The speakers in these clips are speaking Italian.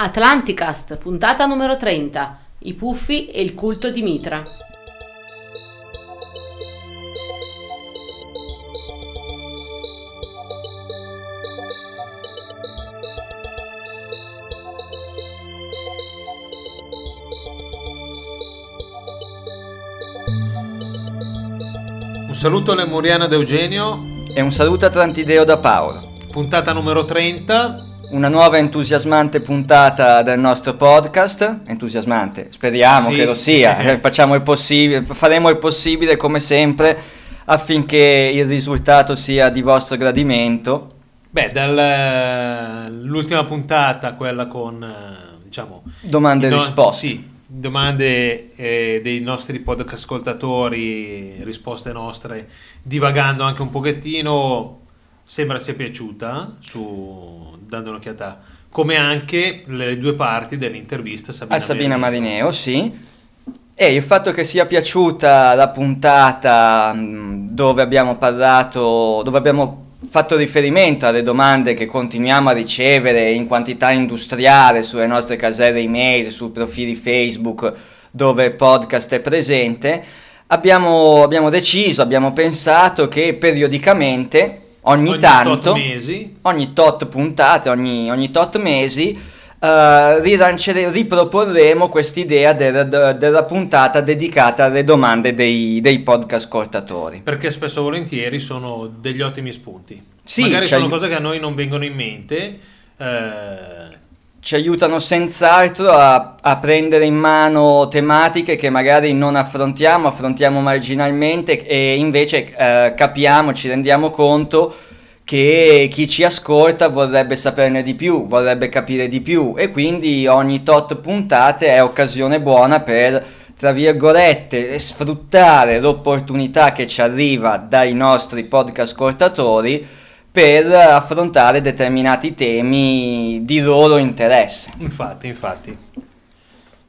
Atlanticast, puntata numero 30. I puffi e il culto di Mitra. Un saluto all'Emuriana d'Eugenio, E un saluto a Trantideo da Paolo. puntata numero 30. Una nuova entusiasmante puntata del nostro podcast. Entusiasmante, speriamo Sì. che lo sia. Facciamo il possibile, faremo il possibile come sempre affinché il risultato sia di vostro gradimento. Beh, dall'ultima puntata, quella con, eh, diciamo... Domande e no- risposte. Sì, domande eh, dei nostri podcast ascoltatori, risposte nostre, divagando anche un pochettino, sembra sia piaciuta, su, dando un'occhiata, come anche le due parti dell'intervista a Sabina, A Sabina Marineo. Marineo, sì. E il fatto che sia piaciuta la puntata mh, dove abbiamo parlato, dove abbiamo fatto riferimento alle domande che continuiamo a ricevere in quantità industriale sulle nostre caselle email, sui profili Facebook dove il podcast è presente, abbiamo, abbiamo deciso, abbiamo pensato che periodicamente, ogni, Ogni tanto, tot mesi. ogni tot puntate, ogni, ogni tot mesi, rilancere- riproporremo quest'idea del- de- della puntata dedicata alle domande dei, dei podcast ascoltatori. Perché spesso e volentieri sono degli ottimi spunti. Sì, Magari cioè- sono cose che a noi non vengono in mente. eh, Ci aiutano senz'altro a, a prendere in mano tematiche che magari non affrontiamo, affrontiamo marginalmente e invece eh, capiamo, ci rendiamo conto che chi ci ascolta vorrebbe saperne di più, vorrebbe capire di più e quindi ogni tot puntate è occasione buona per, tra virgolette, sfruttare l'opportunità che ci arriva dai nostri podcast ascoltatori per affrontare determinati temi di loro interesse. infatti, infatti.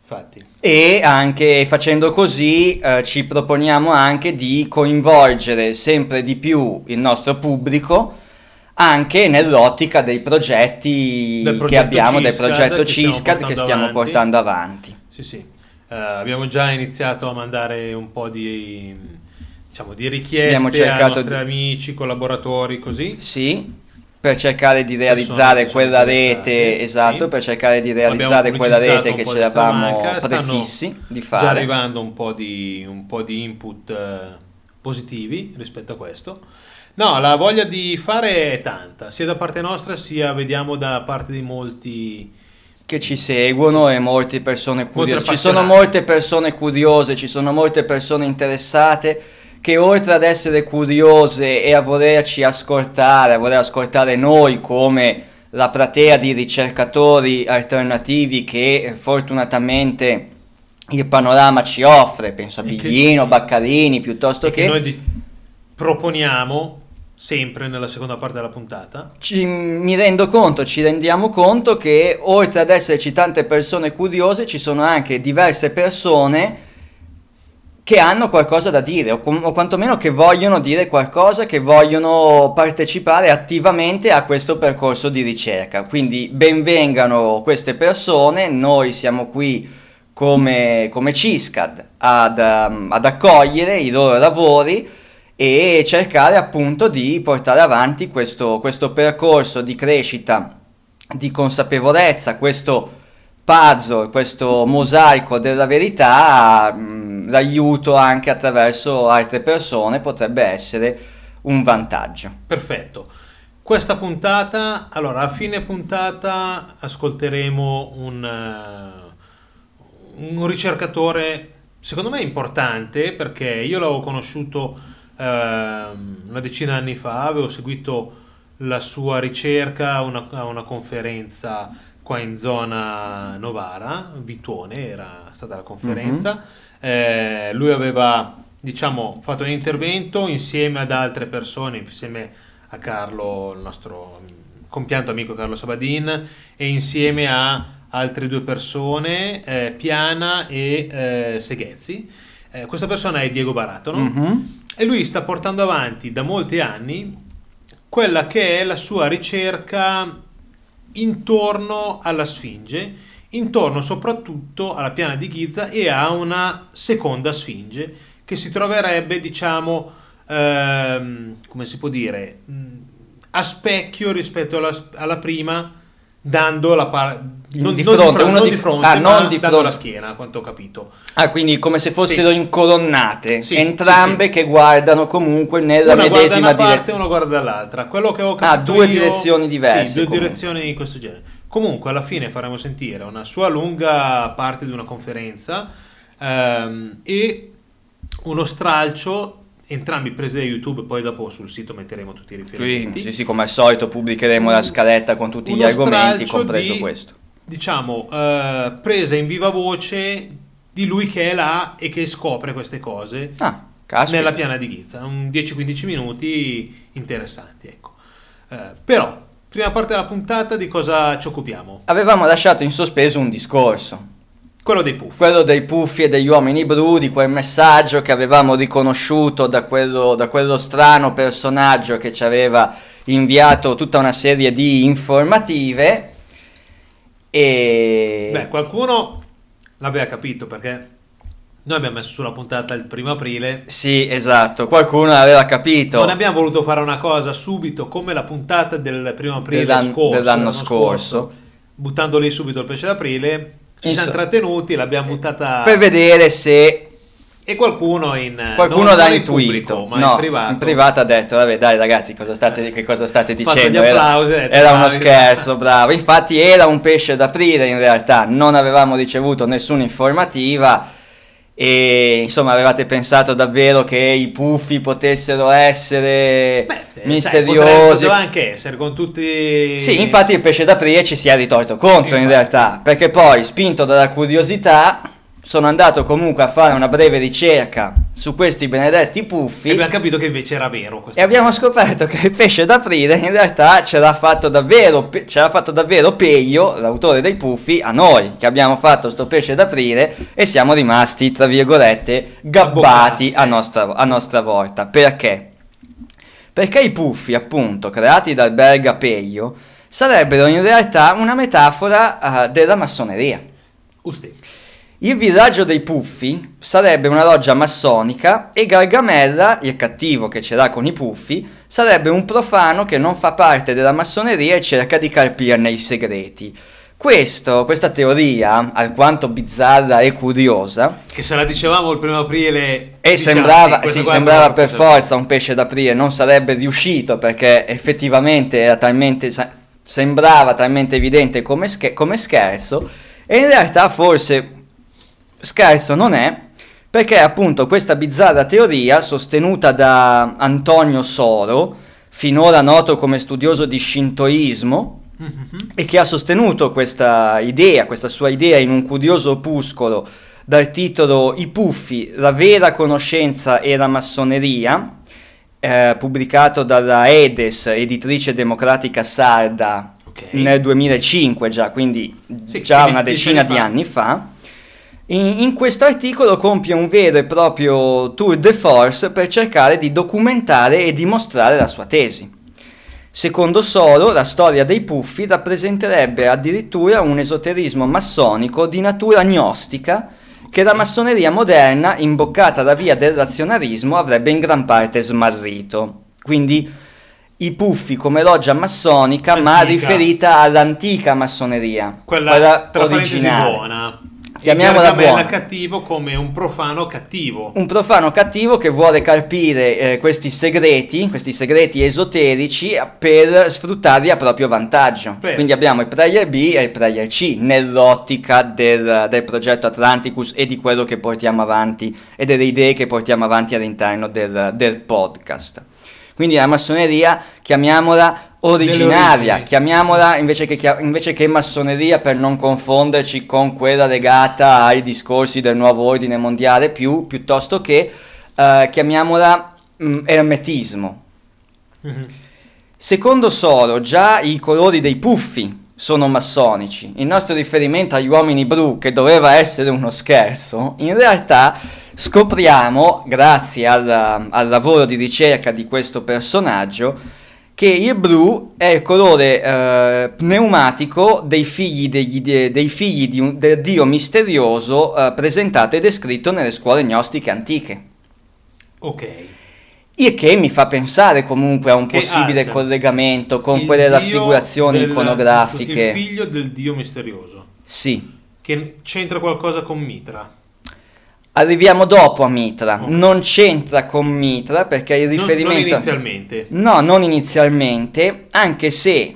Infatti. E anche facendo così eh, ci proponiamo anche di coinvolgere sempre di più il nostro pubblico anche nell'ottica dei progetti Del che progetto abbiamo, del CISCAD progetto che stiamo CISCAD che stiamo avanti. portando avanti. Sì, sì. Eh, abbiamo già iniziato a mandare un po' di, diciamo, di richieste Abbiamo ai nostri di- amici, collaboratori, così. Sì, per cercare di Persone realizzare sono quella rete, esatto, sì. per cercare di realizzare quella rete che ci eravamo prefissi di fare. arrivando un po' di, un po' di input eh, positivi rispetto a questo. No, la voglia di fare è tanta, sia da parte nostra sia vediamo da parte di molti... che ci seguono e molte persone curiose. Ci sono molte persone curiose, ci sono molte persone interessate che oltre ad essere curiose e a volerci ascoltare, a voler ascoltare noi come la platea di ricercatori alternativi che eh, fortunatamente il panorama ci offre, penso a che- Biglino, Baccarini, piuttosto che che... noi di- proponiamo sempre nella seconda parte della puntata. Ci- mi rendo conto, ci rendiamo conto che oltre ad esserci tante persone curiose, ci sono anche diverse persone che hanno qualcosa da dire, o, com- o quantomeno che vogliono dire qualcosa, che vogliono partecipare attivamente a questo percorso di ricerca. Quindi benvengano queste persone, noi siamo qui come, come CISCAD ad, um, ad accogliere i loro lavori e cercare appunto di portare avanti questo, questo percorso di crescita, di consapevolezza, questo puzzle, questo mosaico della verità, mh, l'aiuto anche attraverso altre persone potrebbe essere un vantaggio. Perfetto. Questa puntata, allora a fine puntata ascolteremo un, eh, un ricercatore secondo me importante perché io l'avevo conosciuto ehm, una decina di anni fa, avevo seguito la sua ricerca a una, a una conferenza qua in zona Novara, Vituone era stata la conferenza. Eh, lui aveva diciamo fatto un intervento insieme ad altre persone, insieme a Carlo, il nostro compianto amico Carlo Sabadin e insieme a altre due persone, eh, Piana e eh, Seghezzi. Eh, questa persona è Diego Barato, no? Mhm. E lui sta portando avanti da molti anni quella che è la sua ricerca intorno alla Sfinge, intorno soprattutto alla piana di Giza e a una seconda Sfinge che si troverebbe, diciamo, ehm, come si può dire, mh, a specchio rispetto alla, alla prima, dando la parte non Di non fronte, uno di- di fronte, ah, ma non di fronte. la schiena, a quanto ho capito. Ah, quindi come se fossero Sì. incolonnate, Sì, entrambe sì, che guardano comunque nella una guarda medesima una parte e direzione. una guarda dall'altra. Quello che ho Ah, capito due io- direzioni diverse, Sì, due comunque. direzioni di questo genere. Comunque, alla fine faremo sentire una sua lunga parte di una conferenza ehm, e uno stralcio, entrambi presi da YouTube, poi dopo sul sito metteremo tutti i Sì, riferimenti. sì, sì, come al solito pubblicheremo la scaletta con tutti gli argomenti, compreso di- questo. Diciamo, eh, presa in viva voce di lui che è là e che scopre queste cose Ah, nella piana di Ghizza. Un 10-15 minuti interessanti, ecco. Eh, però, prima parte della puntata di cosa ci occupiamo? Avevamo lasciato in sospeso un discorso, Quello dei puff. quello dei puffi e degli uomini blu, di quel messaggio che avevamo riconosciuto da quello, da quello strano personaggio che ci aveva inviato tutta una serie di informative. E Beh, qualcuno l'aveva capito perché noi abbiamo messo sulla puntata il primo aprile. sì, esatto, qualcuno l'aveva capito. Non abbiamo voluto fare una cosa subito come la puntata del primo aprile Dell'an- scorso, dell'anno l'anno scorso. buttando lì subito il pesce d'aprile. Ci siamo trattenuti, l'abbiamo buttata Per vedere se e qualcuno in qualcuno l'ha non in intuito. pubblico, ma no, in privato. in privato ha detto, vabbè dai ragazzi, cosa state, che cosa state dicendo? Era, detto, era uno scherzo, bravo. Infatti era un pesce d'aprile in realtà, non avevamo ricevuto nessuna informativa e insomma avevate pensato davvero che i puffi potessero essere Beh, sai, misteriosi. poteva anche essere con tutti Sì, infatti il pesce d'aprile ci si è ritorto contro in Infatti. realtà, perché poi spinto dalla curiosità sono andato comunque a fare una breve ricerca su questi benedetti e puffi abbiamo capito che invece era vero questo. e abbiamo scoperto che il pesce d'aprile in realtà ce l'ha fatto davvero, ce l'ha fatto davvero Peio, l'autore dei puffi, a noi che abbiamo fatto sto pesce d'aprile e siamo rimasti, tra virgolette, gabbati a nostra, a nostra volta. Perché? Perché i puffi, appunto, creati dal belga Peio, sarebbero in realtà una metafora eh, della massoneria. Usti. Il villaggio dei Puffi sarebbe una loggia massonica e Gargamella, il cattivo che ce l'ha con i Puffi, sarebbe un profano che non fa parte della massoneria e cerca di carpirne i segreti. Questo, questa teoria, alquanto bizzarra e curiosa, Che se la dicevamo il primo aprile e diciamo, sembrava, sì, questo sì, qua è sembrava per forza un pesce d'aprile, non sarebbe riuscito perché effettivamente era talmente, sembrava talmente evidente come, sche- come scherzo e in realtà forse scherzo non è perché appunto questa bizzarra teoria sostenuta da Antonio Soro, finora noto come studioso di shintoismo, Mhm. e che ha sostenuto questa idea, questa sua idea in un curioso opuscolo dal titolo I puffi, la vera conoscenza e la massoneria, eh, pubblicato dalla Edes, editrice democratica sarda, Ok. nel 2005 già, quindi Sì, già una decina di anni fa. In, in questo articolo compie un vero e proprio tour de force per cercare di documentare e dimostrare la sua tesi. Secondo Solo, la storia dei puffi rappresenterebbe addirittura un esoterismo massonico di natura gnostica che la massoneria moderna, imboccata la via del razionalismo, avrebbe in gran parte smarrito. Quindi i puffi come loggia massonica, ma Antica. riferita all'antica massoneria, Quella, quella originale. buona. Chiamiamola buona. cattivo come un profano cattivo. Un profano cattivo che vuole carpire eh, questi segreti, questi segreti esoterici per sfruttarli a proprio vantaggio. Beh. Quindi abbiamo il player B e il player C nell'ottica del, del progetto Atlanticus e di quello che portiamo avanti e delle idee che portiamo avanti all'interno del, del podcast. Quindi la massoneria, chiamiamola originaria, chiamiamola invece che, chia- invece che massoneria per non confonderci con quella legata ai discorsi del nuovo ordine mondiale, più, piuttosto che eh, chiamiamola mm, ermetismo. Mhm. Secondo Soro, già i colori dei puffi sono massonici. Il nostro riferimento agli uomini blu, che doveva essere uno scherzo, in realtà scopriamo, grazie al, al lavoro di ricerca di questo personaggio, che il blu è il colore eh, pneumatico dei figli, degli, de, dei figli di un, del dio misterioso eh, presentato e descritto nelle scuole gnostiche antiche. Ok. Il che mi fa pensare comunque a un Che possibile alter. collegamento con Il quelle raffigurazioni del- iconografiche. Il figlio del dio misterioso. Sì. Che c'entra qualcosa con Mitra. Arriviamo dopo a Mitra. Ok. Non c'entra con Mitra perché il Non- Non, riferimento... inizialmente. No, non inizialmente, anche se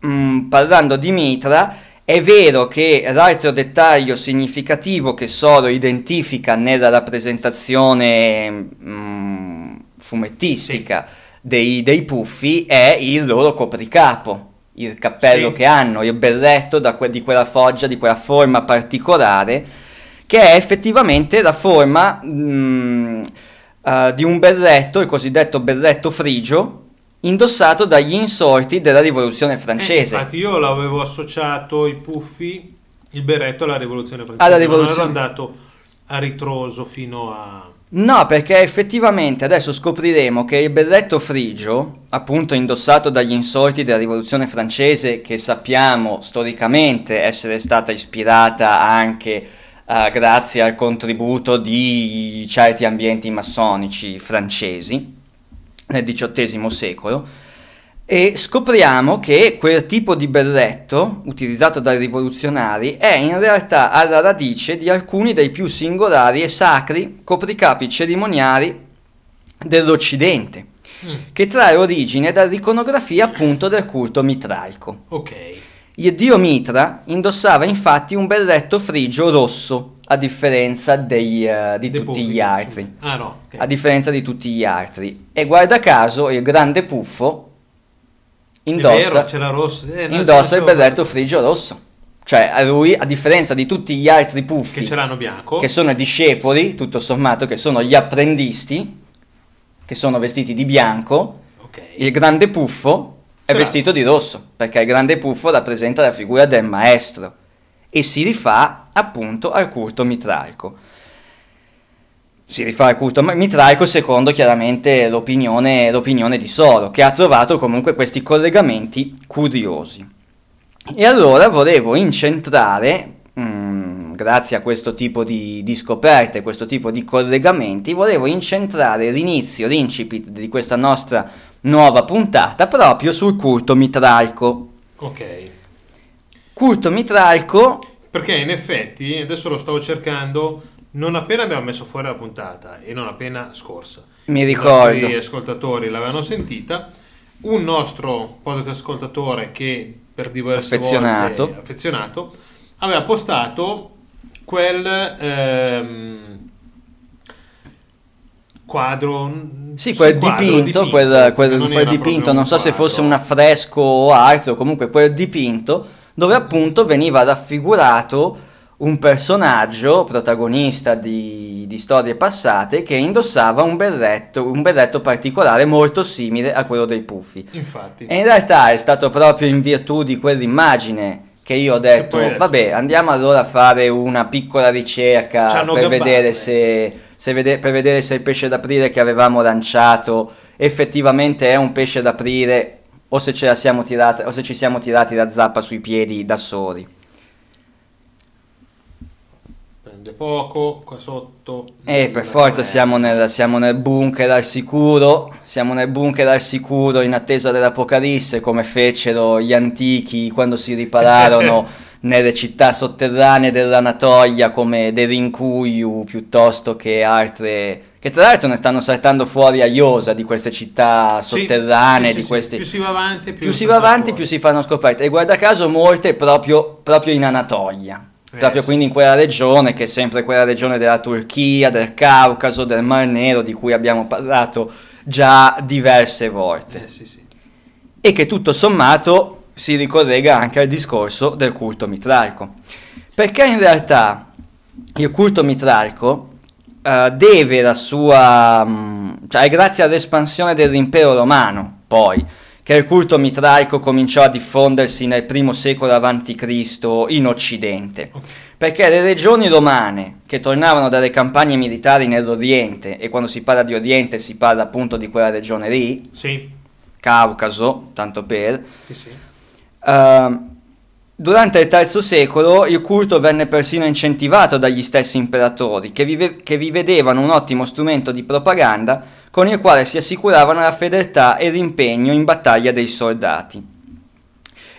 mh, parlando di Mitra è vero che l'altro dettaglio significativo che Soro identifica nella rappresentazione mh, fumettistica dei, dei puffi è il loro copricapo, il cappello Sì. che hanno, il berretto da que- di quella foggia, di quella forma particolare che è effettivamente la forma mh, eh, di un berretto, il cosiddetto berretto frigio, indossato dagli insorti della rivoluzione Eh, francese. infatti io l'avevo associato i puffi, il berretto alla rivoluzione francese. Alla Non rivoluzione- ero andato a ritroso fino a... No, perché effettivamente adesso scopriremo che il berretto frigio, appunto indossato dagli insorti della rivoluzione francese, che sappiamo storicamente essere stata ispirata anche eh, grazie al contributo di certi ambienti massonici francesi nel XVIII secolo, e scopriamo che quel tipo di berretto utilizzato dai rivoluzionari è in realtà alla radice di alcuni dei più singolari e sacri copricapi cerimoniali dell'Occidente, Mm, che trae origine dall'iconografia appunto del culto mitraico. ok. Il dio Mitra indossava infatti un berretto frigio rosso, a differenza dei, eh, di Dei tutti puffi, gli altri Ah no, ok. a differenza di tutti gli altri. E guarda caso, il grande puffo indossa, vero, eh, no, indossa il berretto frigio rosso. Cioè, a lui, a differenza di tutti gli altri puffi, Che ce l'hanno bianco. che sono i discepoli, tutto sommato, che sono gli apprendisti, che sono vestiti di bianco, Ok. il grande puffo è vestito di rosso, perché il grande puffo rappresenta la figura del maestro e si rifà appunto al culto mitraico. Si rifà al culto mitraico secondo chiaramente l'opinione, l'opinione di Soro, che ha trovato comunque questi collegamenti curiosi. E allora volevo incentrare, mm, grazie a questo tipo di, di scoperte, questo tipo di collegamenti, volevo incentrare l'inizio, l'incipit di questa nostra nuova puntata proprio sul culto mitraico. Ok. Culto mitraico, Perché in effetti, adesso lo stavo cercando, non appena abbiamo messo fuori la puntata e non appena scorsa. mi I ricordo, nostri ascoltatori l'avevano sentita. Un nostro podcast ascoltatore che per diverse Affezionato. volte affezionato aveva postato quel ehm, quadro sì, quel quadro dipinto, quel, quel- che non quel dipinto, non so se fosse quadro. un affresco o altro, comunque quel dipinto dove appunto veniva raffigurato un personaggio protagonista di, di storie passate che indossava un berretto, un berretto particolare molto simile a quello dei puffi. Infatti. E in realtà è stato proprio in virtù di quell'immagine che io ho detto, vabbè, andiamo allora a fare una piccola ricerca per gabbato, vedere, eh. se, se vede- per vedere se il pesce d'aprile che avevamo lanciato effettivamente è un pesce d'aprile o se, ce la siamo tirata, o se ci siamo tirati la zappa sui piedi da soli. Prende poco, qua sotto. E per forza siamo nel, siamo nel bunker al sicuro, siamo nel bunker al sicuro in attesa dell'Apocalisse come fecero gli antichi quando si ripararono nelle città sotterranee dell'Anatolia come Derinkuyu piuttosto che altre che tra l'altro ne stanno saltando fuori a Iosa di queste città sotterranee, sì, sì, di sì. questi... Più si va avanti, più, più si va avanti, più si fanno scoperte. E guarda caso molte proprio, proprio in Anatolia. Eh, proprio quindi in quella regione, che è sempre quella regione della Turchia, del Caucaso, del Mar Nero, di cui abbiamo parlato già diverse volte. Eh. E che tutto sommato si ricollega anche al discorso del culto mitraico. Perché in realtà il culto mitraico eh, deve la sua... mh, cioè è grazie all'espansione dell'impero romano, poi, che il culto mitraico cominciò a diffondersi nel primo secolo a.C. in Occidente. Perché le regioni romane che tornavano dalle campagne militari nell'Oriente, e quando si parla di Oriente si parla appunto di quella regione lì, Sì, Caucaso, tanto per. Sì, sì. Uh, durante il III secolo il culto venne persino incentivato dagli stessi imperatori, che, vive- che vi vedevano un ottimo strumento di propaganda con il quale si assicuravano la fedeltà e l'impegno in battaglia dei soldati.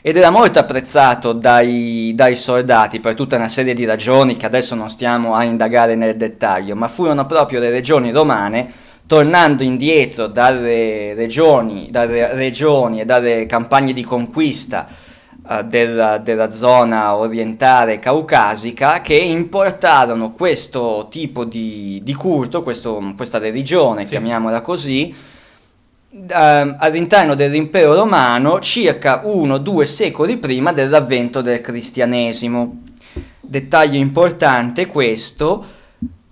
Ed era molto apprezzato dai, dai soldati per tutta una serie di ragioni che adesso non stiamo a indagare nel dettaglio, ma furono proprio le regioni romane tornando indietro dalle regioni, dalle regioni e dalle campagne di conquista uh, della, della, zona orientale caucasica che importarono questo tipo di, di culto, questo, questa religione, sì. chiamiamola così, uh, all'interno dell'impero romano circa uno o due secoli prima dell'avvento del cristianesimo. Dettaglio importante questo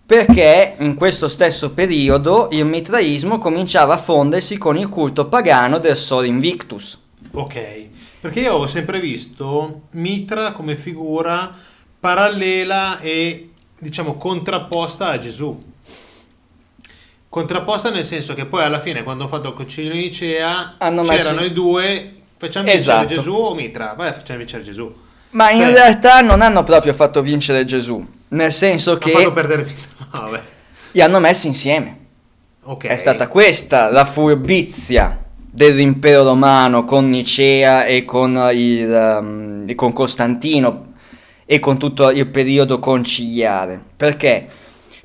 perché in questo stesso periodo il mitraismo cominciava a fondersi con il culto pagano del Sol Invictus. Ok, perché io ho sempre visto Mitra come figura parallela e diciamo contrapposta a Gesù. Contrapposta nel senso che poi alla fine quando ho fatto il concilio di Nicea Hanno c'erano messo... i due, facciamo esatto. vincere Gesù o Mitra? Vai, facciamo vincere Gesù. Ma in Beh. realtà non hanno proprio fatto vincere Gesù, nel senso che... Hanno fatto perdere Mitra. Vabbè. Li hanno messi insieme. Okay. È stata questa la furbizia dell'impero romano con Nicea e con, il, um, e con Costantino e con tutto il periodo conciliare. Perché?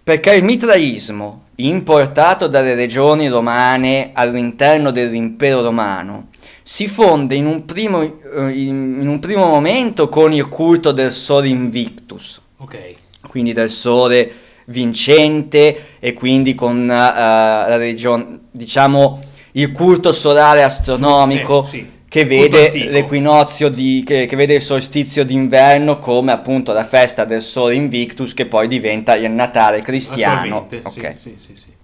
Perché il mitraismo importato dalle regioni romane all'interno dell'impero romano si fonde in un primo, uh, in, un primo momento con il culto del Sole Invictus. Ok. Quindi del Sole vincente e quindi con uh, la regione, diciamo, il culto solare astronomico. Eh, sì. Che vede l'equinozio di, che, che, vede il solstizio d'inverno come appunto la festa del sole Invictus che poi diventa il Natale cristiano. Okay. Sì, sì, sì,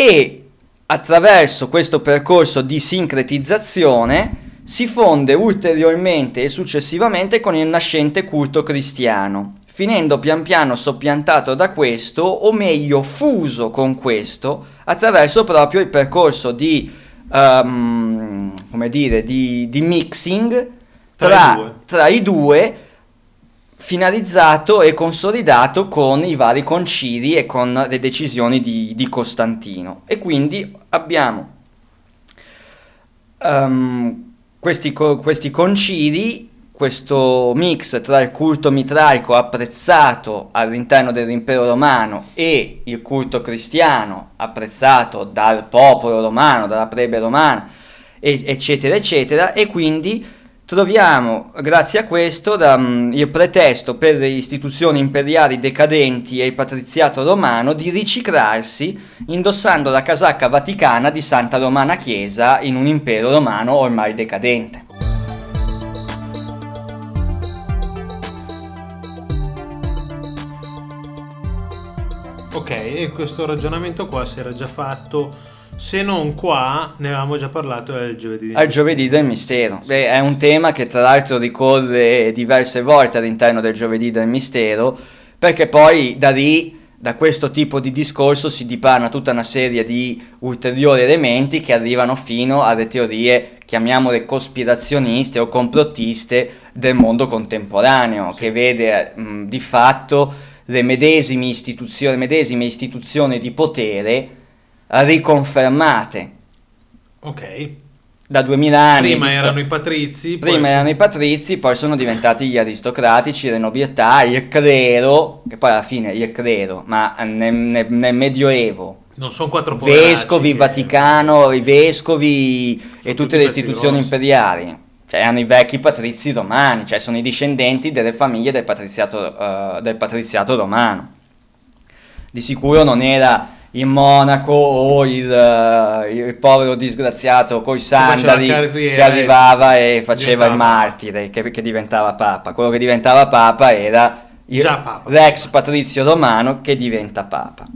e attraverso questo percorso di sincretizzazione si fonde ulteriormente e successivamente con il nascente culto cristiano, finendo pian piano soppiantato da questo, o meglio fuso con questo, attraverso proprio il percorso di, um, come dire, di, di mixing tra, tra, i due, finalizzato e consolidato con i vari concili e con le decisioni di, di Costantino. E quindi abbiamo um, questi, questi concili questo mix tra il culto mitraico apprezzato all'interno dell'impero romano e il culto cristiano apprezzato dal popolo romano, dalla plebe romana, eccetera, eccetera, e quindi troviamo, grazie a questo, da, um, il pretesto per le istituzioni imperiali decadenti e il patriziato romano di riciclarsi indossando la casacca vaticana di Santa Romana Chiesa in un impero romano ormai decadente. Ok, e questo ragionamento qua si era già fatto, se non qua, ne avevamo già parlato al giovedì del Al giovedì del mistero. Beh, è un tema che tra l'altro ricorre diverse volte all'interno del giovedì del mistero, perché poi da lì da questo tipo di discorso si dipana tutta una serie di ulteriori elementi che arrivano fino alle teorie, chiamiamole cospirazioniste o complottiste del mondo contemporaneo, sì. che vede mh, di fatto le medesime istituzioni, medesime istituzioni di potere riconfermate. Ok. Da 2000 anni. Prima sto... erano i patrizi. Prima poi... erano i patrizi, poi sono diventati gli aristocratici, le nobiltà, il clero, che poi alla fine il clero, ma nel, nel, nel Medioevo. Non sono quattro Vescovi, che... Vaticano, i vescovi sono e tutte le istituzioni grossi. imperiali cioè hanno i vecchi patrizi romani, cioè sono i discendenti delle famiglie del patriziato, uh, del patriziato romano. Di sicuro non era il monaco o il, uh, il povero disgraziato coi sandali che arrivava e faceva il martire, che, che, diventava papa. Quello che diventava papa era il, papa. l'ex patrizio romano che diventa papa.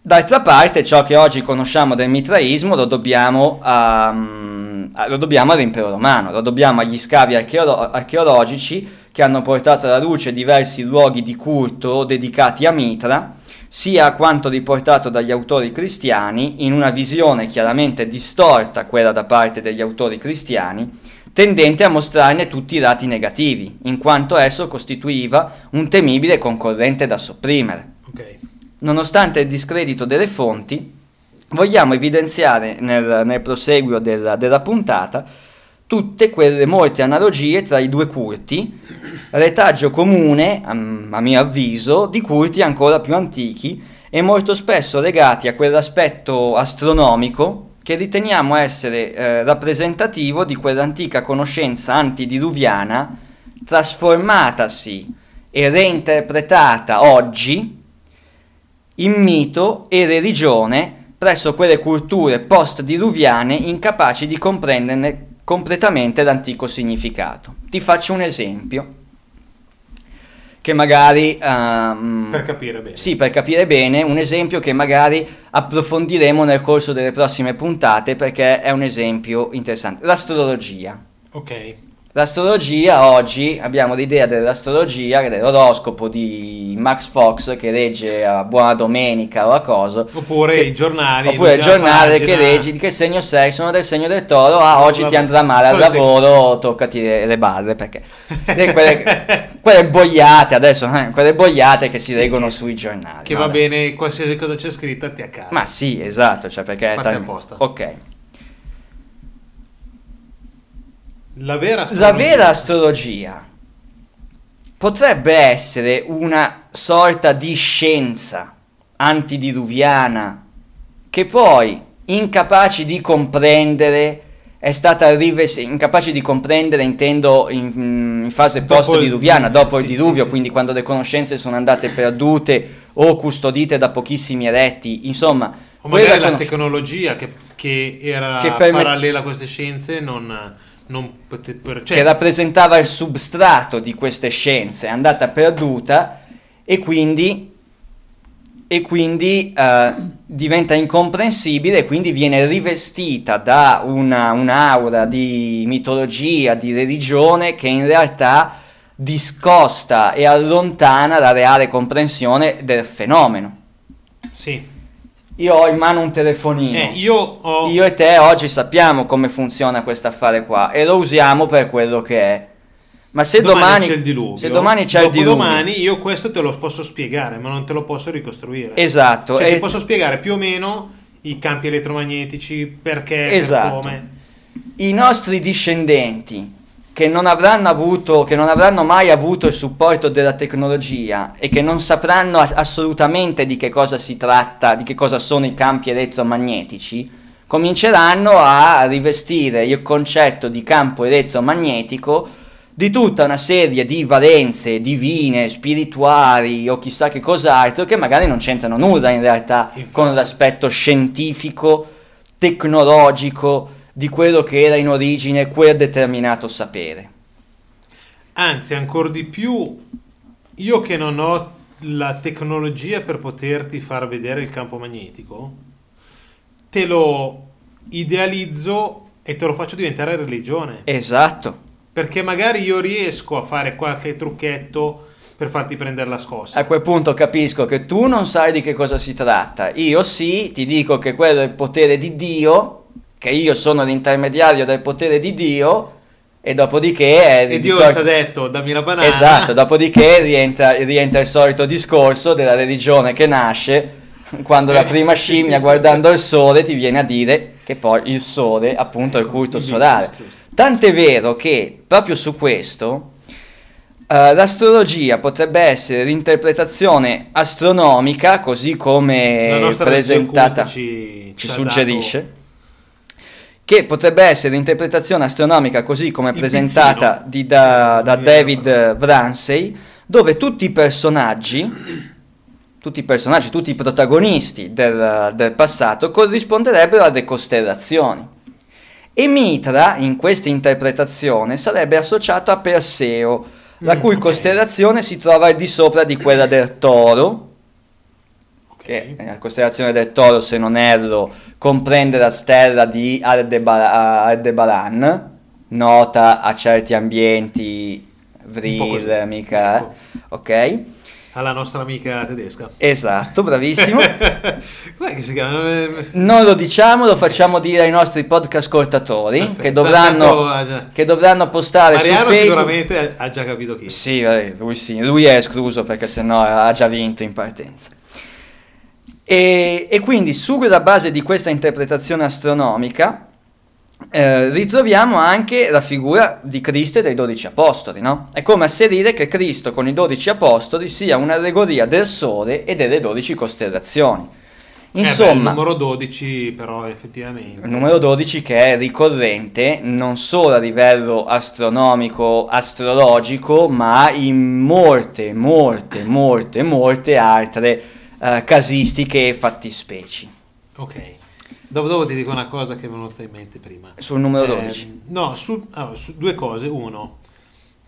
D'altra parte, ciò che oggi conosciamo del mitraismo lo dobbiamo a... Um, lo dobbiamo all'impero romano, lo dobbiamo agli scavi archeolo- archeologici che hanno portato alla luce diversi luoghi di culto dedicati a Mitra, sia quanto riportato dagli autori cristiani, in una visione chiaramente distorta, quella da parte degli autori cristiani, tendente a mostrarne tutti i lati negativi, in quanto esso costituiva un temibile concorrente da sopprimere. Ok. Nonostante il discredito delle fonti, vogliamo evidenziare nel, nel proseguio della, della puntata tutte quelle molte analogie tra i due culti, retaggio comune, a, mio avviso, di culti ancora più antichi e molto spesso legati a quell'aspetto astronomico che riteniamo essere eh, rappresentativo di quell'antica conoscenza antidiluviana trasformatasi e reinterpretata oggi in mito e religione presso quelle culture post-diluviane incapaci di comprenderne completamente l'antico significato. Ti faccio un esempio che magari... Um, Per capire bene. Sì, per capire bene, un esempio che magari approfondiremo nel corso delle prossime puntate perché è un esempio interessante. L'astrologia. Ok. L'astrologia oggi abbiamo l'idea dell'astrologia, dell'oroscopo di Max Fox che legge a Buona Domenica o a cosa. Oppure che, i giornali. Oppure il giornale pagina. che leggi di che segno sei, sono del segno del toro, ah oggi ti andrà male al lavoro, toccati le, le balle perché le- quelle, quelle boiate adesso, eh, quelle boiate che si Sì, leggono che- sui giornali. Che no, va bene, qualsiasi cosa c'è scritta ti accade. Ma sì, esatto, cioè perché... è Fatte tal- apposta. Ok. La vera La astrologia- vera astrologia potrebbe essere una sorta di scienza antidiluviana che poi, incapaci di comprendere, è stata rivestita, incapaci di comprendere, intendo in, in fase Dopo il- post-diluviana, dopo il sì, diluvio, sì, sì. quindi quando le conoscenze sono andate perdute o custodite da pochissimi eretti, insomma... O magari la conosc- tecnologia che, che era Che permet- parallela a queste scienze non, non pote- per- cioè, che rappresentava il substrato di queste scienze, è andata perduta e quindi, e quindi eh, diventa incomprensibile e quindi viene rivestita da una, un'aura di mitologia, di religione che in realtà discosta e allontana la reale comprensione del fenomeno. sì. Io ho in mano un telefonino. Eh, io ho Io e te oggi sappiamo come funziona questo affare qua e lo usiamo per quello che è. Ma se domani, c'è il diluvio. se domani c'è il diluvio, domani io questo te lo posso spiegare, ma non te lo posso ricostruire. esatto, Cioè, e- ti posso spiegare più o meno i campi elettromagnetici, perché, per Esatto. come. i nostri discendenti che non avranno avuto, che non avranno mai avuto il supporto della tecnologia e che non sapranno assolutamente di che cosa si tratta, di che cosa sono i campi elettromagnetici, cominceranno a rivestire il concetto di campo elettromagnetico di tutta una serie di valenze divine, spirituali o chissà che cos'altro che magari non c'entrano nulla in realtà con l'aspetto scientifico, tecnologico di quello che era in origine quel determinato sapere. Anzi, ancora di più, io che non ho la tecnologia per poterti far vedere il campo magnetico, te lo idealizzo e te lo faccio diventare religione. Esatto. Perché magari io riesco a fare qualche trucchetto per farti prendere la scossa. A quel punto capisco che tu non sai di che cosa si tratta. Io sì, ti dico che quello è il potere di Dio, che io sono l'intermediario del potere di Dio, e dopodiché è E di Dio solito- ti ha detto dammi la banana. Esatto, dopodiché rientra, rientra il solito discorso della religione che nasce quando la Eh, prima scimmia guardando il sole ti viene a dire che poi il sole appunto è il culto solare. Tant'è vero che proprio su questo eh, l'astrologia potrebbe essere l'interpretazione astronomica così come presentata ci, ci suggerisce che potrebbe essere l'interpretazione astronomica così come Il presentata di- da, da David Bransey, dove tutti i personaggi, tutti i personaggi, tutti i protagonisti del, del passato corrisponderebbero alle costellazioni. E Mitra, in questa interpretazione, sarebbe associato a Perseo, la Mm, cui costellazione si trova al di sopra di quella del Toro. Che la costellazione del Toro, se non erro, comprende la stella di Aldeba- Aldebaran, nota a certi ambienti vril, mica, Ecco. ok? alla nostra amica tedesca. Esatto, bravissimo. Com'è che si chiama? Non lo diciamo, lo facciamo dire ai nostri podcast ascoltatori che dovranno, Tanto già- che dovranno postare su Mariano Facebook. sicuramente ha già capito chi. Sì, lui sì, lui è escluso perché sennò ha già vinto in partenza. E, e quindi sulla base di questa interpretazione astronomica eh, ritroviamo anche la figura di Cristo e dei dodici apostoli, no? È come asserire che Cristo con i dodici apostoli sia un'allegoria del Sole e delle dodici costellazioni. Eh beh, Insomma, il numero 12 però effettivamente. il numero 12 che è ricorrente non solo a livello astronomico, astrologico, ma in molte, molte, molte, molte altre eh, casistiche e fattispeci. Ok. Dopo, dopo ti dico una cosa che mi è venuta in mente prima. Sul numero Eh, 12. no, su, allora, su due cose. Uno,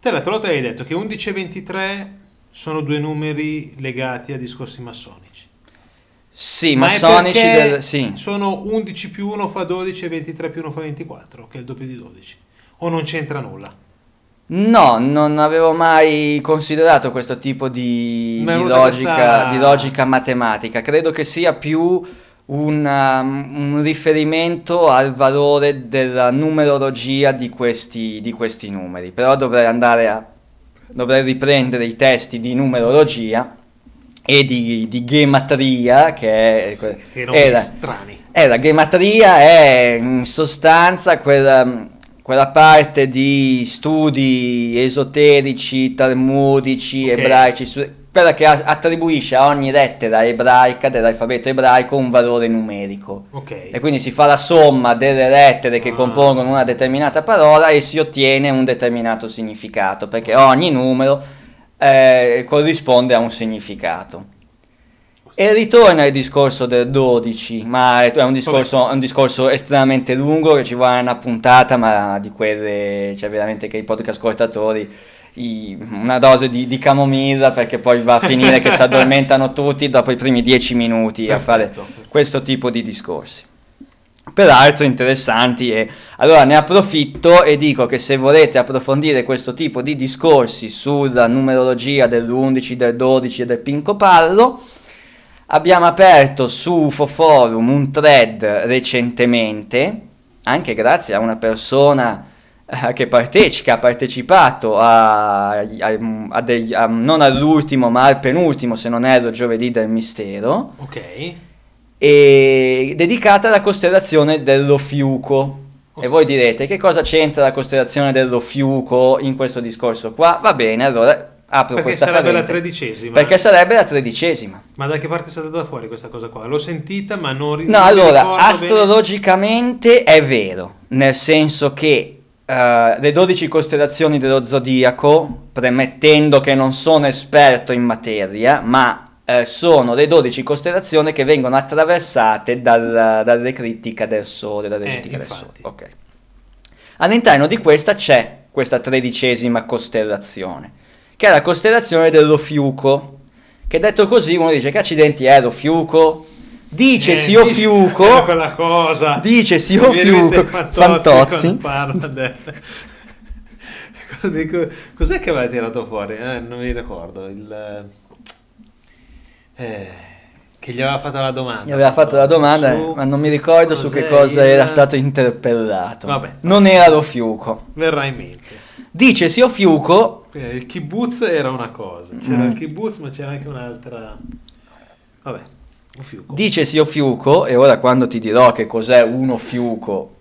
te l'altra volta hai detto che 11 e 23 sono due numeri legati a discorsi massonici. Sì, Ma massonici del... Sì. sono 11 più 1 fa 12 e 23 più 1 fa 24, che è il doppio di 12. O non c'entra nulla? No, non avevo mai considerato questo tipo di, di logica, questa- di logica matematica. Credo che sia più un, um, un riferimento al valore della numerologia di questi, di questi numeri. Però dovrei andare a dovrei riprendere i testi di numerologia e di, di gematria che è Che era, strani. eh, la gematria è in sostanza quella, quella parte di studi esoterici, talmudici, Ok. ebraici, quella che attribuisce a ogni lettera ebraica dell'alfabeto ebraico un valore numerico. Ok. E quindi si fa la somma delle lettere che Ah. compongono una determinata parola e si ottiene un determinato significato, perché ogni numero eh, corrisponde a un significato. E ritorna il discorso del 12, ma è un discorso, è un discorso estremamente lungo che ci vuole una puntata, ma di quelle, cioè veramente che i podcast ascoltatori, una dose di, di camomilla perché poi va a finire che si addormentano tutti dopo i primi dieci minuti a fare Perfetto, perfetto. questo tipo di discorsi. Peraltro interessanti e allora ne approfitto e dico che se volete approfondire questo tipo di discorsi sulla numerologia dell'11, del 12 e del Pinco Pallo, abbiamo aperto su UFO Forum un thread recentemente, anche grazie a una persona eh, che partecipa, ha partecipato a, a- a degli- non all'ultimo ma al penultimo, se non erro, giovedì del mistero Ok. e dedicata alla costellazione dello Fiuco. E voi direte che cosa c'entra la costellazione dello Fiuco in questo discorso qua? Va bene, allora apro Perché questa sarebbe la parentesi. tredicesima. Perché sarebbe la tredicesima. Ma da che parte è stata da fuori questa cosa qua? L'ho sentita, ma non ri- No, non allora, ricordo bene. astrologicamente è vero, nel senso che eh, le 12 costellazioni dello zodiaco, premettendo che non sono esperto in materia, ma eh, sono le 12 costellazioni che vengono attraversate dal- dall'eclittica del Sole. dall'eclittica del Sole. infatti. ok. All'interno di questa c'è questa tredicesima costellazione, che è la costellazione dello Fiuco, che detto così uno dice che accidenti è lo Fiuco? Dice Eh, Sio dici- Fiuco, eh, quella cosa. dice Sio Fiuco, Fantozzi del- Cos'è che aveva tirato fuori? Eh, non mi ricordo. Il... eh, che gli aveva fatto la domanda. gli aveva fatto la domanda, Su- ma non mi ricordo su che cos'è cosa il- era stato interpellato. Vabbè. Non era lo Fiuco. Verrà in mente. Dice Sio Fiuco, Quindi il kibbutz era una cosa, c'era Mm. il kibbutz ma c'era anche un'altra... Vabbè, un fiuco. dice Sio Fiuco, e ora quando ti dirò che cos'è uno Fiuco,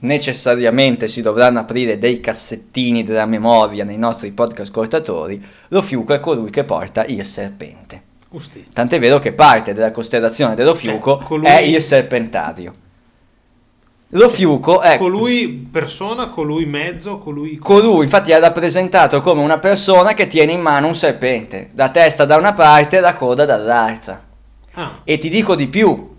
necessariamente si dovranno aprire dei cassettini della memoria nei nostri podcast ascoltatori, lo Fiuco è colui che porta il serpente. Usti. Tant'è vero che parte della costellazione dello Fiuco Cioè, colui- è il serpentario. Lo Fiuco è Colui persona, colui mezzo, colui... colui, infatti è rappresentato come una persona che tiene in mano un serpente, la testa da una parte e la coda dall'altra. Ah, E ti dico di più,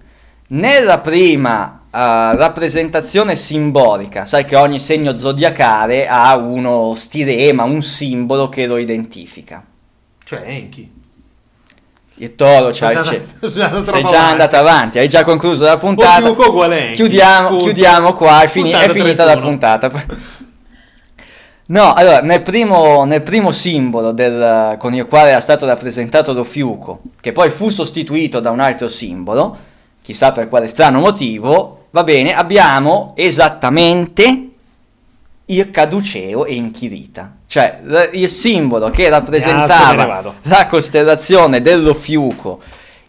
nella prima eh, rappresentazione simbolica, sai che ogni segno zodiacale ha uno stilema, un simbolo che lo identifica. cioè Enki. Il toro sono andato sei già avanti. andato avanti, hai già concluso la puntata. Chiudiamo, chiudiamo qua, è, fini- è finita la 31. puntata. No, allora, nel primo, nel primo simbolo del- con il quale era stato rappresentato lo fiuco, che poi fu sostituito da un altro simbolo, chissà per quale strano motivo, va bene, abbiamo esattamente il caduceo e Inchirita. Cioè, il simbolo che rappresentava vado. la costellazione dello fiuco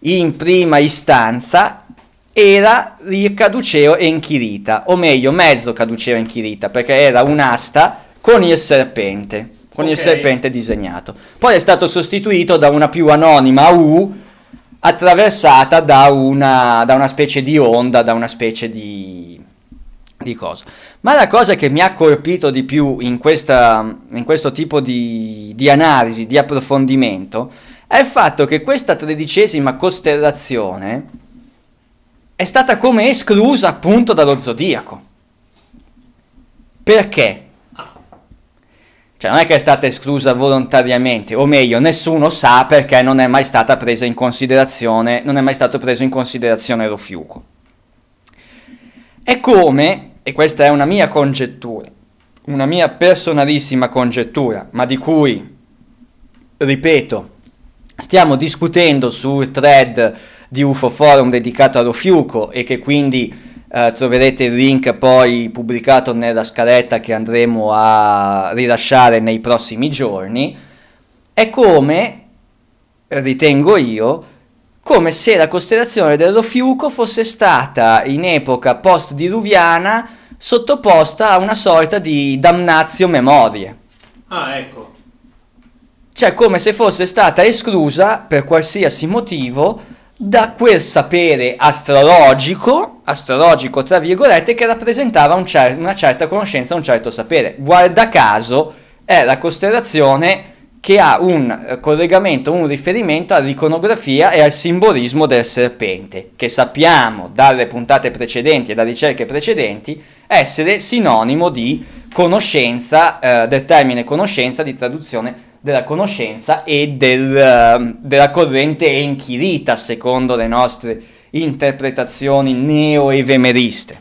in prima istanza era il caduceo e Inchirita, o meglio, mezzo caduceo e Inchirita, perché era un'asta con il serpente, con il Ok. serpente disegnato. Poi è stato sostituito da una più anonima U attraversata da una, da una specie di onda, da una specie di, di cosa. Ma la cosa che mi ha colpito di più in, questa, in questo tipo di, di analisi, di approfondimento, è il fatto che questa tredicesima costellazione è stata come esclusa appunto dallo zodiaco. Perché? Cioè non è che è stata esclusa volontariamente, o meglio, nessuno sa perché non è mai stata presa in considerazione, non è mai stato preso in considerazione lo fiuco. È come, e questa è una mia congettura, una mia personalissima congettura, ma di cui, ripeto, stiamo discutendo sul thread di UFO Forum dedicato allo fiuco e che quindi eh, troverete il link poi pubblicato nella scaletta che andremo a rilasciare nei prossimi giorni, è come, ritengo io, come se la costellazione dello fiuco fosse stata in epoca post-diluviana sottoposta a una sorta di damnatio memorie. Ah, ecco. Cioè come se fosse stata esclusa per qualsiasi motivo da quel sapere astrologico, astrologico tra virgolette, che rappresentava un cer- una certa conoscenza, un certo sapere. Guarda caso è la costellazione che ha un eh, collegamento, un riferimento all'iconografia e al simbolismo del serpente, che sappiamo dalle puntate precedenti e da ricerche precedenti essere sinonimo di conoscenza, eh, del termine conoscenza, di traduzione della conoscenza e del, eh, della corrente enchirita, secondo le nostre interpretazioni neo-evemeriste.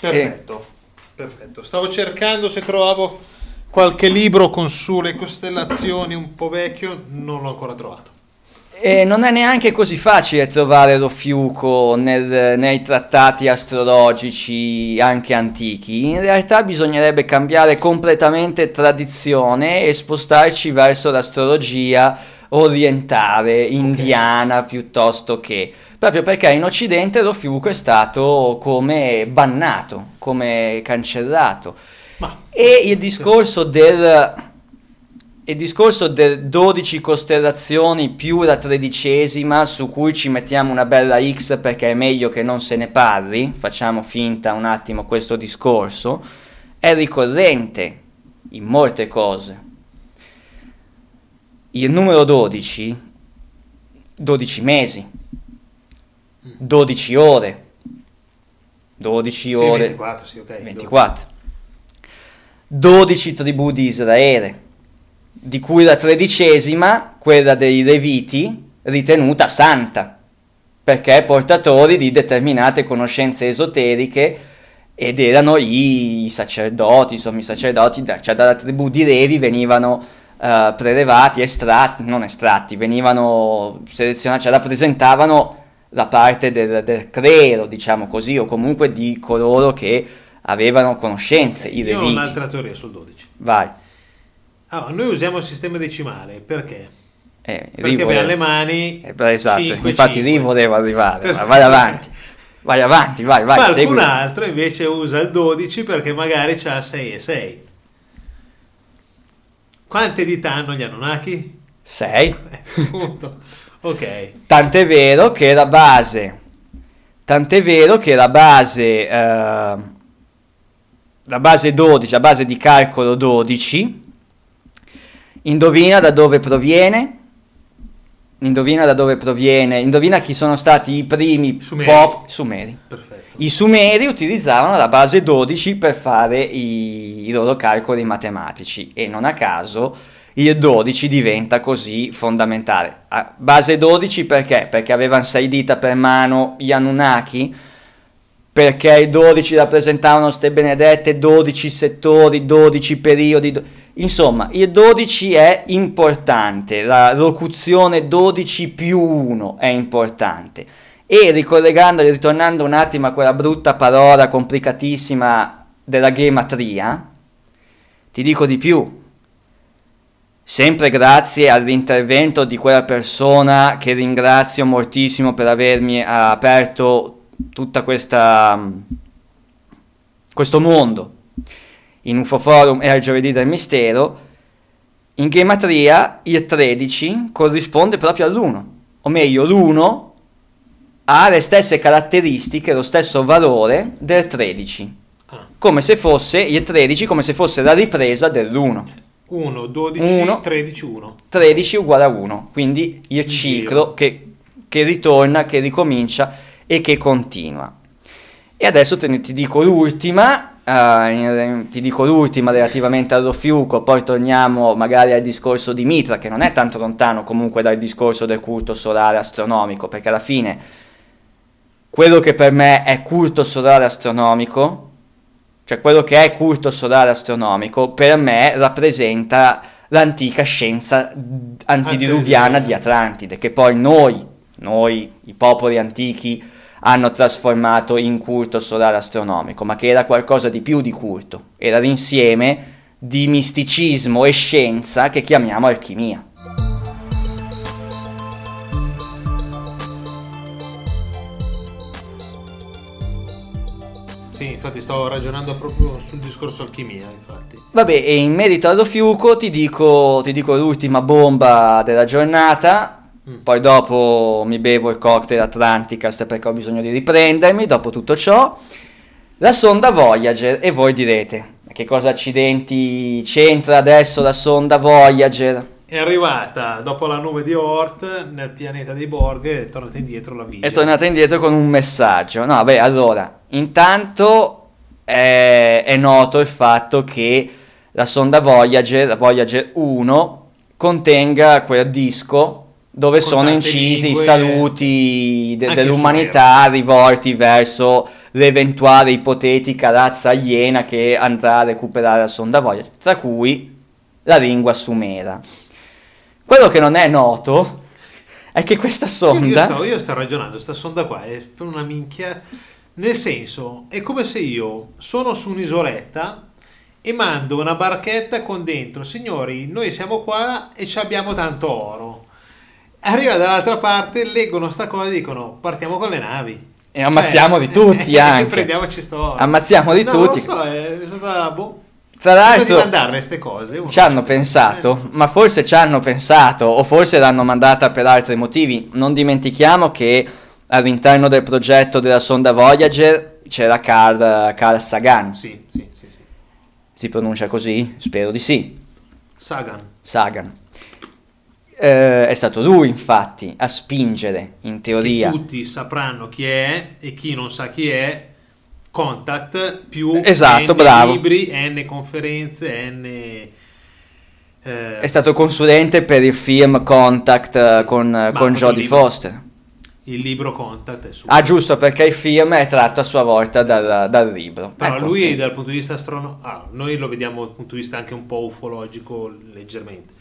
Perfetto. Perfetto. Stavo cercando se trovavo qualche libro con sulle costellazioni un po' vecchio, non l'ho ancora trovato. E non è neanche così facile trovare lo fiuco nel- nei trattati astrologici anche antichi. In realtà bisognerebbe cambiare completamente tradizione e spostarci verso l'astrologia orientale, indiana, piuttosto che... Proprio perché in Occidente lo fiuco è stato come bannato, come cancellato. Ma E il discorso del, il discorso del 12 costellazioni più la tredicesima, su cui ci mettiamo una bella X perché è meglio che non se ne parli, facciamo finta un attimo questo discorso, è ricorrente in molte cose. Il numero 12, 12 mesi, 12 ore, 12 sì, ore, 24, sì, ok. 24. 12 tribù di Israele, di cui la tredicesima, quella dei Leviti, ritenuta santa, perché portatori di determinate conoscenze esoteriche ed erano i sacerdoti, insomma i sacerdoti, cioè dalla tribù di Levi venivano eh, prelevati, estratti, non estratti, venivano selezionati, cioè rappresentavano la parte del, del clero, diciamo così, o comunque di coloro che avevano conoscenze, i Io ho un'altra teoria sul 12. Vai. Allora, noi usiamo il sistema decimale perché? Eh, Perché abbiamo le mani. Eh, beh, esatto, 5, infatti 5. lì volevo arrivare, vai avanti, vai avanti, vai, vai, Qualcun segui. altro invece usa il 12 perché magari c'ha 6 e 6. Quante dita hanno gli Anunnaki? Sei. Eh, appunto. ok. Tant'è vero che la base, tant'è vero che la base, eh, la base 12, la base di calcolo 12, indovina da dove proviene? Indovina da dove proviene? Indovina chi sono stati i primi Sumeri. pop sumeri. Perfetto. I Sumeri utilizzavano la base 12 per fare i, i loro calcoli matematici e non a caso il 12 diventa così fondamentale. A base 12 perché? Perché avevano 6 dita per mano gli Anunnaki? Perché i 12 rappresentavano ste benedette 12 settori, 12 periodi. do- Insomma, il 12 è importante, la locuzione 12 più 1 è importante. E ricollegando, ritornando un attimo a quella brutta parola complicatissima della gematria, ti dico di più. Sempre grazie all'intervento di quella persona che ringrazio moltissimo per avermi aperto tutta questa questo mondo in UFO Forum e al giovedì del mistero, in gematria il 13 corrisponde proprio all'1, o meglio l'1 ha le stesse caratteristiche, lo stesso valore del 13, Ah. come se fosse il 13 come se fosse la ripresa dell'1. 1, 12, Uno. 13, 1. 13 uguale a 1, quindi il ciclo che, che ritorna, che ricomincia e che continua. E adesso te ti dico l'ultima, in- ti dico l'ultima relativamente allo fiuco, poi torniamo magari al discorso di Mitra, che non è tanto lontano comunque dal discorso del culto solare astronomico, perché alla fine quello che per me è culto solare astronomico, cioè quello che è culto solare astronomico, per me rappresenta l'antica scienza antidiluviana di Atlantide, che poi noi, noi, i popoli antichi, hanno trasformato in culto solare astronomico, ma che era qualcosa di più di culto, era l'insieme di misticismo e scienza che chiamiamo alchimia. Sì, infatti stavo ragionando proprio sul discorso alchimia, infatti. Vabbè, e in merito allo fiuco ti dico, ti dico l'ultima bomba della giornata. Mm. Poi dopo mi bevo il cocktail Atlanticast perché ho bisogno di riprendermi. Dopo tutto ciò, la sonda Voyager. E voi direte: "Ma che cosa accidenti c'entra adesso la sonda Voyager? È arrivata dopo la nube di Oort nel pianeta dei Borg e è tornata indietro la Vigia. È tornata indietro con un messaggio. No, beh, allora, intanto è, è noto il fatto che la sonda Voyager, la Voyager 1, contenga quel disco dove Con sono incisi i lingue, saluti de- dell'umanità rivolti verso l'eventuale ipotetica razza aliena che andrà a recuperare la sonda Voyager, tra cui la lingua sumera. Quello che non è noto è che questa Io sonda... sto, io sto ragionando, sta sonda qua è per una minchia. Nel senso, è come se io sono su un'isoletta e mando una barchetta con dentro, signori, noi siamo qua e ci abbiamo tanto oro. Arriva dall'altra parte, leggono sta cosa e dicono partiamo con le navi. E ammazziamoli Eh, tutti eh, anche. Prendiamoci sto oro. Ammazziamoli No, tutti. Non lo so, è stata... Boh. Tra di l'altro cose. ci hanno pensato, ma forse ci hanno pensato o forse l'hanno mandata per altri motivi. Non dimentichiamo che all'interno del progetto della sonda Voyager c'era Carl, Carl Sagan. Sì, sì, sì, sì. Si pronuncia così? Spero di sì. Sagan. Sagan. Eh, è stato lui infatti a spingere in teoria. Che tutti sapranno chi è e chi non sa chi è. Contact più Esatto, N bravo. libri, N conferenze, N... eh, È stato consulente per il film Contact eh, Sì, con, con Jodie. Foster. il libro Contact è suo. Ah, giusto, perché il film è tratto a sua volta dal, dal libro. Però Ecco, lui dal punto di vista astronomico, ah, noi lo vediamo dal punto di vista anche un po' ufologico leggermente,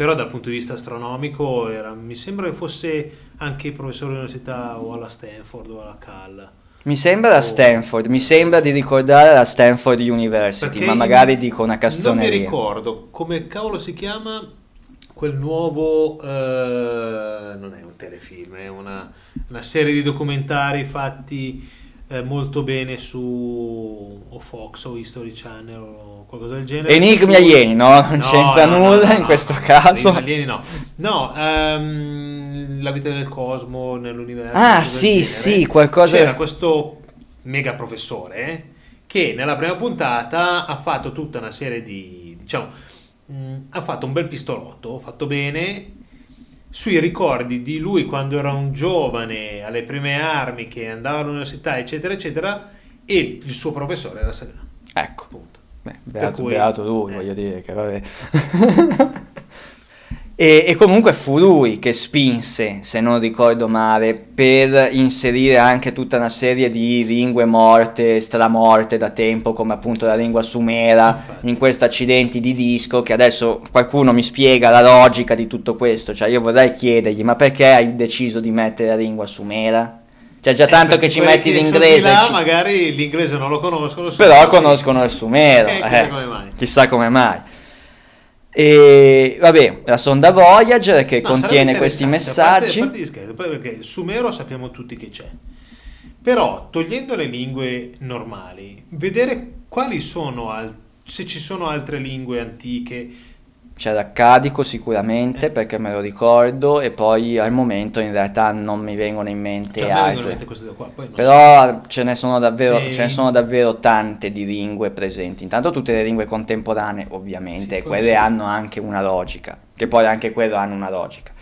però dal punto di vista astronomico era- mi sembra che fosse anche professore all'università o alla Stanford o alla Cal. Mi sembra la. Stanford, mi sembra di ricordare la Stanford University, Perché ma magari dico una Non mi castroneria. ricordo come cavolo si chiama quel nuovo. eh, non è un telefilm, è una, una serie di documentari fatti eh, molto bene su o Fox o History Channel o qualcosa del genere. Enigmi Su- alieni, no? Non No, c'entra no, nulla no, in questo caso. Enigmi alieni no. No, ehm, la vita nel cosmo, nell'universo. Ah, sì, sì, qualcosa- C'era questo mega professore che nella prima puntata ha fatto tutta una serie di, diciamo, mh, ha fatto un bel pistolotto, fatto bene, sui ricordi di lui quando era un giovane alle prime armi che andava all'università, eccetera, eccetera, e il suo professore era Sagan. Ecco. Beh, beato, cui- beato lui, eh. voglio dire che vabbè. E, e comunque fu lui che spinse, se non ricordo male, per inserire anche tutta una serie di lingue morte, stramorte da tempo, come appunto la lingua sumera, Infatti. in questi accidenti di disco, che adesso qualcuno mi spiega la logica di tutto questo. Cioè io vorrei chiedergli, ma perché hai deciso di mettere la lingua sumera? Cioè già tanto Eh, che ci metti che l'inglese, là, ci- magari l'inglese non lo conoscono. però conoscono il sumero. Eh, chissà eh. come mai. Chissà come mai. E vabbè, la sonda Voyager che No, contiene questi interessante, a parte- messaggi. A parte, perché il sumero sappiamo tutti che c'è. Però, togliendo le lingue normali, vedere quali sono, al- se ci sono altre lingue antiche. C'è l'accadico sicuramente perché me lo ricordo e poi al momento in realtà non mi vengono in mente Cioè, altre. qua. Non so. Però ce ne, sono davvero, Sì. ce ne sono davvero tante di lingue presenti. Intanto tutte le lingue contemporanee ovviamente, Sì, quelle sì. hanno anche una logica, che poi anche quelle hanno una logica.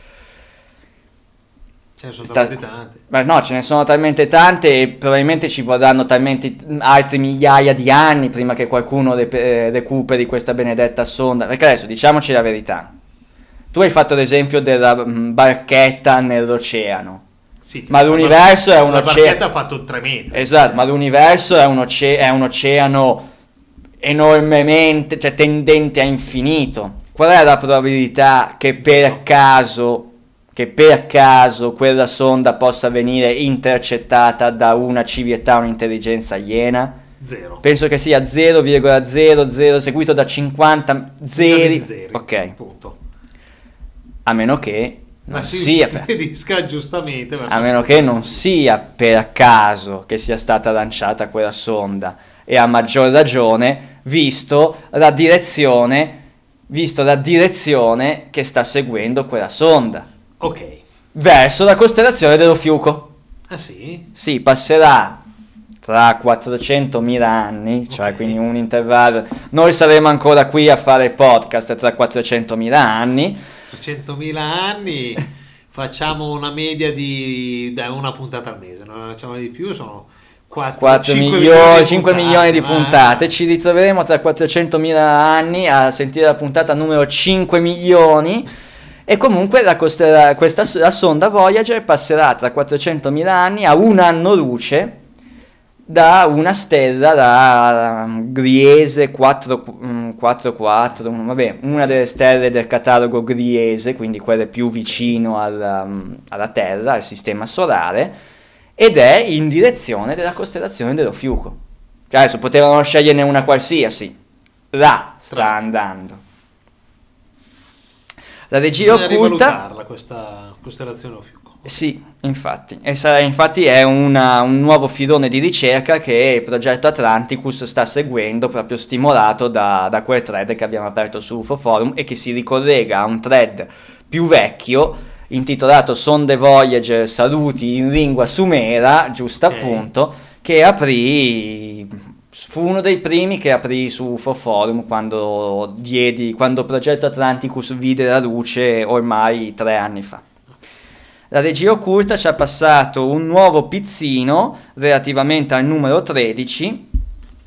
Ce ne sono sta- talmente tante. Ma no, ce ne sono talmente tante e probabilmente ci vorranno talmente altri migliaia di anni prima che qualcuno rep- eh, recuperi questa benedetta sonda. Perché adesso diciamoci la verità. Tu hai fatto l'esempio della mm, barchetta nell'oceano. Sì, Ma l'universo è un La oceano. barchetta ha fatto 3 metri. Esatto, ma l'universo è un, oce- è un oceano enormemente, cioè tendente a infinito. Qual è la probabilità che per caso, che per caso quella sonda possa venire intercettata da una civiltà, un'intelligenza aliena? Zero. Penso che sia 0,00 seguito da 50 zeri. Zeri. Ok, Punto. a meno che non si sia per... giustamente. A meno che non sia per caso che sia stata lanciata quella sonda e a maggior ragione visto la direzione, visto la direzione che sta seguendo quella sonda Ok. verso la costellazione dello Fiuco. Ah sì? Sì, passerà tra 400.000 anni, cioè Ok. quindi un intervallo. Noi saremo ancora qui a fare podcast tra 400.000 anni. 300.000 anni. Facciamo una media di dai, una puntata al mese. Non facciamo di più. Sono 4, 4 milioni, 5 milioni di puntate. Ci ritroveremo tra 400.000 anni a sentire la puntata numero 5 milioni. E comunque la, costella- questa, la sonda Voyager passerà tra 400.000 anni a un anno luce da una stella, da um, Griese 4, mm, 44, mm, vabbè, una delle stelle del catalogo Griese, quindi quelle più vicino al, um, alla Terra, al sistema solare, ed è in direzione della costellazione dello Fiuco. Cioè, adesso potevano sceglierne una qualsiasi, là sta andando. La regia Bisogna occulta... questa costellazione o fiuco. Sì, infatti. E sarà- infatti è una- un nuovo filone di ricerca che il progetto Atlanticus sta seguendo, proprio stimolato da, da quel thread che abbiamo aperto su UFO Forum e che si ricollega a un thread più vecchio intitolato Sonde Voyager Saluti in lingua sumera, giusto appunto, che aprì fu uno dei primi che aprì su Forum quando diedi quando Progetto Atlanticus vide la luce ormai tre anni fa. La regia occulta ci ha passato un nuovo pizzino relativamente al numero 13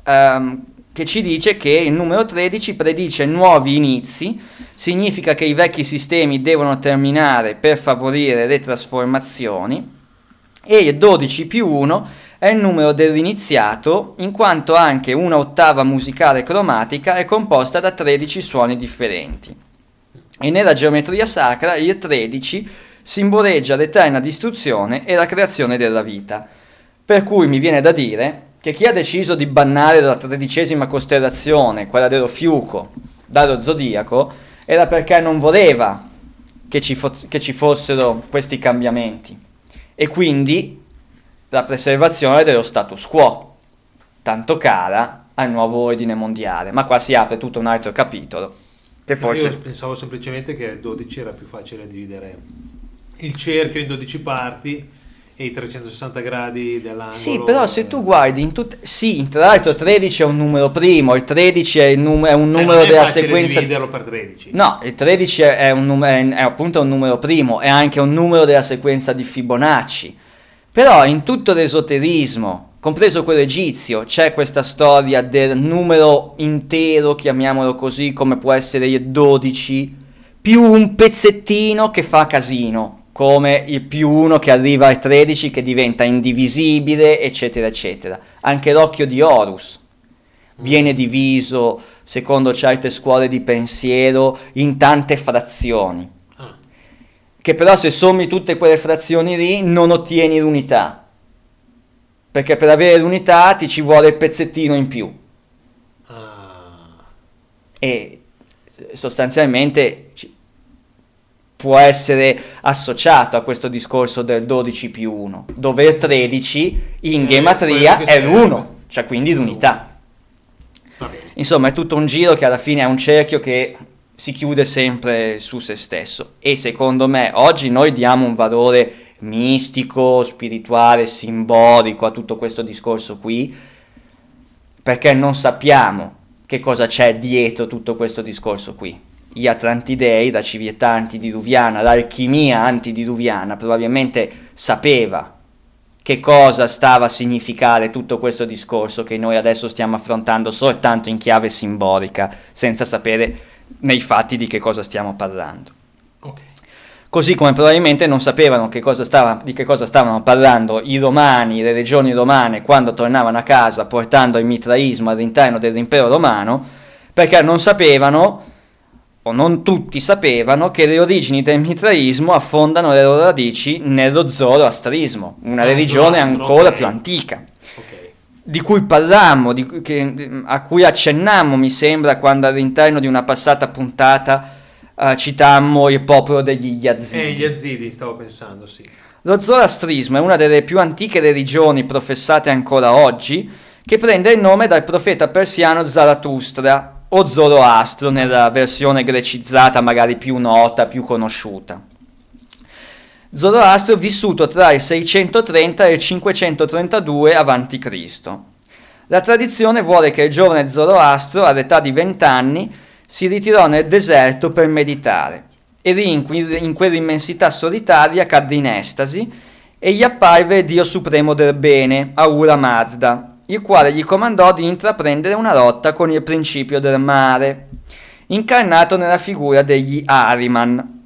ehm, che ci dice che il numero 13 predice nuovi inizi, significa che i vecchi sistemi devono terminare per favorire le trasformazioni e il 12 più 1 è il numero dell'iniziato in quanto anche una ottava musicale cromatica è composta da 13 suoni differenti. E nella geometria sacra il 13 simboleggia l'eterna distruzione e la creazione della vita. Per cui mi viene da dire che chi ha deciso di bannare la tredicesima costellazione, quella dello Fiuco, dallo zodiaco, era perché non voleva che ci, fo- che ci fossero questi cambiamenti e quindi la preservazione dello status quo, tanto cara al nuovo ordine mondiale. Ma qua si apre tutto un altro capitolo. Che forse... Io pensavo semplicemente che il 12 era più facile dividere il cerchio in 12 parti e i 360 gradi dell'angolo. Sì, però se tu guardi in tutte... Sì, tra l'altro 13 è un numero primo, il 13 è, il num- è un cioè, numero non è della sequenza... dividerlo per 13. No, il 13 è, è un num- è, è appunto un numero primo, è anche un numero della sequenza di Fibonacci. Però in tutto l'esoterismo, compreso quello egizio, c'è questa storia del numero intero, chiamiamolo così, come può essere il 12, più un pezzettino che fa casino, come il più uno che arriva al 13 che diventa indivisibile, eccetera, eccetera. Anche l'occhio di Horus viene diviso, secondo certe scuole di pensiero, in tante frazioni. Che però se sommi tutte quelle frazioni lì non ottieni l'unità. Perché per avere l'unità ti ci vuole il pezzettino in più. ah, e sostanzialmente può essere associato a questo discorso del 12 più 1, dove il 13 in Eh, gematria è serve. l'1, cioè quindi l'unità. Insomma, è tutto un giro che alla fine è un cerchio che si chiude sempre su se stesso. E secondo me oggi noi diamo un valore mistico, spirituale, simbolico a tutto questo discorso qui, perché non sappiamo che cosa c'è dietro tutto questo discorso qui. Gli Atlantidei, la civiltà antidiluviana, l'alchimia antidiluviana probabilmente sapeva che cosa stava a significare tutto questo discorso che noi adesso stiamo affrontando soltanto in chiave simbolica, senza sapere nei fatti di che cosa stiamo parlando. Così come probabilmente non sapevano che stava- di che cosa stavano parlando i romani, le regioni romane, quando tornavano a casa portando il mitraismo all'interno dell'impero romano, perché non sapevano, o non tutti sapevano, che le origini del mitraismo affondano le loro radici nello zoroastrismo, una Ah, religione ancora più antica. Di cui parlammo, di che- a cui accennammo, mi sembra, quando all'interno di una passata puntata eh, citammo il popolo degli Yazidi. Eh, gli azidi, stavo pensando, sì. Lo zoroastrismo è una delle più antiche religioni professate ancora oggi, che prende il nome dal profeta persiano Zarathustra o Zoroastro nella versione grecizzata magari più nota, più conosciuta. Zoroastro vissuto tra il 630 e il 532 a.C. La tradizione vuole che il giovane Zoroastro, all'età di 20 anni, si ritirò nel deserto per meditare e lì in, quell'immensità solitaria cadde in estasi e gli apparve il Dio supremo del bene, Ahura Mazda, il quale gli comandò di intraprendere una lotta con il principio del mare, incarnato nella figura degli Ahriman.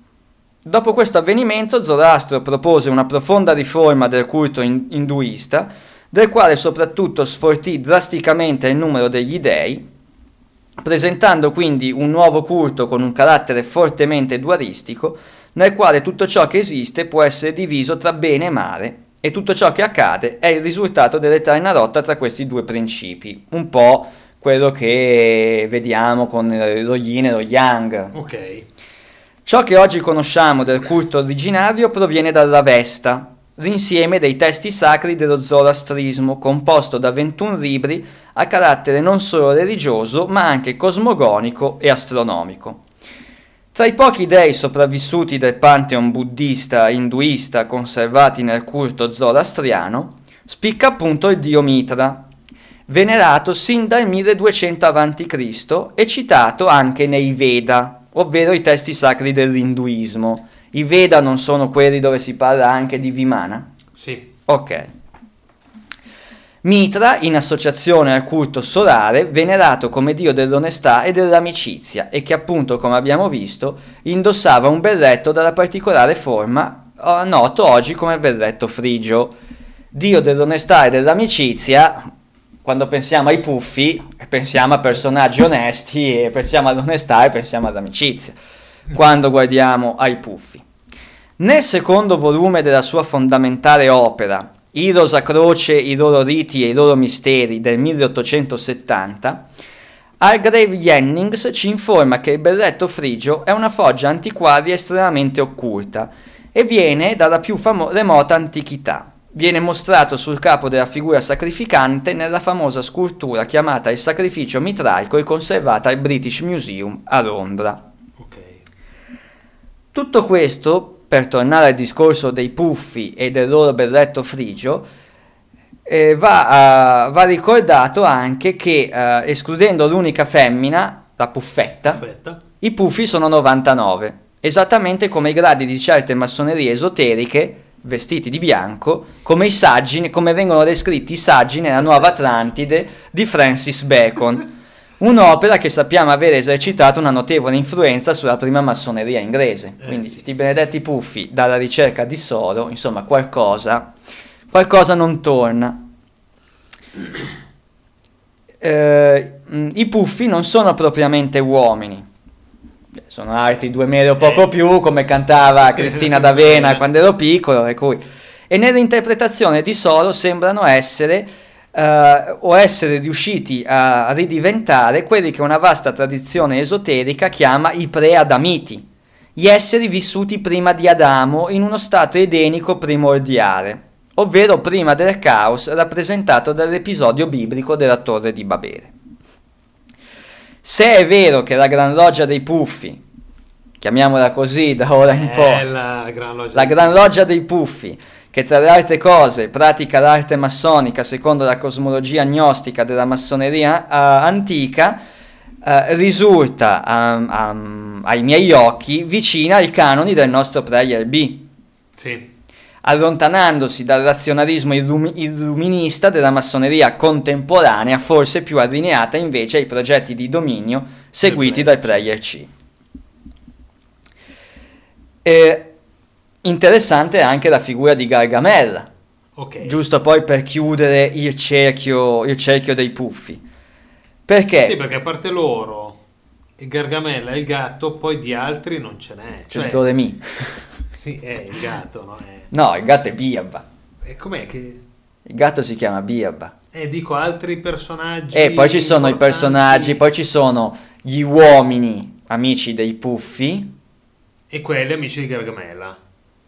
Dopo questo avvenimento Zoroastro propose una profonda riforma del culto in- induista, del quale soprattutto sfortì drasticamente il numero degli dei, presentando quindi un nuovo culto con un carattere fortemente dualistico, nel quale tutto ciò che esiste può essere diviso tra bene e male, e tutto ciò che accade è il risultato dell'eterna lotta tra questi due principi, un po' quello che vediamo con lo yin e lo yang. Ok. Ciò che oggi conosciamo del culto originario proviene dall'Avesta, l'insieme dei testi sacri dello zoroastrismo, composto da 21 libri a carattere non solo religioso, ma anche cosmogonico e astronomico. Tra i pochi dei sopravvissuti del pantheon buddista e induista conservati nel culto zoroastriano, spicca appunto il dio Mitra, venerato sin dal 1200 a.C. e citato anche nei Veda, ovvero i testi sacri dell'induismo. I Veda non sono quelli dove si parla anche di Vimana? Sì. Ok. Mitra, in associazione al culto solare, venerato come dio dell'onestà e dell'amicizia, e che appunto, come abbiamo visto, indossava un berretto dalla particolare forma eh, noto oggi come berretto frigio. Dio dell'onestà e dell'amicizia, quando pensiamo ai puffi, pensiamo a personaggi onesti, e pensiamo all'onestà e pensiamo all'amicizia, quando guardiamo ai puffi. Nel secondo volume della sua fondamentale opera, I Rosa Croce, i loro riti e i loro misteri del 1870, Hargrave Jennings ci informa che il berretto frigio è una foggia antiquaria estremamente occulta e viene dalla più famo- remota antichità. Viene mostrato sul capo della figura sacrificante nella famosa scultura chiamata il sacrificio mitraico e conservata al British Museum a Londra. Ok. Tutto questo, per tornare al discorso dei puffi e del loro berretto frigio, eh, va, a- va ricordato anche che, eh, escludendo l'unica femmina, la puffetta, Perfetta. i puffi sono 99, esattamente come i gradi di certe massonerie esoteriche, vestiti di bianco, come i saggi, come vengono descritti i saggi nella Nuova Atlantide di Francis Bacon. Un'opera che sappiamo avere esercitato una notevole influenza sulla prima massoneria inglese. Eh, Quindi, sì. sti benedetti puffi dalla ricerca di Soro, insomma, qualcosa, qualcosa non torna. Eh, mh, I puffi non sono propriamente uomini, sono alti due metri o poco Eh. più, come cantava Cristina D'Avena quando ero piccolo, e, cui- e nell'interpretazione di Soro sembrano essere eh, o essere riusciti a ridiventare quelli che una vasta tradizione esoterica chiama i pre-adamiti, gli esseri vissuti prima di Adamo in uno stato edenico primordiale, ovvero prima del caos rappresentato dall'episodio biblico della torre di Babele. Se è vero che la Gran Loggia dei Puffi, chiamiamola così da ora in poi, la Gran Loggia. la Gran Loggia dei Puffi, che tra le altre cose pratica l'arte massonica secondo la cosmologia gnostica della massoneria eh, antica, eh, risulta am- am- ai miei occhi vicina ai canoni del nostro Prayer B, Sì. Allontanandosi dal razionalismo illumi- illuminista della massoneria contemporanea, forse più allineata invece ai progetti di dominio seguiti dal Prayer C. E interessante anche la figura di Gargamella, Ok. giusto poi per chiudere il cerchio, il cerchio dei puffi. Perché? Sì, perché a parte loro, il Gargamella e il gatto, poi di altri non ce n'è. Cioè, Doremi. Sì, è il gatto, no? È, No, il gatto è Biabba. è com'è che... Il gatto si chiama Biabba. Eh, dico altri personaggi. E poi ci sono i personaggi, poi ci sono gli uomini amici dei puffi. E quelli amici di Gargamella.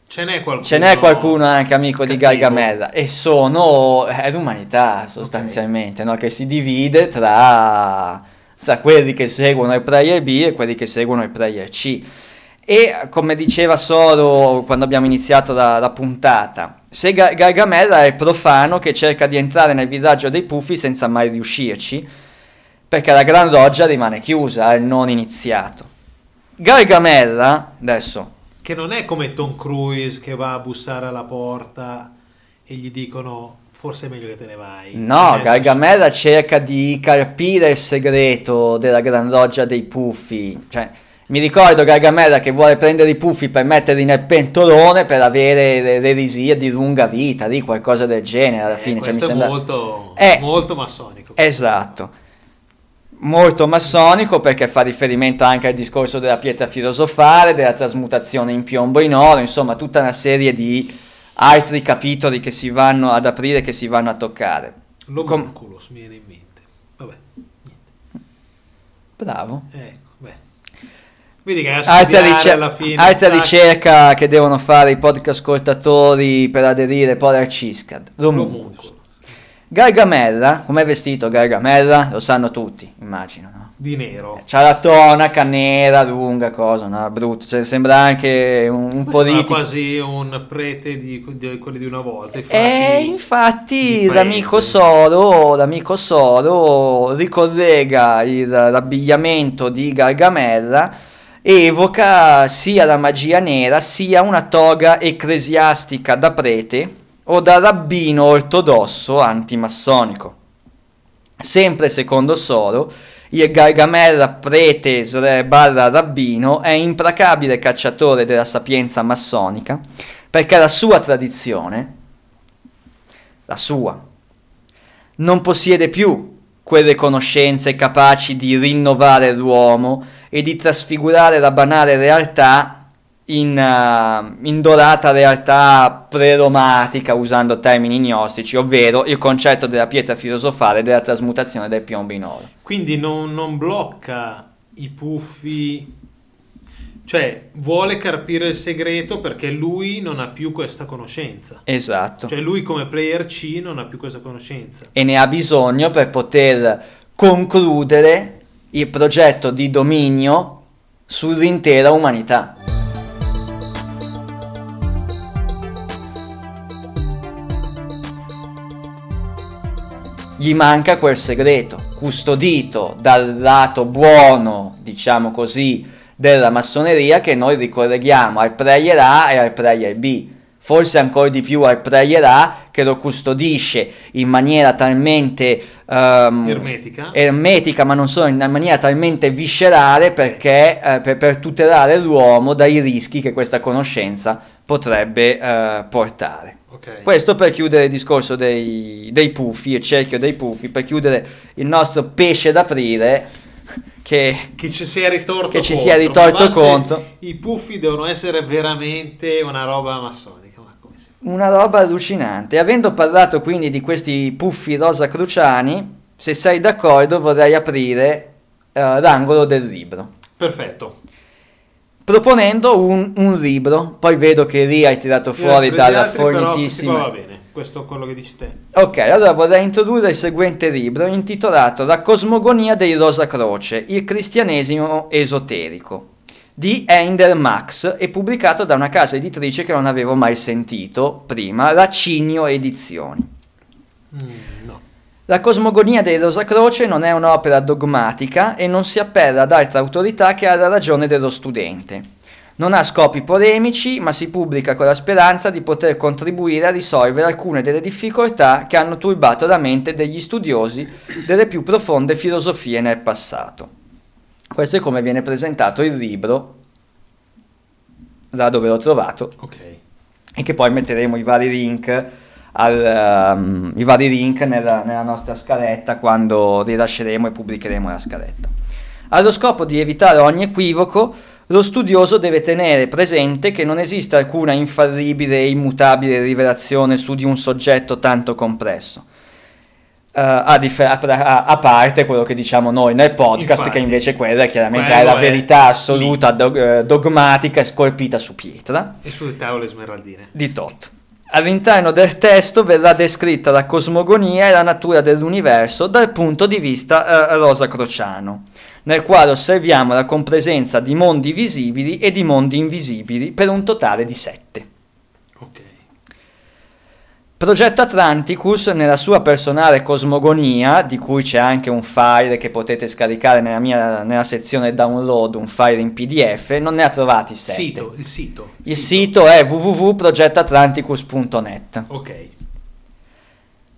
Ce n'è qualcuno. Ce n'è qualcuno anche amico di cattivo. Gargamella e sono è l'umanità sostanzialmente, no? che si divide tra, tra quelli che seguono il Prayer B e quelli che seguono il Prayer C. E come diceva Soro quando abbiamo iniziato la, la puntata, se Gar- Gargamella è profano che cerca di entrare nel villaggio dei puffi senza mai riuscirci, perché la Gran Loggia rimane chiusa, è non iniziato. Gargamella, adesso Che non è come Tom Cruise che va a bussare alla porta e gli dicono forse è meglio che te ne vai. No, Eh, Gargamella cerca di carpire il segreto della Gran Loggia dei Puffi. Cioè, mi ricordo Gargamella che vuole prendere i puffi per metterli nel pentolone per avere le- l'eresia di lunga vita, lì qualcosa del genere alla eh, fine. Cioè, mi sembra... è molto, Eh. molto massonico. Esatto. Molto massonico perché fa riferimento anche al discorso della pietra filosofale, della trasmutazione in piombo in oro, insomma tutta una serie di altri capitoli che si vanno ad aprire, che si vanno a toccare. L'omunculus mi viene in mente. Vabbè, Bravo. ecco. Vedi che a Altra, studiare ricer- alla fine. altra tac, ricerca che devono fare i podcast ascoltatori per aderire poi al CISCAD. L'omunculus. Gargamella, com'è vestito Gargamella? Lo sanno tutti, immagino, no? Di nero. C'ha la tonaca nera, lunga, cosa, no? Brutto. Cioè, sembra anche un, un politico. quasi un prete di, di quelli di una volta. E frati infatti l'amico. Soro, l'amico Soro ricollega il- l'abbigliamento di Gargamella evoca sia la magia nera sia una toga ecclesiastica da prete o da rabbino ortodosso antimassonico. Sempre secondo Soro, il Gargamella prete barra rabbino è implacabile cacciatore della sapienza massonica perché la sua tradizione, la sua, non possiede più quelle conoscenze capaci di rinnovare l'uomo e di trasfigurare la banale realtà in, eh, in dorata realtà preromatica usando termini gnostici, ovvero il concetto della pietra filosofale della trasmutazione del piombo in oro. Quindi non, non blocca i puffi, cioè vuole carpire il segreto perché lui non ha più questa conoscenza. Esatto. Cioè lui come player C non ha più questa conoscenza. e ne ha bisogno per poter concludere il progetto di dominio sull'intera umanità. Gli manca quel segreto, custodito dal lato buono, diciamo così, della massoneria che noi ricolleghiamo al prayer A e al prayer B. forse ancora di più al Prayer A che lo custodisce in maniera talmente ehm, Ermetica. ermetica, ma non solo, in maniera talmente viscerale perché, eh, per, per tutelare l'uomo dai rischi che questa conoscenza potrebbe eh, portare. Ok. Questo per chiudere il discorso dei, dei puffi, il cerchio dei puffi, per chiudere il nostro pesce d'aprile che Che ci sia ritorto Che ci contro. sia ritorto contro. I puffi devono essere veramente una roba massonica. Ma come si fa? Una roba allucinante. Avendo parlato quindi di questi puffi rosa cruciani, se sei d'accordo vorrei aprire eh, l'angolo del libro. Perfetto. Proponendo un, un libro, poi vedo che lì hai tirato fuori dalla altri, però fornitissima... va bene. Questo è quello che dici te. Ok, allora vorrei introdurre il seguente libro intitolato La cosmogonia dei Rosa Croce, il cristianesimo esoterico di Ender Max e pubblicato da una casa editrice che non avevo mai sentito prima, la Cigno Edizioni. Mm, no. La cosmogonia dei Rosa Croce non è un'opera dogmatica e non si appella ad altra autorità che alla ragione dello studente. Non ha scopi polemici, ma si pubblica con la speranza di poter contribuire a risolvere alcune delle difficoltà che hanno turbato la mente degli studiosi delle più profonde filosofie nel passato. Questo è come viene presentato il libro, da dove l'ho trovato, Ok. e che poi metteremo i vari link, al, um, i vari link nella, nella nostra scaletta quando rilasceremo e pubblicheremo la scaletta. Allo scopo di evitare ogni equivoco, lo studioso deve tenere presente che non esiste alcuna infallibile e immutabile rivelazione su di un soggetto tanto complesso. Eh, a, dif- a- a- parte quello che diciamo noi nel podcast, Infatti. che invece quella chiaramente è la è verità assoluta, dog- eh, dogmatica e scolpita su pietra E sulle tavole smeraldine. di tot. All'interno del testo verrà descritta la cosmogonia e la natura dell'universo dal punto di vista eh, rosacrociano, nel quale osserviamo la compresenza di mondi visibili e di mondi invisibili per un totale di sette. Ok. Progetto Atlanticus, nella sua personale cosmogonia, di cui c'è anche un file che potete scaricare nella, mia, nella sezione download, un file in PDF, non ne ha trovati sette. Sito, il sito. Il sito è www.progettoatlanticus.net. Ok.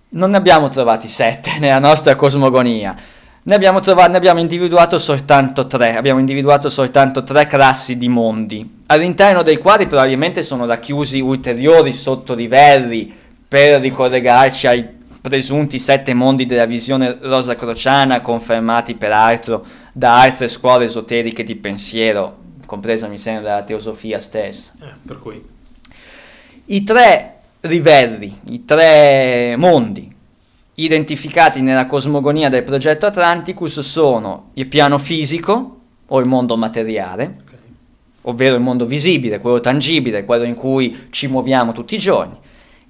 Non ne abbiamo trovati sette nella nostra cosmogonia. Ne abbiamo, trova- ne abbiamo individuato soltanto tre. Abbiamo individuato soltanto tre classi di mondi, all'interno dei quali probabilmente sono racchiusi ulteriori sottolivelli per ricollegarci ai presunti sette mondi della visione rosacrociana, confermati peraltro da altre scuole esoteriche di pensiero, compresa mi sembra la teosofia stessa. Eh, per cui. I tre livelli, i tre mondi identificati nella cosmogonia del progetto Atlanticus sono il piano fisico o il mondo materiale, Ok. ovvero il mondo visibile, quello tangibile, quello in cui ci muoviamo tutti i giorni,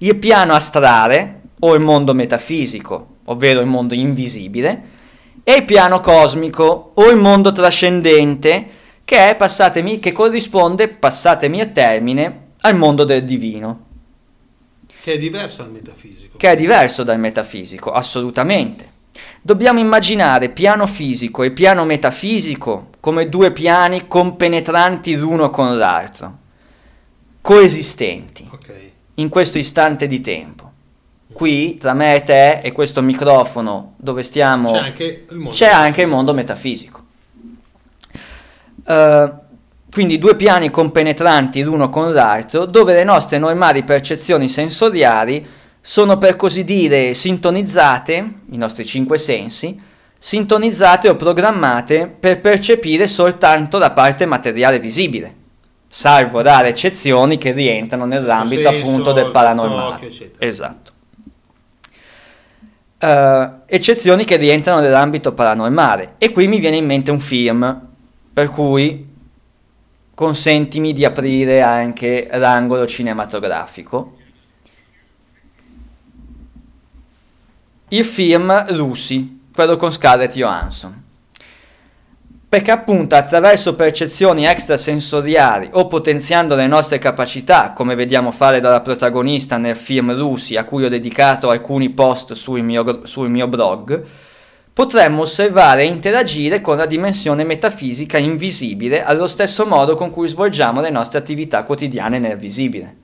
il piano astrale o il mondo metafisico, ovvero il mondo invisibile, e il piano cosmico o il mondo trascendente, che è, passatemi, che corrisponde, passatemi a termine, al mondo del divino, Che è diverso dal metafisico. che è diverso dal metafisico, assolutamente. Dobbiamo immaginare piano fisico e piano metafisico come due piani compenetranti l'uno con l'altro, coesistenti Ok. In questo istante di tempo. Qui, tra me e te e questo microfono dove stiamo, C'è anche il mondo. anche il mondo metafisico. Eh, quindi due piani compenetranti l'uno con l'altro, dove le nostre normali percezioni sensoriali sono per così dire sintonizzate, i nostri cinque sensi, sintonizzate o programmate per percepire soltanto la parte materiale visibile, salvo rare eccezioni che rientrano nell'ambito senso, appunto del paranormale. occhio, eccetera. Esatto. Eh, eccezioni che rientrano nell'ambito paranormale. E qui mi viene in mente un film, per cui consentimi di aprire anche l'angolo cinematografico. Il film Lucy, quello con Scarlett Johansson. Perché appunto attraverso percezioni extrasensoriali o potenziando le nostre capacità, come vediamo fare dalla protagonista nel film Lucy, a cui ho dedicato alcuni post sul mio, sul mio blog, potremmo osservare e interagire con la dimensione metafisica invisibile allo stesso modo con cui svolgiamo le nostre attività quotidiane nel visibile.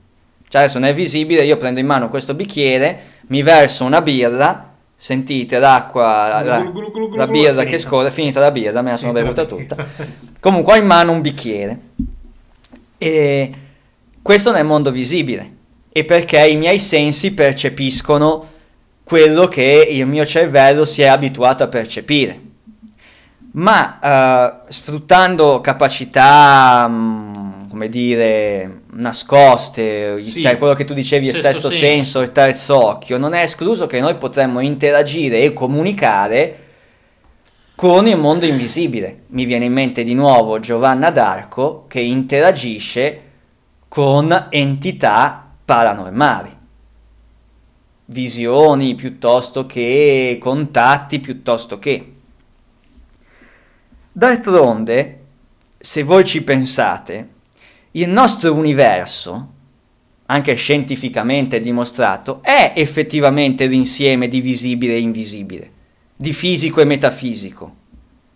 Cioè adesso è visibile, io prendo in mano questo bicchiere, mi verso una birra, sentite l'acqua, la, Glu, glu, glu, glu, la birra che scorre, è finita la birra, me la sono bevuta tutta. Comunque ho in mano un bicchiere. E questo nel mondo visibile. E perché i miei sensi percepiscono quello che il mio cervello si è abituato a percepire. Ma eh, sfruttando capacità, mm, come dire, nascoste, Sì. se- quello che tu dicevi, il Sesto sesto senso. senso, il terzo occhio, non è escluso che noi potremmo interagire e comunicare con il mondo invisibile. Mi viene in mente di nuovo Giovanna d'Arco che interagisce con entità paranormali, visioni piuttosto che contatti piuttosto che. D'altronde, se voi ci pensate, il nostro universo, anche scientificamente dimostrato, è effettivamente l'insieme di visibile e invisibile, di fisico e metafisico,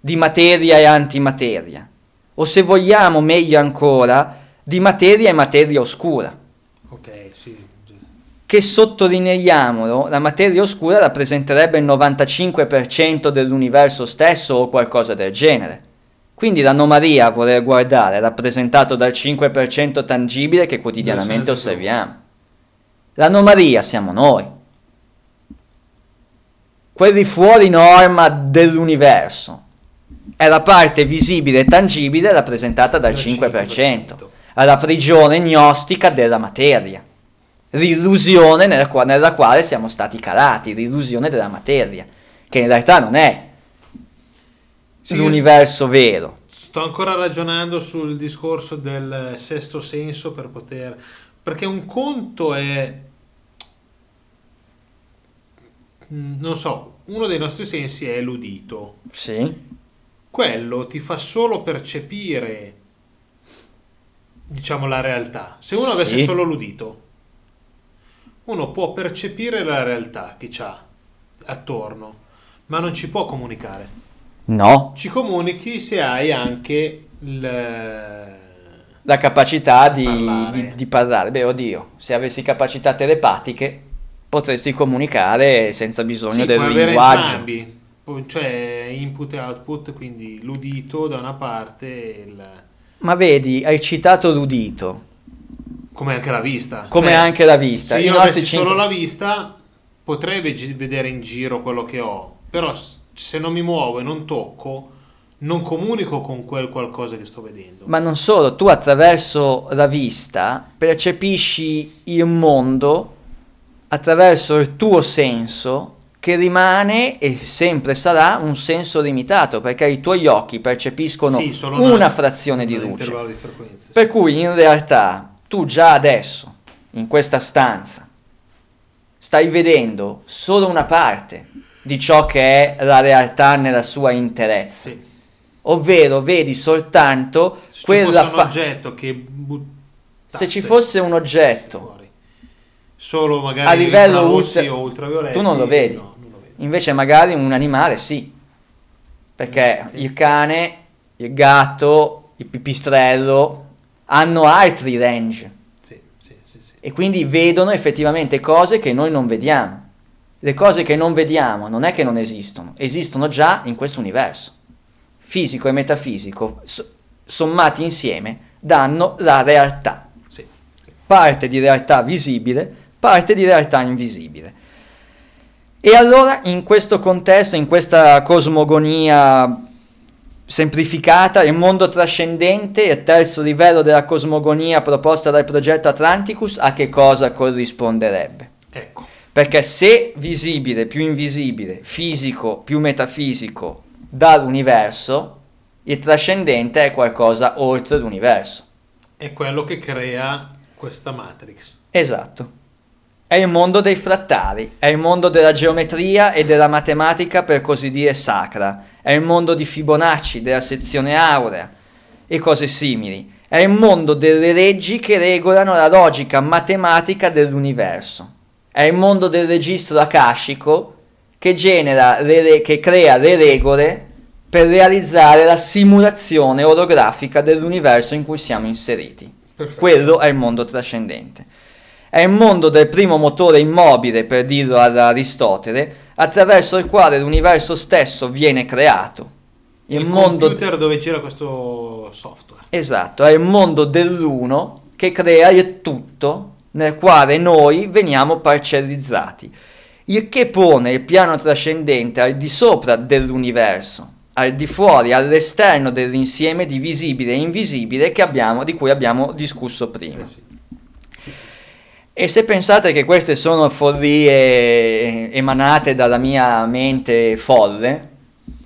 di materia e antimateria, o se vogliamo meglio ancora, di materia e materia oscura Ok, sì. che sottolineiamolo, la materia oscura rappresenterebbe il 95% dell'universo stesso o qualcosa del genere. Quindi l'anomalia a voler guardare è rappresentato dal 5% tangibile che quotidianamente osserviamo. L'anomalia siamo noi. Quelli fuori norma dell'universo. È la parte visibile e tangibile rappresentata dal Del 5%, è la prigione gnostica della materia l'illusione nella, qua- nella quale siamo stati calati, l'illusione della materia, che in realtà non è Sì, l'universo vero. Sto ancora ragionando sul discorso del sesto senso per poter... Perché un conto è... mm, Non so, uno dei nostri sensi è l'udito. Sì, Quello ti fa solo percepire, diciamo, la realtà. Se uno avesse Sì. solo l'udito, uno può percepire la realtà che c'ha attorno, ma non ci può comunicare. No, Ci comunichi se hai anche il... la capacità di Parlare. di- di parlare. Beh, oddio, se avessi capacità telepatiche potresti comunicare senza bisogno Sì, del linguaggio. entrambi, cioè input e output, quindi l'udito da una parte, e il- Ma vedi, hai citato l'udito, come anche la vista. come Cioè, anche la vista. Se io avessi cinque- solo la vista, potrei vedere in giro quello che ho, però se non mi muovo e non tocco, non comunico con quel qualcosa che sto vedendo. Ma non solo, tu attraverso la vista percepisci il mondo attraverso il tuo senso che rimane e sempre sarà un senso limitato perché i tuoi occhi percepiscono Sì, solo una, frazione di luce. di. Per cui in realtà tu già adesso, in questa stanza, stai vedendo solo una parte di ciò che è la realtà nella sua interezza. Sì. Ovvero vedi soltanto Se quella fa- oggetto che buttasse se ci fosse un oggetto fuori, solo magari a livello ultra- o ultravioletti, tu non lo vedi. no, non lo invece magari un animale sì perché Sì. il cane il gatto il pipistrello hanno altri range sì. e quindi vedono effettivamente cose che noi non vediamo le cose che non vediamo non è che non esistono esistono già in questo universo fisico e metafisico so- sommati insieme danno la realtà Sì. parte di realtà visibile, parte di realtà invisibile. E allora in questo contesto, in questa cosmogonia semplificata, il mondo trascendente, il terzo livello della cosmogonia proposta dal progetto Atlanticus, a che cosa corrisponderebbe? Ecco, Perché se visibile più invisibile, fisico più metafisico dall'universo, il trascendente è qualcosa oltre l'universo. è quello che crea questa matrix. Esatto. È il mondo dei frattali, è il mondo della geometria e della matematica per così dire sacra, è il mondo di Fibonacci, della sezione aurea e cose simili. È il mondo delle leggi che regolano la logica matematica dell'universo. È il mondo del registro akashico che genera le re- che crea le regole per realizzare la simulazione orografica dell'universo in cui siamo inseriti. Perfetto. Quello è il mondo trascendente. È il mondo del primo motore immobile, per dirlo ad Aristotele, attraverso il quale l'universo stesso viene creato. Il, Il mondo computer dove gira questo software. Esatto, è il mondo dell'uno che crea il tutto nel quale noi veniamo parcellizzati, il che pone il piano trascendente al di sopra dell'universo, al di fuori, all'esterno dell'insieme di visibile e invisibile che abbiamo, di cui abbiamo discusso prima. Eh. E se pensate che queste sono follie emanate dalla mia mente folle,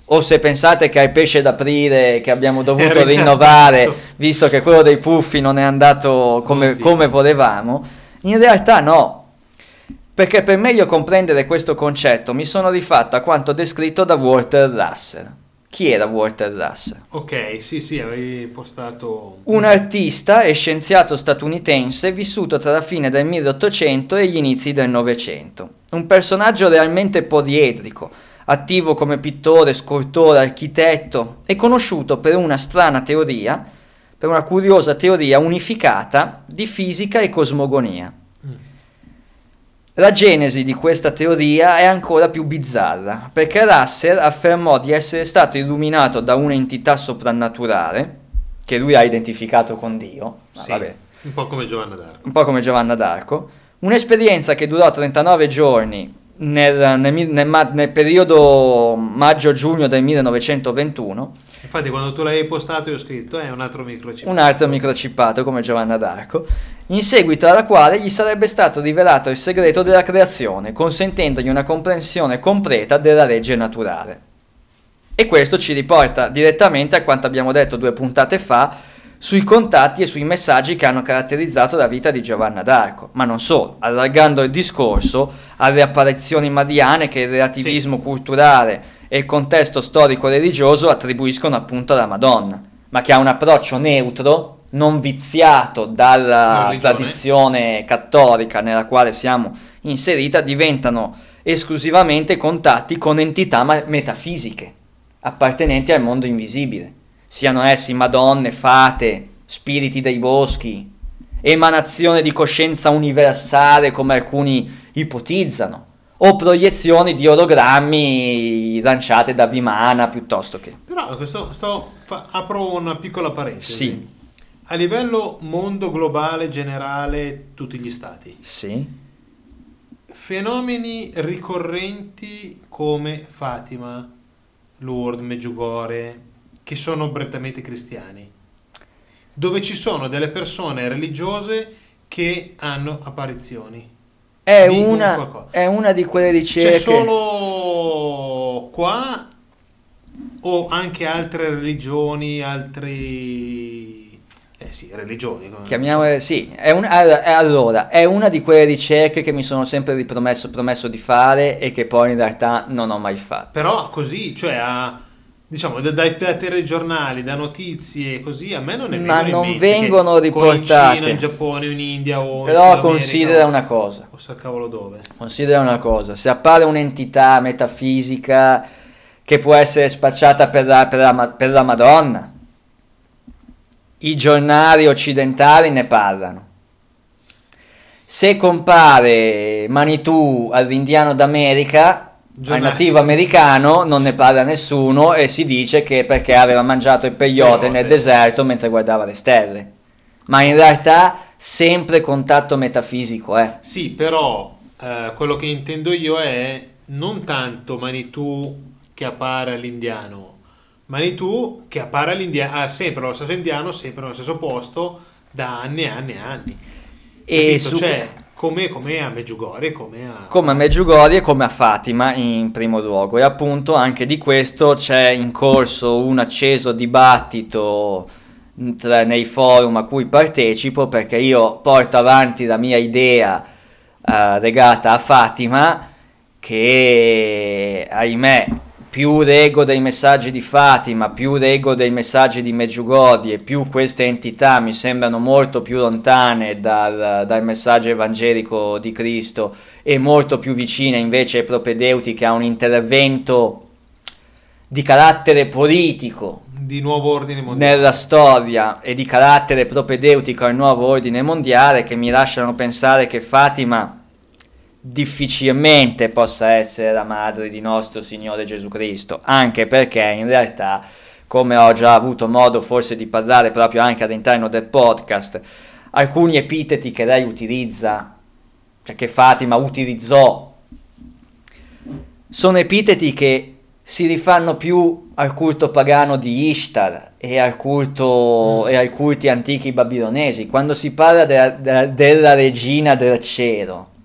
o se pensate che al pesce d'aprile che abbiamo dovuto rinnovare, visto che quello dei puffi non è andato come, come volevamo, in realtà no. Perché per meglio comprendere questo concetto mi sono rifatto a quanto descritto da Walter Russell. Chi era Walter Russell? Ok, sì, sì, avevi postato... Un artista e scienziato statunitense vissuto tra la fine del 1800 e gli inizi del Novecento. Un personaggio realmente poliedrico, attivo come pittore, scultore, architetto e conosciuto per una strana teoria, per una curiosa teoria unificata di fisica e cosmogonia. La genesi di questa teoria è ancora più bizzarra, perché Russell affermò di essere stato illuminato da un'entità soprannaturale, che lui ha identificato con Dio, Sì, un po' come Giovanna d'Arco. un po' come Giovanna d'Arco, un'esperienza che durò 39 giorni nel, nel nel nel periodo maggio-giugno del 1921, Infatti quando tu l'hai postato io ho scritto è un altro microchip. un altro microcippato come Giovanna d'Arco, in seguito alla quale gli sarebbe stato rivelato il segreto della creazione, consentendogli una comprensione completa della legge naturale. E questo ci riporta direttamente a quanto abbiamo detto due puntate fa sui contatti e sui messaggi che hanno caratterizzato la vita di Giovanna d'Arco, ma non solo, allargando il discorso alle apparizioni mariane che il relativismo culturale e il contesto storico-religioso attribuiscono appunto alla Madonna, ma che ha un approccio neutro, non viziato La dalla religione. tradizione cattolica nella quale siamo inserita, diventano esclusivamente contatti con entità metafisiche, appartenenti al mondo invisibile, siano essi madonne, fate, spiriti dei boschi, emanazione di coscienza universale come alcuni ipotizzano, o proiezioni di orogrammi lanciate da Vimana piuttosto che... Però questo, sto, fa- apro una piccola parentesi. Sì. A livello mondo globale, generale, tutti gli stati. Sì? Fenomeni ricorrenti come Fatima, Lourdes, Meggiugorje, che sono prettamente cristiani, dove ci sono delle persone religiose che hanno apparizioni. È una, è una di quelle C'è ricerche... solo qua o anche altre religioni, altri... Eh sì, religioni. Chiamiamole, sì, è un- allora, è una di quelle ricerche che mi sono sempre ripromesso promesso di fare e che poi in realtà non ho mai fatto. Però così, cioè a, diciamo, da- dai, dai telegiornali, da notizie così, a me non ne Ma in non mente vengono riportate. In Cina, in Giappone, o in India o in Però America, considera una cosa, O sa cavolo dove. considera una cosa, se appare un'entità metafisica che può essere spacciata per la, per la per la Madonna, i giornali occidentali ne parlano. Se compare Manitou all'indiano d'America, al Giornali. nativo americano, non ne parla nessuno e si dice che perché aveva mangiato il peyote Peyote. nel deserto mentre guardava le stelle. Ma in realtà sempre contatto metafisico, eh. Sì, però eh, quello che intendo io è non tanto Manitou che appare all'indiano, Manitou che appare all'indiano, ha sempre lo stesso indiano, sempre nello stesso posto, da anni e anni e anni. E Capito? su- Cioè, come, come a Meggiugorje, come a... come a Medjugorje e come a Fatima in primo luogo. E appunto anche di questo c'è in corso un acceso dibattito tra- nei forum a cui partecipo perché io porto avanti la mia idea eh, legata a Fatima che ahimè più leggo dei messaggi di Fatima, più leggo dei messaggi di Medjugorje, più queste entità mi sembrano molto più lontane dal, dal messaggio evangelico di Cristo e molto più vicine invece ai propedeutiche a un intervento di carattere politico di nuovo ordine mondiale. nella storia e di carattere propedeutico al nuovo ordine mondiale che mi lasciano pensare che Fatima difficilmente possa essere la madre di nostro Signore Gesù Cristo, anche perché in realtà, come ho già avuto modo forse di parlare proprio anche all'interno del podcast, alcuni epiteti che lei utilizza, cioè che Fatima utilizzò, sono epiteti che si rifanno più al culto pagano di Ishtar e, al culto, Mm. e ai culti antichi babilonesi. Quando si parla della, della- della regina del cielo,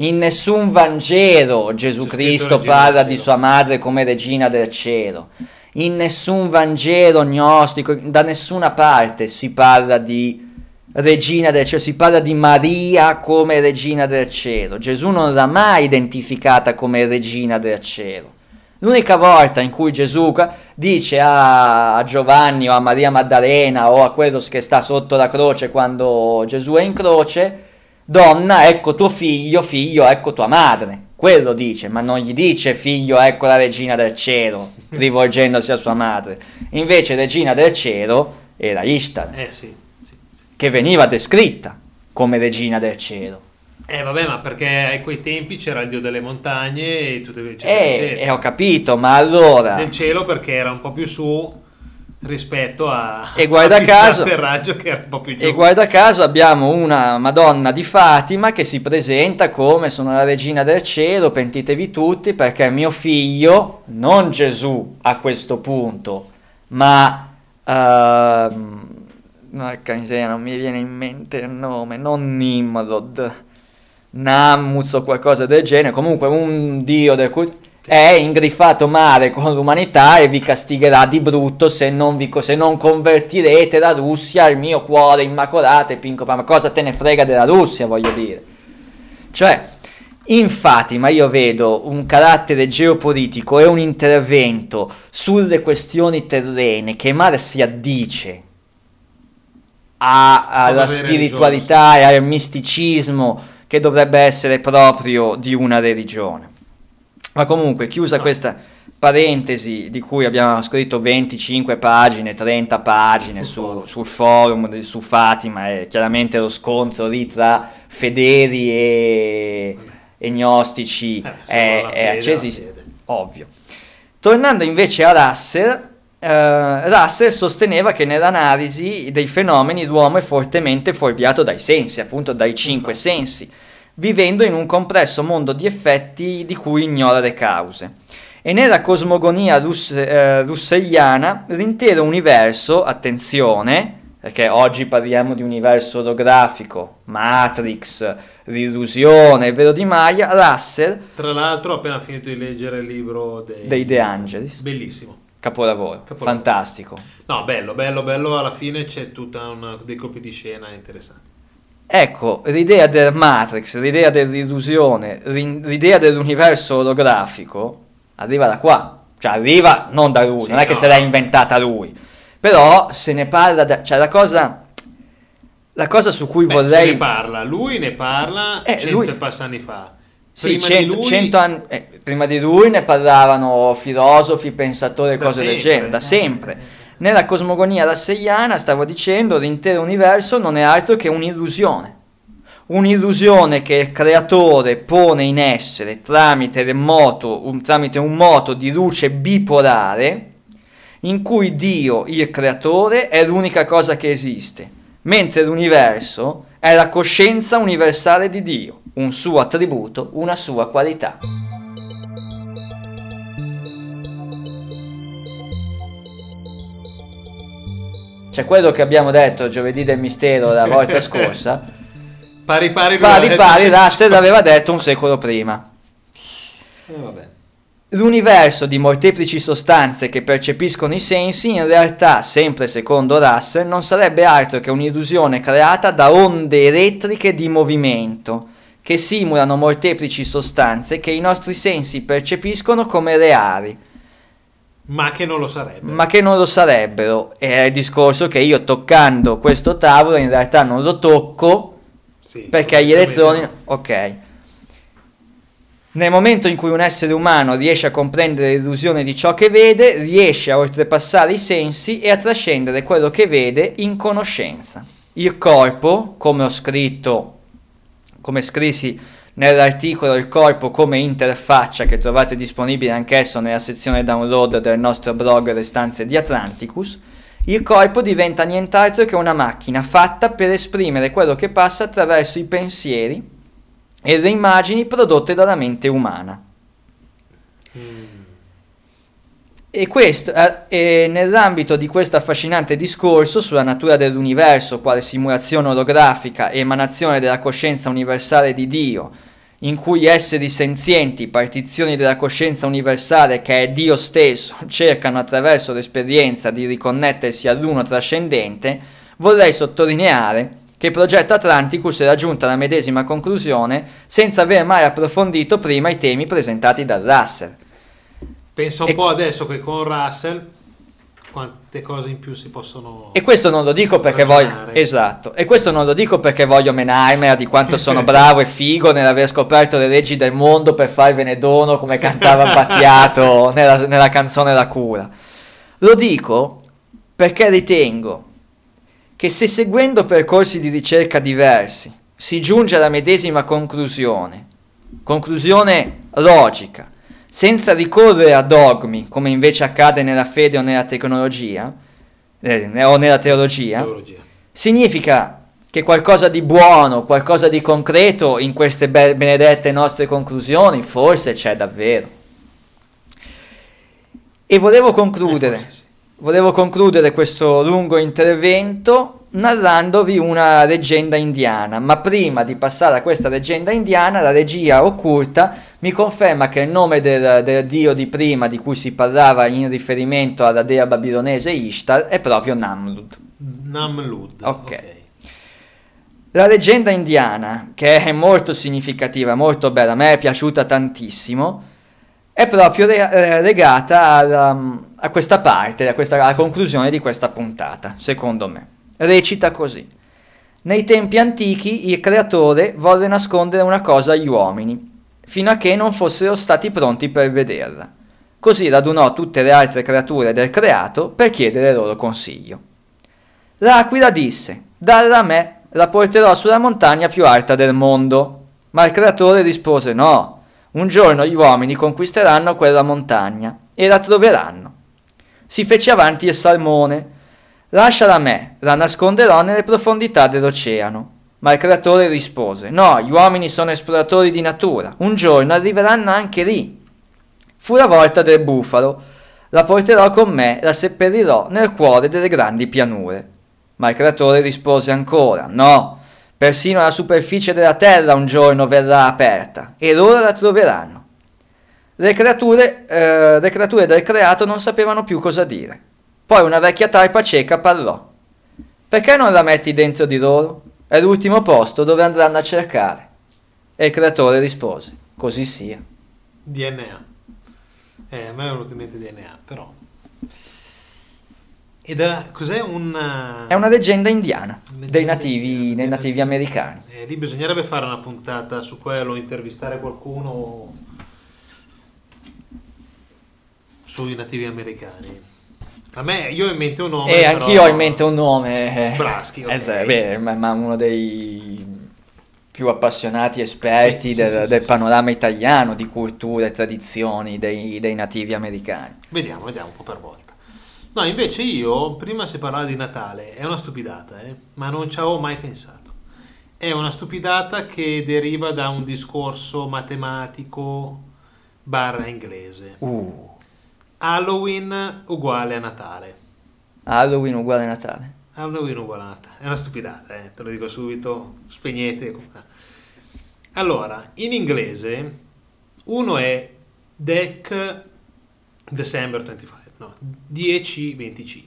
in nessun Vangelo Gesù Cristo parla di sua madre come regina del cielo. In nessun Vangelo gnostico, da nessuna parte si parla di regina del cielo, si parla di Maria come regina del cielo. Gesù non l'ha mai identificata come regina del cielo. L'unica volta in cui Gesù dice a Giovanni o a Maria Maddalena o a quello che sta sotto la croce quando Gesù è in croce, donna, ecco tuo figlio, figlio, ecco tua madre. Quello dice, ma non gli dice figlio, ecco la regina del cielo, rivolgendosi a sua madre. Invece regina del cielo era Ishtar Eh sì, sì, sì. che veniva descritta come regina del cielo. Eh vabbè, ma perché a quei tempi c'era il dio delle montagne e tutto eccetera, E, eccetera. e ho capito, ma allora... Del cielo perché era un po' più su rispetto a E guarda caso-. E guarda caso abbiamo una Madonna di Fatima che si presenta come sono la regina del cielo, pentitevi tutti perché mio figlio, non Gesù a questo punto, ma... miseria, non mi viene in mente il nome, non Nimrod, Nammuz o qualcosa del genere, comunque un dio del culto, è ingriffato male con l'umanità e vi castigherà di brutto se non, vi, se non convertirete la Russia al mio cuore immacolato e pinco ma cosa te ne frega della Russia voglio dire? Cioè in Fatima io vedo un carattere geopolitico e un intervento sulle questioni terrene che male si addice a- alla spiritualità e al misticismo che dovrebbe essere proprio di una religione. Ma comunque, chiusa questa parentesi di cui abbiamo scritto 25 pagine, 30 pagine Sul sul forum su Fatima e chiaramente lo scontro lì tra fedeli e, e gnostici Eh, è, è fede. ovvio. Tornando invece a Russell, eh, Russell sosteneva che nell'analisi dei fenomeni l'uomo è fortemente fuorviato dai sensi, appunto dai cinque Infatti. sensi, vivendo in un complesso mondo di effetti di cui ignora le cause. E nella cosmogonia russ- eh, russelliana l'intero universo, attenzione, perché oggi parliamo di universo olografico, Matrix, l'illusione, il vero di Maya, Russell Tra l'altro ho appena finito di leggere il libro dei, dei De Angelis, Bellissimo. capolavoro, Capolavoro. fantastico. No, bello, bello, bello. Alla fine c'è tutta una dei colpi di scena interessanti. Ecco, l'idea del Matrix, l'idea dell'illusione, l'idea dell'universo olografico arriva da qua. Cioè arriva non da lui, Sì, non è che se l'ha inventata lui. Però se ne parla, da, cioè la cosa, la cosa su cui Beh, vorrei... se ne parla, lui ne parla Eh, cento lui- e passa anni fa. Sì, Prima cento, di lui, anni, eh, prima di lui ne parlavano filosofi, pensatori Da cose del sempre. genere, da sempre. Nella cosmogonia rasseiana, stavo dicendo, l'intero universo non è altro che un'illusione. Un'illusione che il creatore pone in essere tramite, moto, un, tramite un moto di luce bipolare in cui Dio, il creatore, è l'unica cosa che esiste, mentre l'universo è la coscienza universale di Dio, un suo attributo, una sua qualità. C'è quello che abbiamo detto giovedì del mistero la volta scorsa, pari pari pari pari Russell l'aveva detto un secolo prima. Eh, vabbè. L'universo di molteplici sostanze che percepiscono i sensi, in realtà, sempre secondo Russell, non sarebbe altro che un'illusione creata da onde elettriche di movimento, che simulano molteplici sostanze che i nostri sensi percepiscono come reali, Ma che non lo sarebbe. ma che non lo sarebbero. È il discorso che io toccando questo tavolo in realtà non lo tocco Sì, perché gli elettroni... no. Ok. Nel momento in cui un essere umano riesce a comprendere l'illusione di ciò che vede, riesce a oltrepassare i sensi e a trascendere quello che vede in conoscenza. Il corpo, come ho scritto, come scrissi nell'articolo Il corpo come interfaccia che trovate disponibile anch'esso nella sezione download del nostro blog Le stanze di Atlanticus, il corpo diventa nient'altro che una macchina fatta per esprimere quello che passa attraverso i pensieri e le immagini prodotte dalla mente umana. E, questo, eh, e nell'ambito di questo affascinante discorso sulla natura dell'universo quale simulazione olografica e emanazione della coscienza universale di Dio, in cui esseri senzienti, partizioni della coscienza universale che è Dio stesso, cercano attraverso l'esperienza di riconnettersi all'uno trascendente, vorrei sottolineare che il progetto Atlanticus era giunto alla medesima conclusione senza aver mai approfondito prima i temi presentati da Russell. Pensa un E- po' adesso che con Russell quante cose in più si possono... E questo non lo dico perché voglio. Ragionare. Esatto. E questo non lo dico perché voglio menarmela di quanto sono bravo e figo nell'aver scoperto le leggi del mondo per farvene dono come cantava Battiato nella, nella canzone La cura. Lo dico perché ritengo che se seguendo percorsi di ricerca diversi si giunge alla medesima conclusione, conclusione logica, senza ricorrere a dogmi come invece accade nella fede o nella tecnologia, eh, o nella teologia, teologia. significa che qualcosa di buono, qualcosa di concreto in queste be- benedette nostre conclusioni forse c'è davvero. E volevo concludere, Eh, sì. volevo concludere questo lungo intervento narrandovi una leggenda indiana, ma prima di passare a questa leggenda indiana, la regia occulta mi conferma che il nome del, del dio di prima di cui si parlava in riferimento alla dea babilonese Ishtar è proprio Namrud. Namlud. Ok. La leggenda indiana, che è molto significativa, molto bella, a me è piaciuta tantissimo, è proprio re- eh, legata alla- a questa parte, a questa, alla conclusione di questa puntata, secondo me. Recita così. Nei tempi antichi il creatore volle nascondere una cosa agli uomini, fino a che non fossero stati pronti per vederla. Così radunò tutte le altre creature del creato per chiedere loro consiglio. L'aquila disse, dalla me, la porterò sulla montagna più alta del mondo. Ma il creatore rispose, no, un giorno gli uomini conquisteranno quella montagna e la troveranno. Si fece avanti il salmone. Lasciala a me, la nasconderò nelle profondità dell'oceano. Ma il creatore rispose, no, gli uomini sono esploratori di natura, un giorno arriveranno anche lì. Fu la volta del bufalo. La porterò con me, la seppellirò nel cuore delle grandi pianure. Ma il creatore rispose ancora, no, persino la superficie della terra un giorno verrà aperta, e loro la troveranno. Le creature, eh, le creature del creato non sapevano più cosa dire. Poi una vecchia talpa cieca parlò. Perché non la metti dentro di loro? È l'ultimo posto dove andranno a cercare. E il creatore rispose, così sia. DNA. Eh, a me è venuto in mente DNA, però. Ed è, cos'è un... È una leggenda indiana Leggenda dei nativi, indiana, dei nativi americani. Eh, lì bisognerebbe fare una puntata su quello, intervistare qualcuno sui nativi americani. A me, io ho in mente un nome. E però- anch'io ho in mente un nome. eh, Braschi, ok. eh, sì, beh, ma, ma uno dei più appassionati esperti Sì, del, sì, sì, del panorama italiano di culture e tradizioni dei, dei nativi americani. Vediamo, vediamo un po' per volta. No, invece io, prima si parlava di Natale, è una stupidata, eh, ma non ci avevo mai pensato. È una stupidata che deriva da un discorso matematico barra inglese. Uh, Halloween uguale a Natale. Halloween uguale a Natale. Halloween uguale a Natale. È una stupidata, eh, te lo dico subito, spegnete. Allora, in inglese uno è Dec December 25, no, 10-25.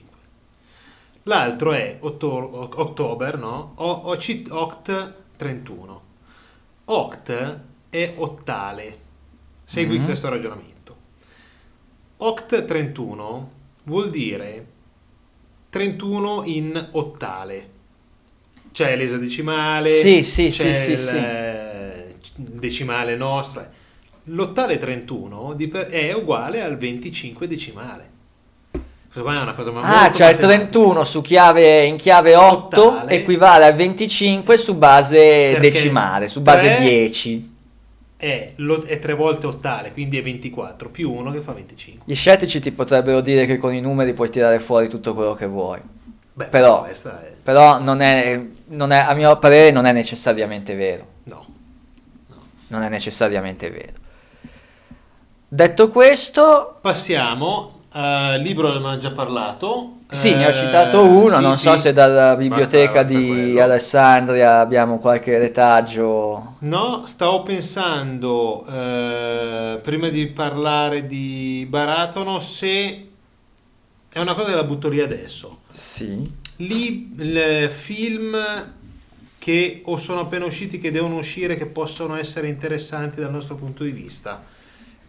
L'altro è otto- October, no? O- Oci- Oct 31. Oct è ottale. Segui Mhm. questo ragionamento. Oct 31 vuol dire 31 in ottale. C'è l'esadecimale, Sì, sì, c'è sì, il sì, eh, decimale nostro. l'ottale 31 di per- è uguale al 25 decimale. Questa qua è una cosa Ah, cioè il matematica. 31 su chiave, in chiave 8 Ottale. equivale al 25 su base decimale, su base tre 10. È, lo- è tre volte ottale, quindi è 24 più 1 che fa 25. Gli scettici ti potrebbero dire che con i numeri puoi tirare fuori tutto quello che vuoi. Beh, Però- è... Però non è, non è- a mio parere non è necessariamente vero. No. Non è necessariamente vero. Detto questo, Passiamo al libro, ne abbiamo già parlato. sì, ne ho Eh, citato uno, sì, non sì. so se dalla biblioteca Basta- basta di quello. Alessandria abbiamo qualche retaggio. No, stavo pensando, eh, prima di parlare di Baratono, se è una cosa che la butto lì adesso. Sì. Lì il film che o sono appena usciti, che devono uscire, che possono essere interessanti dal nostro punto di vista.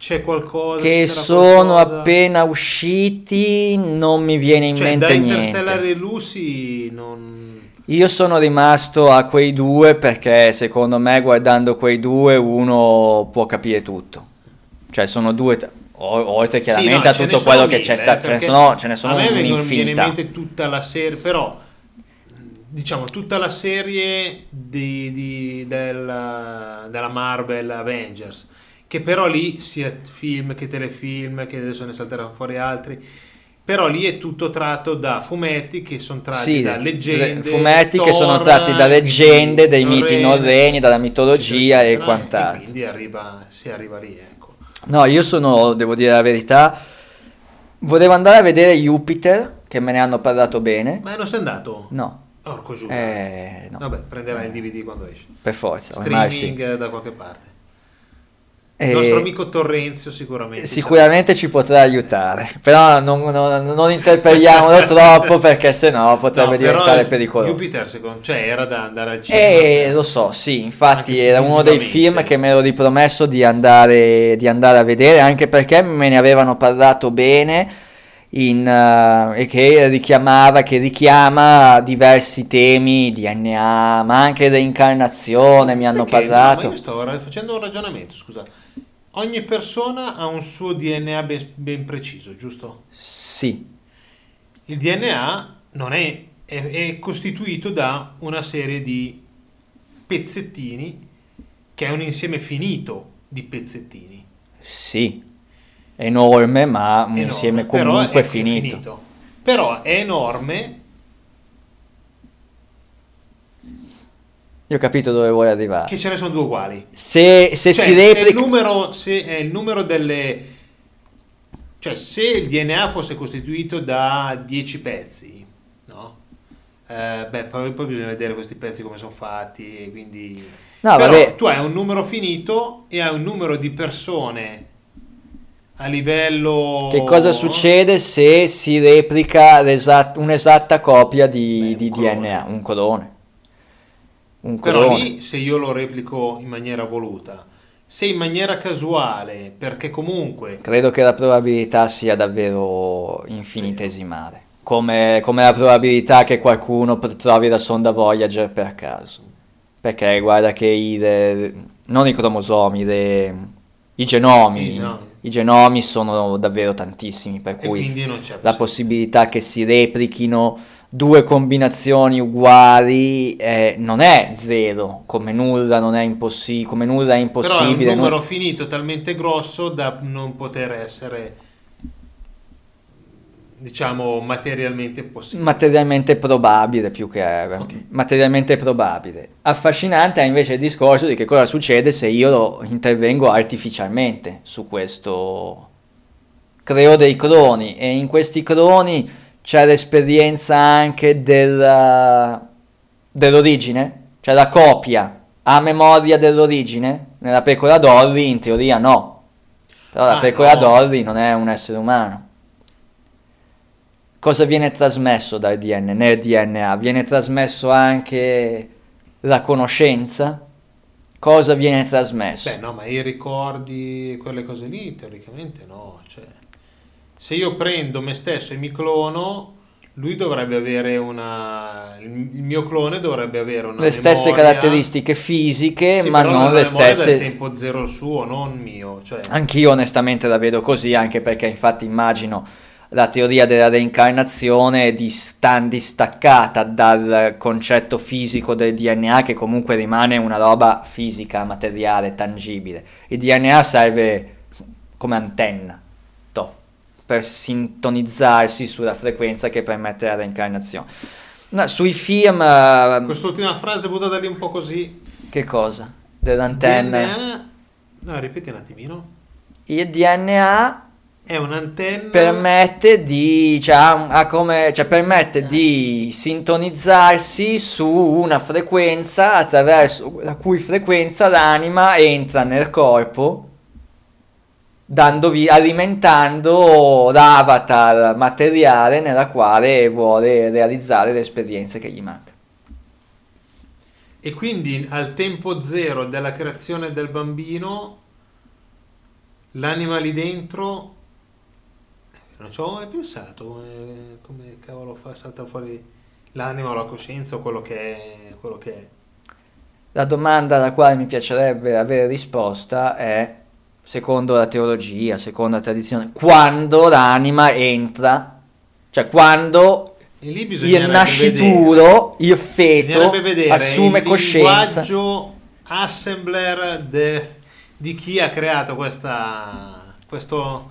C'è qualcosa Che sono qualcosa? appena usciti, non mi viene in Cioè, mente da niente. Interstellar e Lucy non... Io sono rimasto a quei due perché secondo me guardando quei due uno può capire tutto. Cioè sono due, t- oltre chiaramente Sì, no, a tutto quello che mille, c'è eh, stato, ce ne sono, ce ne sono a me viene in un'infinità. mente tutta la serie, però diciamo tutta la serie di, di- della, della Marvel Avengers, che però lì sia film che telefilm, che adesso ne salteranno fuori altri, però lì è tutto tratto da fumetti che sono tratti Sì, da re- leggende, fumetti che Thor, sono tratti da leggende, dei miti norreni, dalla mitologia e quant'altro. quindi arriva, si arriva lì, ecco. No, io sono, devo dire la verità, volevo andare a vedere Jupiter, che me ne hanno parlato bene. Ma non sei andato? No, Orco giù. eh, no, Vabbè, prenderai il DVD quando esce. per forza, Streaming sì. eh, da qualche parte. Eh, Il nostro amico Torrenzio sicuramente. Sicuramente ci potrà aiutare, però non, non, non interpelliamolo troppo perché sennò No, potrebbe però diventare pericoloso. Jupiter, secondo cioè, era da andare al cinema. Eh, lo so, sì, infatti era uno dei film che mi ero ripromesso di andare, di andare a vedere, anche perché me ne avevano parlato bene in, eh, e che richiamava, che richiama diversi temi, DNA, ma anche reincarnazione, mi Sai hanno che- no, parlato. ma io sto facendo un ragionamento, scusa. Ogni persona ha un suo DNA ben, ben preciso, giusto? Sì, Il DNA non è, è, è costituito da una serie di pezzettini che è un insieme finito di pezzettini. sì, enorme, ma un Enorme, insieme però comunque è finito. Però è enorme, Io ho capito dove vuoi arrivare. che ce ne sono due uguali. Se, se Cioè, si se il replica... numero, se è il numero delle... Cioè, se il DNA fosse costituito da 10 pezzi, no? Eh, beh, poi, poi bisogna vedere questi pezzi come sono fatti, quindi... No, Però vabbè. tu hai un numero finito e hai un numero di persone a livello... Che cosa succede se si replica un'esatta copia di, Beh, un di. DNA? Un clone. Un Però clone. lì, se io lo replico in maniera voluta, se in maniera casuale, perché comunque... Credo che la probabilità sia davvero infinitesimale. Come, come la probabilità che qualcuno trovi la sonda Voyager per caso. Perché guarda che i, le- non i cromosomi, le- i genomi, Sì, i genomi. i genomi sono davvero tantissimi, per cui la possibilità che si replichino due combinazioni uguali eh, non è zero, come nulla non è impossibile, come nulla è Però è un impossibile. numero non- finito talmente grosso da non poter essere, diciamo, materialmente possibile. materialmente probabile più che Ok. materialmente probabile. Affascinante è invece il discorso di che cosa succede se io intervengo artificialmente su questo creo dei cloni e in questi cloni c'è l'esperienza anche della- dell'origine, cioè la copia a memoria dell'origine. Nella pecora Dolly in teoria no. Però la Ah, pecora no. Dolly non è un essere umano. Cosa viene trasmesso dal DNA? Nel DNA viene trasmesso anche la conoscenza? Cosa viene trasmesso? Beh, no, ma i ricordi, quelle cose lì, teoricamente no. Cioè, se io prendo me stesso e mi clono, lui dovrebbe avere una il il mio clone dovrebbe avere una le stesse memoria- caratteristiche fisiche, Sì, ma non le stesse. del tempo zero suo non mio cioè Anch'io onestamente la vedo così, anche perché infatti immagino la teoria della reincarnazione distan- distaccata dal concetto fisico del DNA che comunque rimane una roba fisica, materiale, tangibile. Il DNA serve come antenna per sintonizzarsi sulla frequenza che permette la reincarnazione. No, sui film... eh, quest'ultima frase buttata lì un po' così che cosa? Dell'antenna. DNA no ripeti un attimino Il DNA è un'antenna permette di cioè, ha- come, cioè, permette di sintonizzarsi su una frequenza attraverso la cui frequenza l'anima entra nel corpo dandovi, alimentando l'avatar materiale nella quale vuole realizzare le esperienze che gli mancano. E quindi al tempo zero della creazione del bambino, l'anima lì dentro, eh, non ci ho mai pensato come, come cavolo fa salta fuori l'anima o la coscienza o quello che è. Quello che è. La domanda alla quale mi piacerebbe avere risposta è, secondo la teologia, secondo la tradizione, quando l'anima entra, cioè quando il nascituro, il vedere, feto, bisognerebbe vedere assume il coscienza. linguaggio assembler de- di chi ha creato questa questo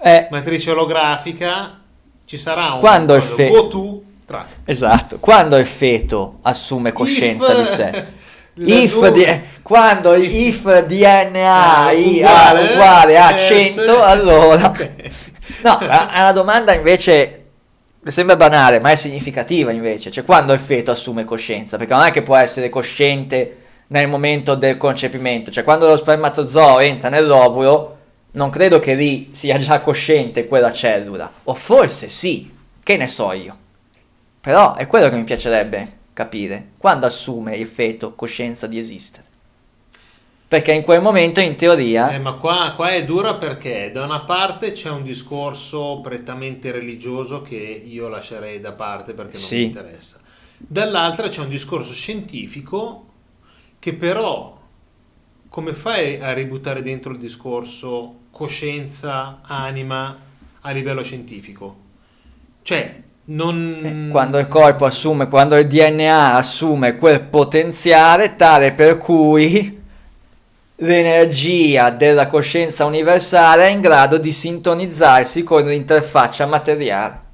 Eh, matrice olografica. Ci sarà un Quando il cosa, fe- go to track. esatto, quando il feto assume coscienza If- di sé. If di- quando if DNA Eh, uguale, a- uguale a S. 100, allora... Ok. No, è una domanda invece sembra banale, ma è significativa invece. Cioè, quando il feto assume coscienza? Perché non è che può essere cosciente nel momento del concepimento. Cioè, quando lo spermatozoo entra nell'ovulo, non credo che lì sia già cosciente quella cellula. O forse sì, che ne so io. Però è quello che mi piacerebbe capire. Quando assume il feto coscienza di esistere? Perché in quel momento, in teoria... Eh, ma qua, qua è dura perché da una parte c'è un discorso prettamente religioso che io lascerei da parte perché non Sì. mi interessa. Dall'altra c'è un discorso scientifico che però come fai a ributtare dentro il discorso coscienza, anima a livello scientifico? Cioè, non... Eh, Quando il corpo assume, quando il DNA assume quel potenziale tale per cui l'energia della coscienza universale è in grado di sintonizzarsi con l'interfaccia materiale.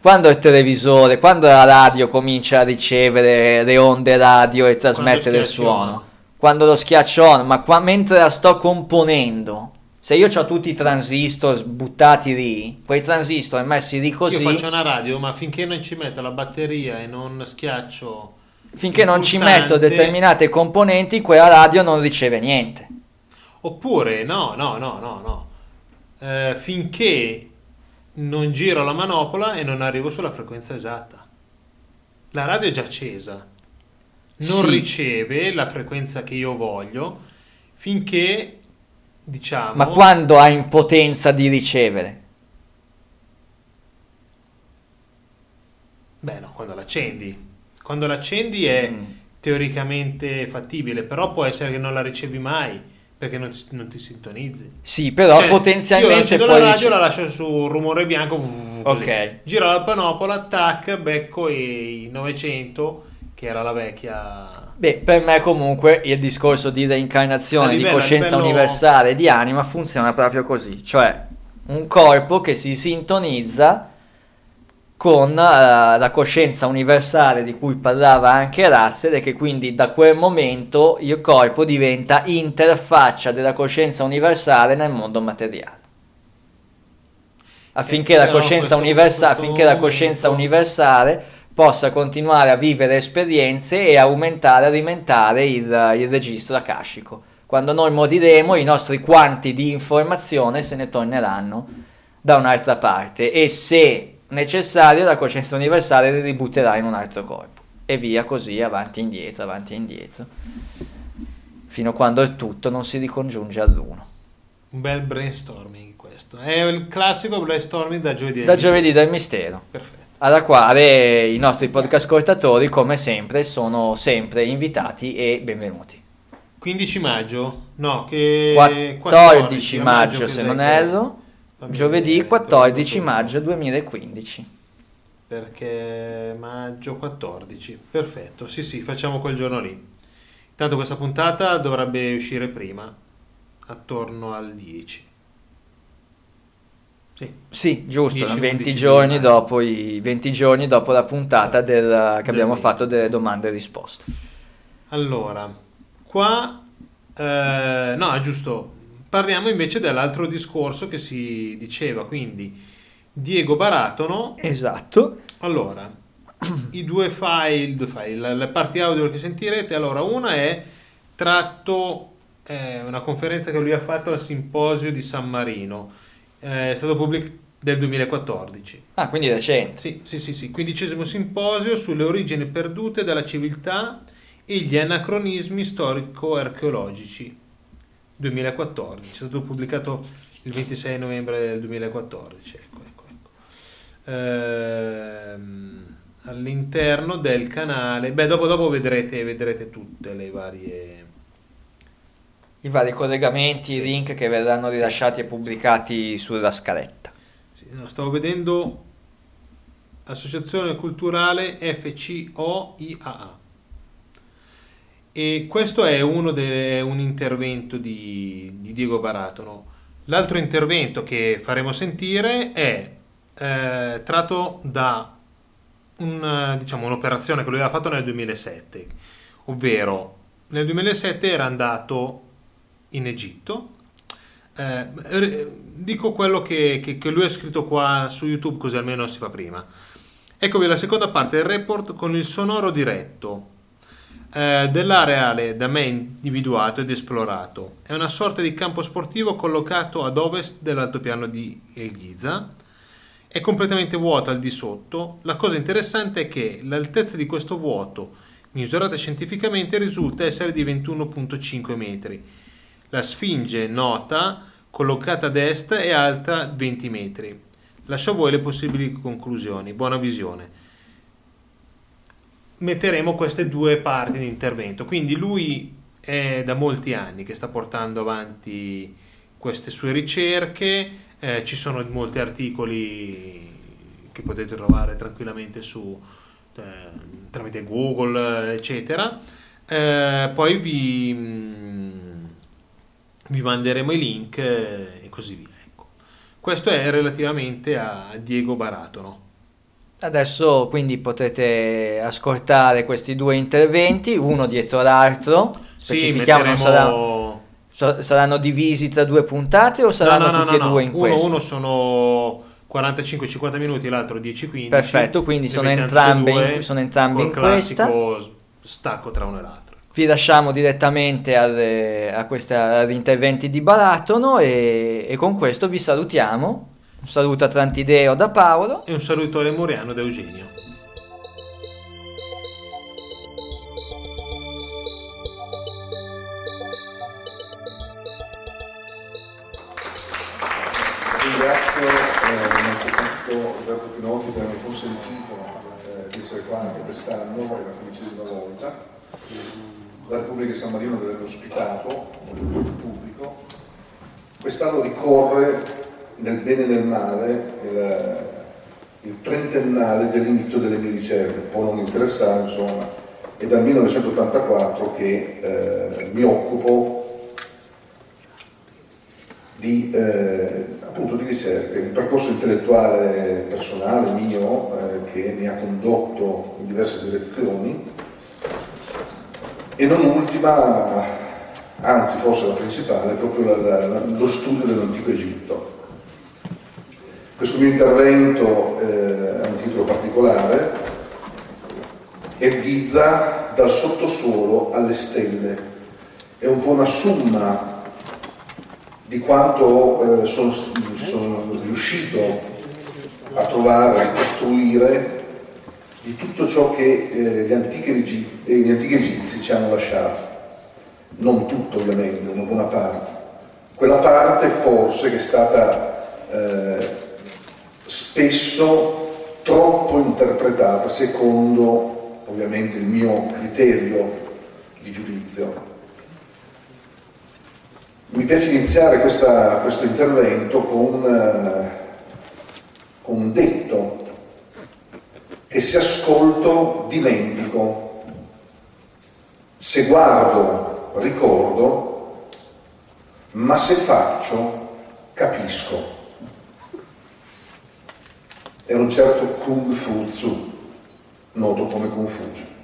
Quando il televisore, quando la radio comincia a ricevere le onde radio e trasmettere il suono, quando lo schiaccione, ma qua, mentre la sto componendo, se io ho tutti i transistor buttati lì, quei transistor messi lì così, Io faccio una radio, ma finché non ci metto la batteria e non schiaccio finché non ci pulsante- metto determinate componenti, quella radio non riceve niente. Oppure, no, no, no, no, no. Eh, finché non giro la manopola e non arrivo sulla frequenza esatta. La radio è già accesa. Non Sì. riceve la frequenza che io voglio finché, diciamo... Ma quando ha impotenza di ricevere? Beh, no, quando l'accendi. Quando l'accendi è Mm. teoricamente fattibile, però può essere che non la ricevi mai perché non, non ti sintonizzi. Sì, però Cioè, io potenzialmente puoi la radio, rice- la lascio su rumore bianco. così. Ok. Giro la panopola, tac, becco i 900, che era la vecchia. Beh, per me comunque il discorso di reincarnazione, di livello- a coscienza livello- universale, di anima funziona proprio così, cioè un corpo che si sintonizza con eh, la coscienza universale di cui parlava anche Russell e che quindi da quel momento il corpo diventa interfaccia della coscienza universale nel mondo materiale. Affinché Eh, la coscienza, questo- questo affinché la coscienza universale possa continuare a vivere esperienze e aumentare, alimentare il, il registro akashico. Quando noi moriremo, i nostri quanti di informazione se ne torneranno da un'altra parte e se necessario la coscienza universale li ributterà in un altro corpo e via così avanti e indietro, avanti e indietro, fino a quando il tutto non si ricongiunge all'uno. Un bel brainstorming questo. questo. È il classico brainstorming da giovedì. Da giovedì del mistero. Perfetto. Alla quale i nostri podcast ascoltatori, come sempre, sono sempre invitati e benvenuti. 15 maggio? No, che 14, maggio, se cos'è non erro, giovedì vedere, 14 te lo dico maggio 2015. Perché maggio 14. Perfetto, sì sì, facciamo quel giorno lì. Intanto questa puntata dovrebbe uscire prima, attorno al 10. Sì, Sì, giusto, 10, 20, 11 giorni dopo i 20 giorni dopo la puntata del- che abbiamo fatto delle domande e risposte. Allora, qua, eh, no, è giusto, parliamo invece dell'altro discorso che si diceva, quindi Diego Baratono, Esatto. allora, i due file, due file, le- parti audio che sentirete, allora, una è tratto, eh, una conferenza che lui ha fatto al simposio di San Marino, è stato pubblicato del 2014. Ah, quindi recente. Sì, sì, sì, sì, quindicesimo simposio sulle origini perdute della civiltà e gli anacronismi storico-archeologici 2014, è stato pubblicato il 26 novembre del 2014, ecco, ecco, ecco. Ehm, all'interno del canale, beh, dopo, dopo vedrete, vedrete tutte le varie... I vari collegamenti, i link che verranno rilasciati e pubblicati sulla scaletta. No, stavo vedendo Associazione Culturale FCOIAA. E questo è uno de- un intervento di, di Diego Baratono. L'altro intervento che faremo sentire è eh, tratto da un, diciamo, un'operazione che lui aveva fatto nel 2007, ovvero nel 2007 era andato in Egitto. Eh, dico quello che, che- che lui ha scritto qua su YouTube, così almeno si fa prima. Eccovi la seconda parte del report con il sonoro diretto eh, dell'areale da me individuato ed esplorato. È una sorta di campo sportivo collocato ad ovest dell'altopiano di El Giza. È completamente vuoto al di sotto. La cosa interessante è che l'altezza di questo vuoto, misurata scientificamente, risulta essere di 21.5 metri. La sfinge nota, collocata ad est, è alta 20 metri. Lascio a voi le possibili conclusioni. Buona visione. Metteremo queste due parti di intervento. Quindi lui è da molti anni che sta portando avanti queste sue ricerche. eh, ci sono molti articoli che potete trovare tranquillamente su eh, tramite Google, eccetera. Eh, poi vi, mm, vi manderemo i link eh, e così via. Ecco. Questo è relativamente a Diego Baratono. Adesso quindi potete ascoltare questi due interventi, uno dietro l'altro. Sì, Specifichiamo, sarà- metteremo... sa- saranno divisi tra due puntate o saranno no, no, tutti no, e due in uno, questo? uno sono 45-50 minuti, l'altro 10-15. Perfetto, quindi sono entrambi sono entrambi in questa. classico stacco tra uno e l'altro. Vi lasciamo direttamente alle- a questi agli interventi di Baratono e, e con questo vi salutiamo. Un saluto a Trantideo da Paolo. E un saluto lemuriano da Eugenio. Ringrazio eh, innanzitutto Roberto Pinotti per aver consentito eh, di essere qua anche quest'anno, è la quindicesima volta. La Repubblica di San Marino deve aver ospitato il pubblico. Quest'anno ricorre nel bene e nel male il, il trentennale dell'inizio delle mie ricerche, può non interessare, insomma, è dal 1984 che eh, mi occupo di, eh, appunto di ricerca, il percorso intellettuale personale mio eh, che mi ha condotto in diverse direzioni e non ultima, anzi forse la principale, proprio la- la- lo studio dell'antico Egitto. Questo mio intervento eh, ha un titolo particolare, è Giza dal sottosuolo alle stelle, è un po' una somma di quanto eh, sono, sono riuscito a trovare, a costruire di tutto ciò che eh, gli, antichi eh, gli antichi egizi ci hanno lasciato. Non tutto ovviamente, una buona parte. Quella parte forse che è stata eh, spesso troppo interpretata secondo ovviamente il mio criterio di giudizio. Mi piace iniziare questa, questo intervento con, eh, con un detto che se ascolto dimentico, se guardo ricordo, ma se faccio capisco. Era un certo Kung Fu Tzu, noto come Confucio.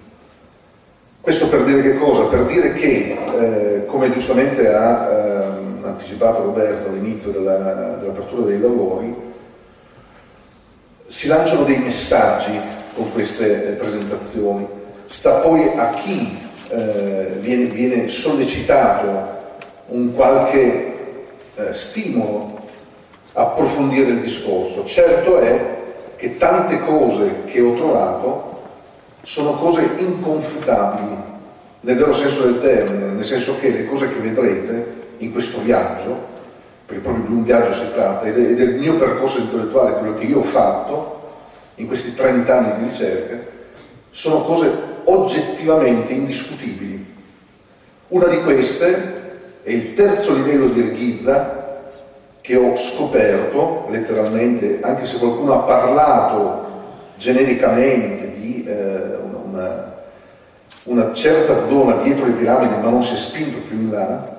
Questo per dire che cosa? Per dire che, eh, come giustamente ha eh, anticipato Roberto all'inizio della, dell'apertura dei lavori, si lanciano dei messaggi con queste eh, presentazioni. Sta poi a chi eh, viene, viene, sollecitato un qualche eh, stimolo approfondire il discorso. Certo è che tante cose che ho trovato sono cose inconfutabili nel vero senso del termine, nel senso che le cose che vedrete in questo viaggio, perché proprio di un viaggio si tratta, è del mio percorso intellettuale, quello che io ho fatto in questi 30 anni di ricerca, sono cose oggettivamente indiscutibili. Una di queste è il terzo livello di Erghizza che ho scoperto letteralmente, anche se qualcuno ha parlato genericamente di eh, una, una, certa zona dietro le piramidi, ma non si è spinto più in là,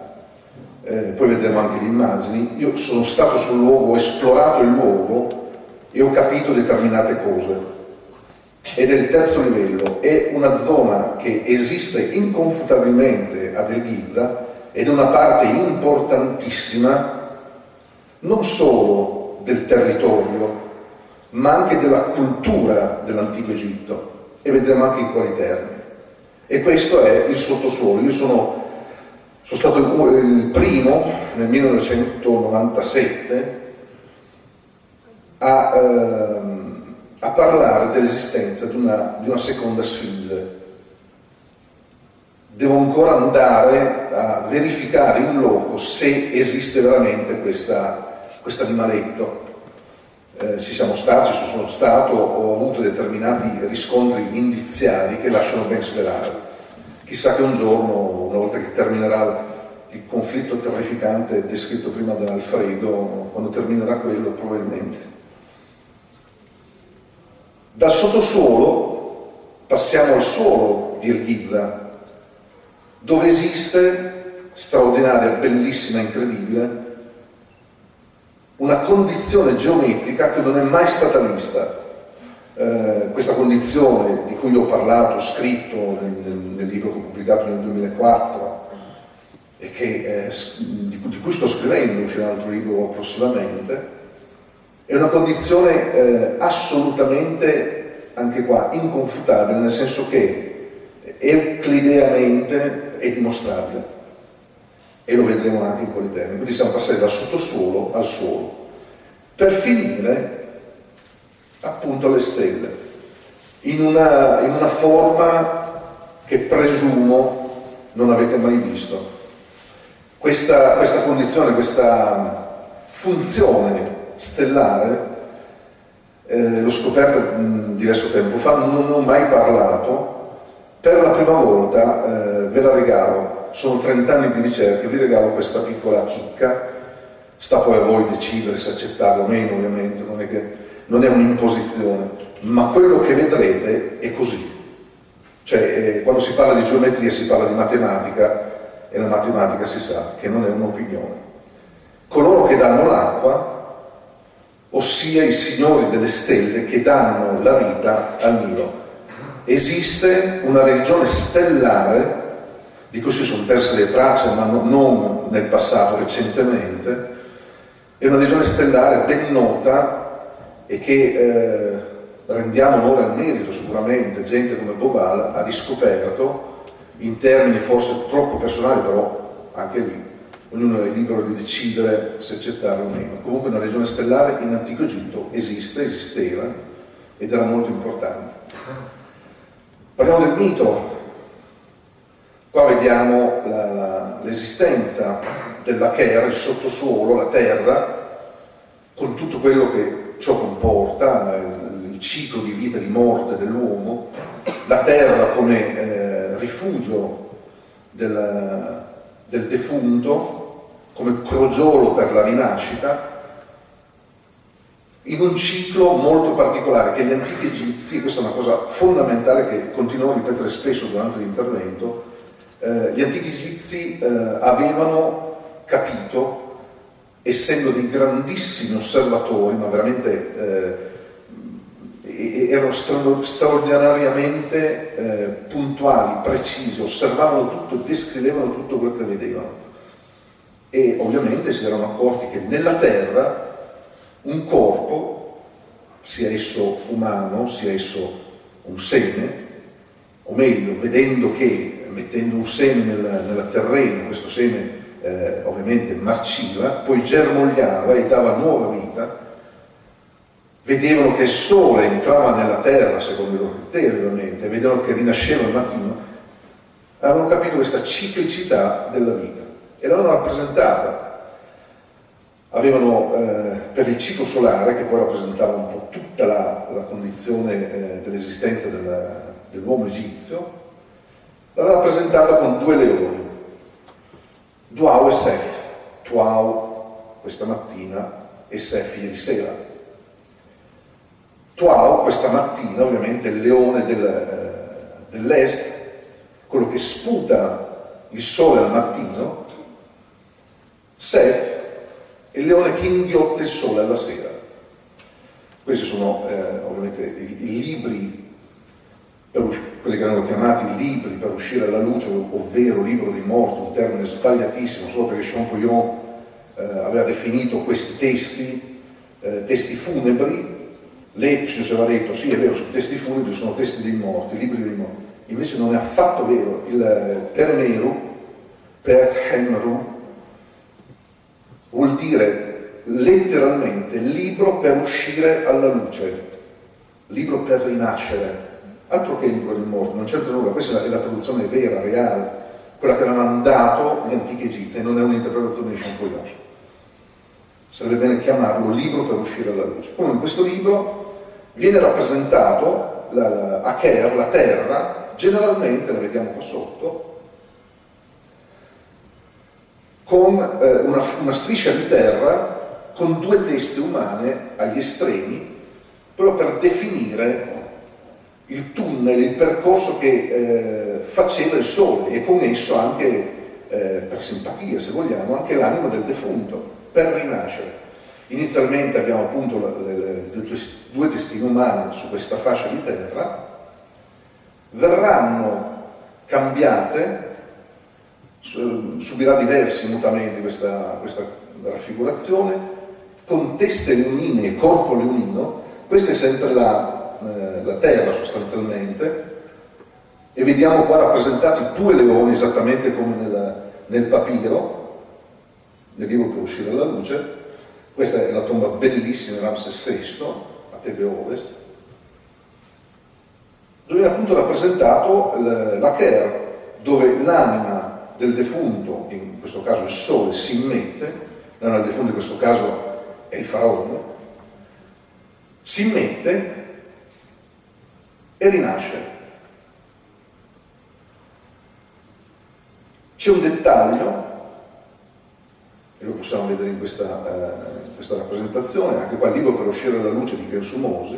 eh, poi vedremo anche le immagini, io sono stato sul luogo, ho esplorato il luogo e ho capito determinate cose. Ed è il terzo livello, è una zona che esiste inconfutabilmente ad El Giza ed è una parte importantissima non solo del territorio, ma anche della cultura dell'antico Egitto e vedremo anche in quali termini. E questo è il sottosuolo. Io sono, sono stato il, il primo nel 1997 a, ehm, a parlare dell'esistenza di una, di una seconda sfinge. Devo ancora andare a verificare in loco se esiste veramente questo animaletto eh, ci siamo stati, ci sono stato, ho avuto determinati riscontri indiziari che lasciano ben sperare. Chissà che un giorno, una volta che terminerà il conflitto terrificante descritto prima da Alfredo, quando terminerà quello probabilmente. Dal sottosuolo passiamo al suolo di Elghizza, dove esiste, straordinaria, bellissima, incredibile, una condizione geometrica che non è mai stata vista. Eh, questa condizione di cui ho parlato, scritto nel, nel, nel libro che ho pubblicato nel 2004 e che, eh, di, di, cui sto scrivendo, uscirà un altro libro prossimamente, è una condizione eh, assolutamente, anche qua, inconfutabile, nel senso che euclideamente è dimostrabile e lo vedremo anche in quali termini. Quindi siamo passati dal sottosuolo al suolo, per finire appunto alle stelle, in una, in una forma che presumo non avete mai visto. Questa, questa condizione, questa funzione stellare, eh, l'ho scoperta mh, diverso tempo fa, non ho mai parlato, per la prima volta eh, ve la regalo. Sono 30 anni di ricerca, vi regalo questa piccola chicca, sta poi a voi decidere se accettarla o meno ovviamente, non è, che, non è un'imposizione, ma quello che vedrete è così. Cioè, eh, quando si parla di geometria si parla di matematica e la matematica si sa che non è un'opinione. Coloro che danno l'acqua, ossia i signori delle stelle che danno la vita al Nilo. Esiste una religione stellare di cui si sono perse le tracce, ma no, non nel passato, recentemente, è una regione stellare ben nota e che eh, rendiamo onore al merito sicuramente, gente come Bobal ha riscoperto, in termini forse troppo personali, però anche lì ognuno è libero di decidere se accettarlo o meno. Comunque una regione stellare in antico Egitto esiste, esisteva ed era molto importante. Parliamo del mito Qua vediamo l'esistenza della Cher, il sottosuolo, la terra, con tutte quello che ciò comporta, il ciclo di vita e di morte dell'uomo, la terra come eh, rifugio del, del defunto, come crogiolo per la rinascita, in un ciclo molto particolare che gli antichi egizi, questa è una cosa fondamentale che continuo a ripetere spesso durante l'intervento, eh, gli antichi egizi eh, avevano capito, essendo dei grandissimi osservatori, ma veramente eh, erano straordinariamente eh, puntuali, precisi, osservavano tutto, descrivevano tutto quello che vedevano. E ovviamente si erano accorti che nella Terra un corpo, sia esso umano, sia esso un seme, o meglio, vedendo che mettendo un seme nel, nella terreno, questo seme eh, ovviamente marciva, poi germogliava e dava nuova vita, vedevano che il sole entrava nella terra, secondo i loro criteri ovviamente, vedevano che rinasceva il mattino, avevano capito questa ciclicità della vita e l'hanno rappresentata. Avevano eh, per il ciclo solare, che poi rappresentava un po' tutta la, la condizione eh, dell'esistenza del, dell'uomo egizio, l'aveva rappresentata con due leoni, Duau e Sef, Tuau questa mattina e Sef ieri sera. Tuau questa mattina, ovviamente il leone del, eh, dell'est, quello che sputa il sole al mattino, Sef il leone che inghiotte il sole alla sera. Questi sono eh, ovviamente i, i libri, quelli che erano chiamati libri per uscire alla luce, ovvero libro dei morti, un termine sbagliatissimo, solo perché Champollion eh, aveva definito questi testi, eh, testi funebri, Lepsius aveva detto sì è vero, sono testi funebri, sono testi dei morti, libri dei morti. Invece non è affatto vero, il Permeru, Per Henru, vuol dire letteralmente libro per uscire alla luce, libro per rinascere, altro che libro del morto, non c'entra nulla, questa è la traduzione vera, reale, quella che avevano dato gli antichi egizi, non è un'interpretazione di Champollion. Sarebbe bene chiamarlo libro per uscire alla luce. Come in questo libro viene rappresentato la, Acher, la terra, generalmente, la vediamo qua sotto, con eh, una, una, striscia di terra con due teste umane agli estremi, proprio per definire il tunnel, il percorso che eh, faceva il Sole e con esso anche, eh, per simpatia se vogliamo, anche l'anima del defunto, per rinascere. Inizialmente abbiamo appunto le, le, le due testine umane su questa fascia di terra, verranno cambiate subirà diversi mutamenti questa, questa raffigurazione, con teste leonine e corpo leonino, questa è sempre la, la terra sostanzialmente, e vediamo qua rappresentati due leoni esattamente come nel, nel papiro, nel libro per uscire alla luce, questa è la tomba bellissima di Ramses VI, a Tebe Ovest, dove è appunto rappresentato la Ker, dove l'anima del defunto, in questo caso il sole, si immette, non il defunto in questo caso è il faraone, si immette e rinasce. C'è un dettaglio, e lo possiamo vedere in questa, eh, in questa rappresentazione, anche qua libro per uscire alla luce di Kensumosi,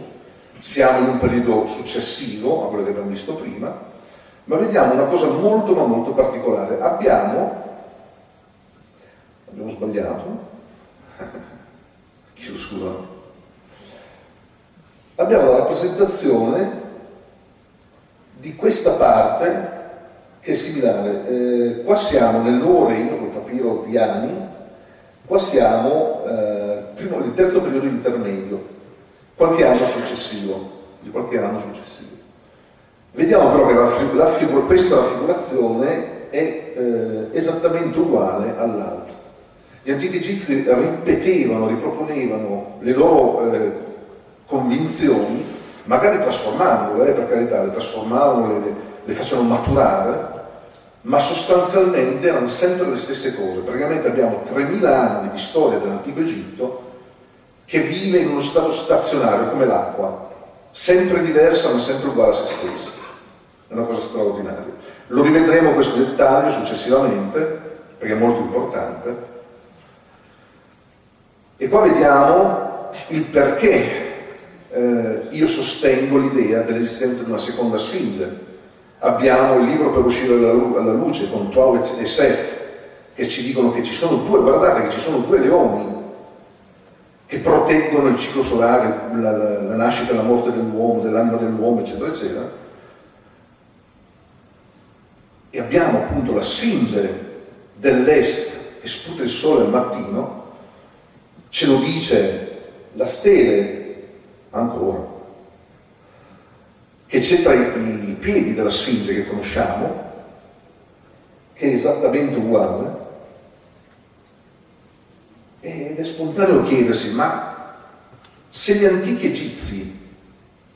siamo in un periodo successivo a quello che abbiamo visto prima, ma vediamo una cosa molto ma molto particolare. Abbiamo, abbiamo sbagliato, chiedo scusa, abbiamo la rappresentazione di questa parte che è similare. Eh, qua siamo nel nuovo regno, col papiro di Ani, qua siamo eh, primo, il terzo periodo intermedio, qualche anno successivo, di qualche anno successivo. Vediamo però che la, la questa raffigurazione è eh, esattamente uguale all'altra. Gli antichi egizi ripetevano, riproponevano le loro eh, convinzioni, magari trasformandole, eh, per carità, le trasformavano, le, le facevano maturare, ma sostanzialmente erano sempre le stesse cose. Praticamente abbiamo 3000 anni di storia dell'antico Egitto che vive in uno stato stazionario come l'acqua, sempre diversa ma sempre uguale a se stessa. È una cosa straordinaria. Lo rivedremo questo dettaglio successivamente, perché è molto importante. E qua vediamo il perché eh, io sostengo l'idea dell'esistenza di una seconda sfinge. Abbiamo il libro per uscire alla, luce con Tuawet e Seth che ci dicono che ci sono due, guardate che ci sono due leoni che proteggono il ciclo solare, la, la, la nascita e la morte dell'uomo, dell'anima dell'uomo, eccetera, eccetera. E abbiamo appunto la Sfinge dell'est che sputa il sole al mattino, ce lo dice la stele ancora, che c'è tra i, i piedi della Sfinge che conosciamo, che è esattamente uguale, ed è spontaneo chiedersi, ma se gli antichi egizi,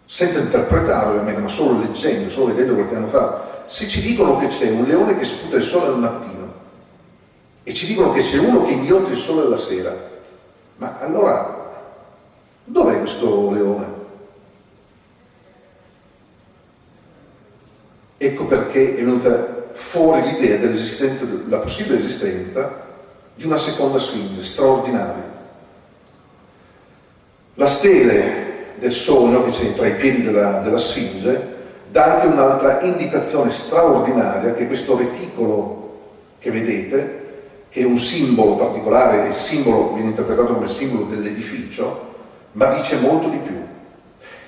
senza interpretare ovviamente, ma solo leggendo, solo vedendo quel che hanno fatto, se ci dicono che c'è un leone che sputa il sole al mattino e ci dicono che c'è uno che inghiotte il sole alla sera, ma allora dov'è questo leone? Ecco perché è venuta fuori l'idea dell'esistenza, della possibile esistenza di una seconda sfinge straordinaria. La stele del sogno che c'è tra i piedi della, della sfinge dà anche un'altra indicazione straordinaria che questo reticolo che vedete, che è un simbolo particolare, il simbolo viene interpretato come simbolo dell'edificio, ma dice molto di più.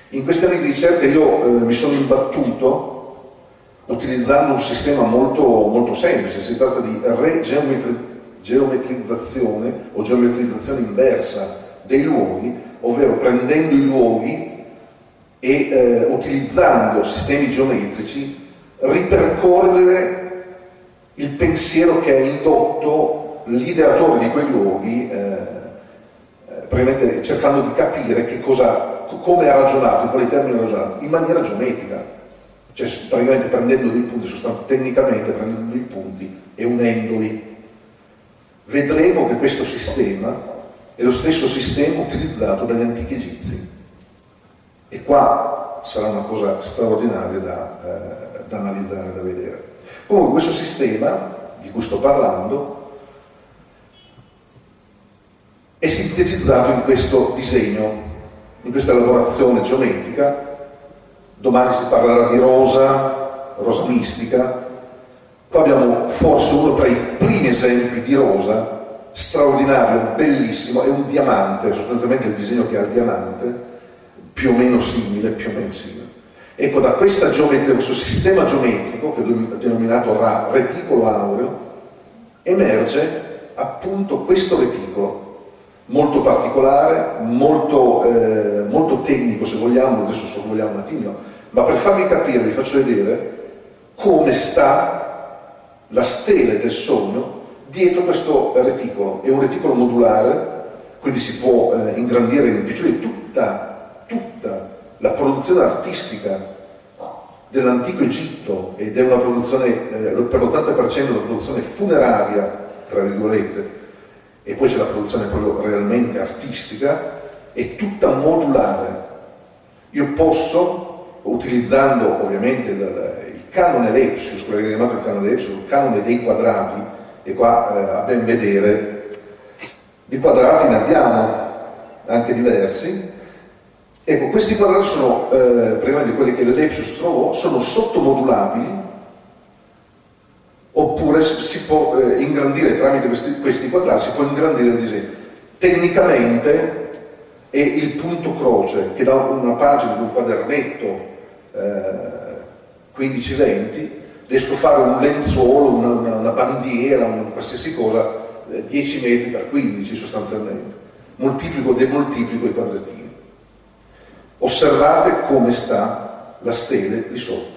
In questi anni di ricerca io eh, mi sono imbattuto utilizzando un sistema molto, molto semplice, si tratta di regeometria geometrizzazione o geometrizzazione inversa dei luoghi, ovvero prendendo i luoghi e eh, utilizzando sistemi geometrici ripercorrere il pensiero che ha indotto l'ideatore di quei luoghi, eh, eh cercando di capire che cosa, come ha ragionato, in quali termini ha ragionato, in maniera geometrica, cioè praticamente prendendo dei punti, tecnicamente prendendo dei punti e unendoli vedremo che questo sistema è lo stesso sistema utilizzato dagli antichi egizi. E qua sarà una cosa straordinaria da, eh, da analizzare, da vedere. Comunque questo sistema di cui sto parlando è sintetizzato in questo disegno, in questa elaborazione geometrica. Domani si parlerà di rosa, rosa mistica, Qua abbiamo forse uno tra i primi esempi di rosa, straordinario, bellissimo, è un diamante, sostanzialmente il disegno che ha il diamante, più o meno simile, più o meno simile. Ecco, da questa geometria, questo sistema geometrico, che ho denominato reticolo aureo, emerge appunto questo reticolo, molto particolare, molto, eh, molto tecnico se vogliamo, adesso se vogliamo un attimo, ma per farvi capire vi faccio vedere come sta la stele del sogno dietro questo reticolo. È un reticolo modulare, quindi si può eh, ingrandire e rimpicciolire tutta, tutta la produzione artistica dell'antico Egitto ed è una produzione, eh, per l'80% una produzione funeraria, tra virgolette, e poi c'è la produzione quello realmente artistica, è tutta modulare. Io posso, utilizzando ovviamente canone Lepsius, quello che è chiamato il canone Lepsius, il canone dei quadrati, e qua eh, a ben vedere di quadrati ne abbiamo anche diversi. Ecco, questi quadrati sono, eh, prima di quelli che Lepsius trovò, sono sottomodulabili oppure si può eh, ingrandire tramite questi, questi, quadrati, si può ingrandire il disegno. Tecnicamente è il punto croce che da una pagina di un quadernetto eh, 15-20, riesco a fare un lenzuolo, una, una, una bandiera, una qualsiasi cosa, 10 eh, metri per 15 sostanzialmente. Moltiplico, demoltiplico i quadratini. Osservate come sta la stele di sotto.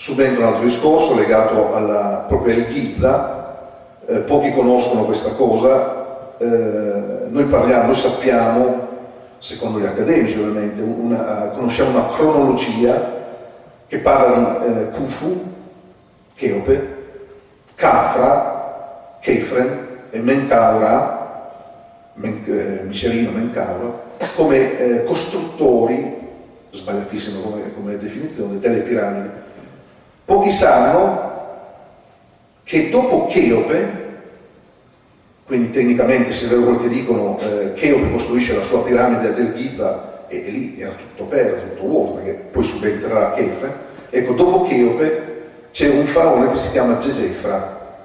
Subentra un altro discorso legato alla, proprio al Giza, eh, pochi conoscono questa cosa, eh, noi parliamo, noi sappiamo secondo gli accademici ovviamente, una, conosciamo una cronologia che parla di eh, Khufu, Cheope, Khafra, Kefren e Menkaura, Men, eh, Micerino, Mencauro, come eh, costruttori, sbagliatissimo come, come definizione, delle piramidi. Pochi sanno che dopo Cheope, quindi tecnicamente se è vero quello che dicono, eh, Cheope costruisce la sua piramide del Giza e, e, lì era tutto aperto, tutto vuoto, perché poi subentrerà Chefre, ecco, dopo Cheope c'è un faraone che si chiama Gegefra,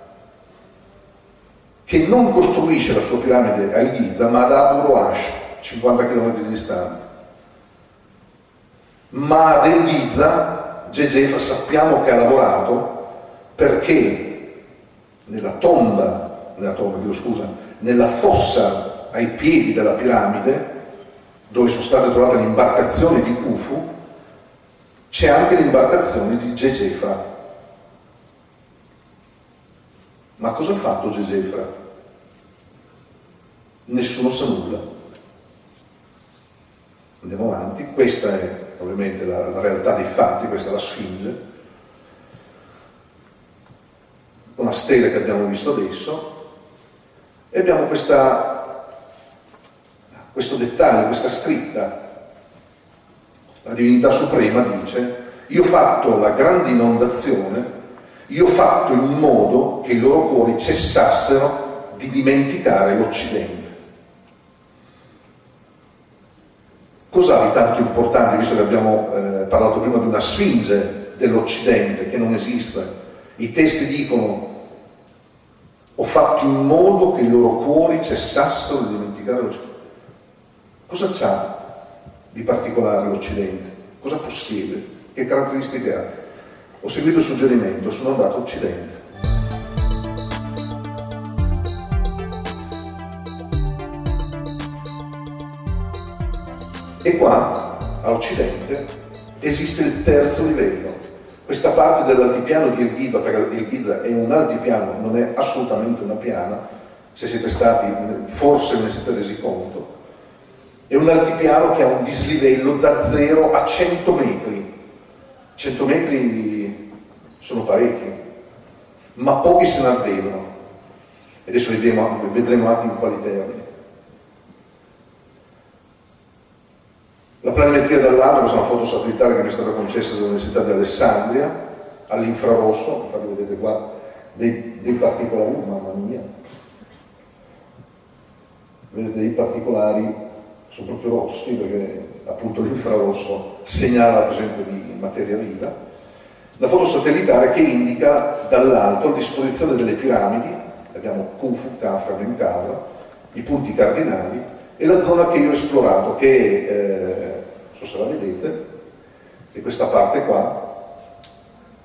che non costruisce la sua piramide a Giza, ma ad Abu Roash, 50 km di distanza. Ma ad Giza, Gegefra sappiamo che ha lavorato perché nella tomba, nella tomba, chiedo scusa, nella fossa ai piedi della piramide, dove sono state trovate le imbarcazioni di Kufu, c'è anche l'imbarcazione di Gegefra. Ma cosa ha fatto Gegefra? Nessuno sa nulla. Andiamo avanti, questa è ovviamente la, la realtà dei fatti, questa è la Sfinge una stella che abbiamo visto adesso, e abbiamo questa, questo dettaglio, questa scritta. La divinità suprema dice, io ho fatto la grande inondazione, io ho fatto in modo che i loro cuori cessassero di dimenticare l'Occidente. Cos'ha di tanto importante, visto che abbiamo eh, parlato prima di una sfinge dell'Occidente che non esiste? I testi dicono ho fatto in modo che i loro cuori cessassero di dimenticare l'Occidente. Cosa c'ha di particolare l'Occidente? Cosa possiede? Che caratteristiche ha? Ho seguito il suggerimento, sono andato all'Occidente. E qua, all'Occidente, esiste il terzo livello, questa parte dell'altipiano di Elghiza, perché Elghiza è un altipiano, non è assolutamente una piana, se siete stati, forse ne siete resi conto, è un altipiano che ha un dislivello da 0 a 100 metri. 100 metri sono parecchi, ma pochi se ne avvedono. E adesso vedremo, vedremo anche in quali termini. La planimetria dall'alto, questa è una foto satellitare che mi è stata concessa dall'Università di Alessandria, all'infrarosso, infatti vedete qua dei, dei particolari, mamma mia, vedete dei particolari, sono proprio rossi perché appunto l'infrarosso segnala la presenza di materia viva. La foto satellitare che indica dall'alto la disposizione delle piramidi, abbiamo Khufu, Khafra, Menkara, i punti cardinali, e la zona che io ho esplorato, che eh, so se la vedete, di questa parte qua,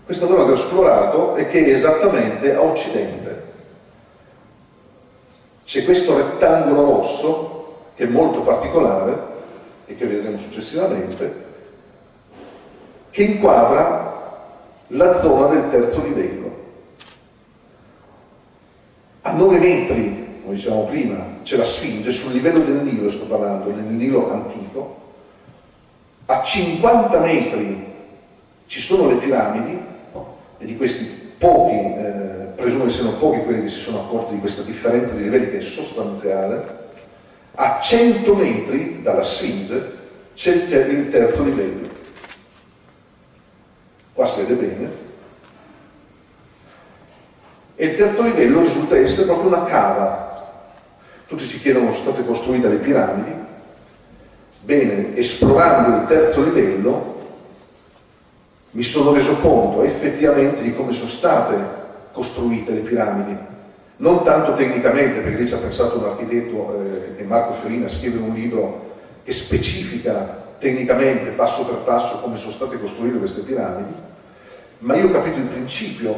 questa zona che ho esplorato e che è esattamente a occidente. C'è questo rettangolo rosso che è molto particolare e che vedremo successivamente, che inquadra la zona del terzo livello. A 9 metri, come dicevamo prima, c'è la Sfinge, sul livello del Nilo sto parlando, nel Nilo antico, a 50 metri ci sono le piramidi e di questi pochi, eh, presumo che siano pochi quelli che si sono accorti di questa differenza di livelli che è sostanziale, a 100 metri dalla Sfinge c'è il terzo livello. Qua si vede bene. E il terzo livello risulta essere proprio una cava. Tutti si chiedono, sono state costruite le piramidi, Bene, esplorando il terzo livello mi sono reso conto effettivamente di come sono state costruite le piramidi, non tanto tecnicamente, perché lì ci ha pensato un architetto eh, e Marco Fiorina a scrivere un libro che specifica tecnicamente, passo per passo, come sono state costruite queste piramidi, ma io ho capito il principio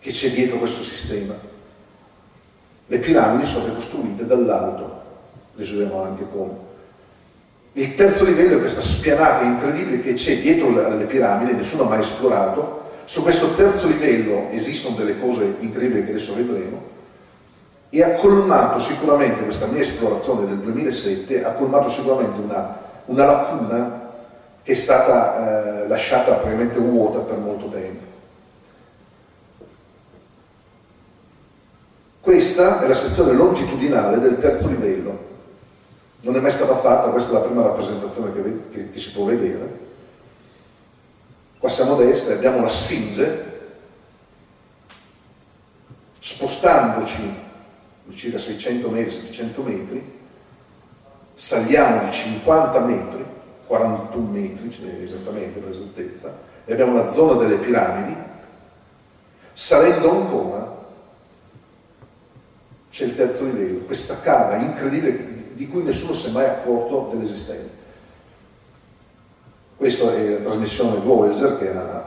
che c'è dietro questo sistema. Le piramidi sono state costruite dall'alto, adesso vedremo anche come. Il terzo livello è questa spianata incredibile che c'è dietro alle piramidi, nessuno ha mai esplorato. Su questo terzo livello esistono delle cose incredibili che adesso vedremo e ha colmato sicuramente questa mia esplorazione del 2007, ha colmato sicuramente una, una lacuna che è stata eh, lasciata praticamente vuota per molto tempo. Questa è la sezione longitudinale del terzo livello. Non è mai stata fatta, questa è la prima rappresentazione che, che, che si può vedere. Qua siamo a destra abbiamo la Sfinge, spostandoci di circa 600 metri, 700 metri, saliamo di 50 metri, 41 metri cioè esattamente per esattezza, e abbiamo la zona delle piramidi, salendo ancora c'è il terzo livello, questa cava incredibile di cui nessuno si è mai accorto dell'esistenza. Questa è la trasmissione Voyager che ha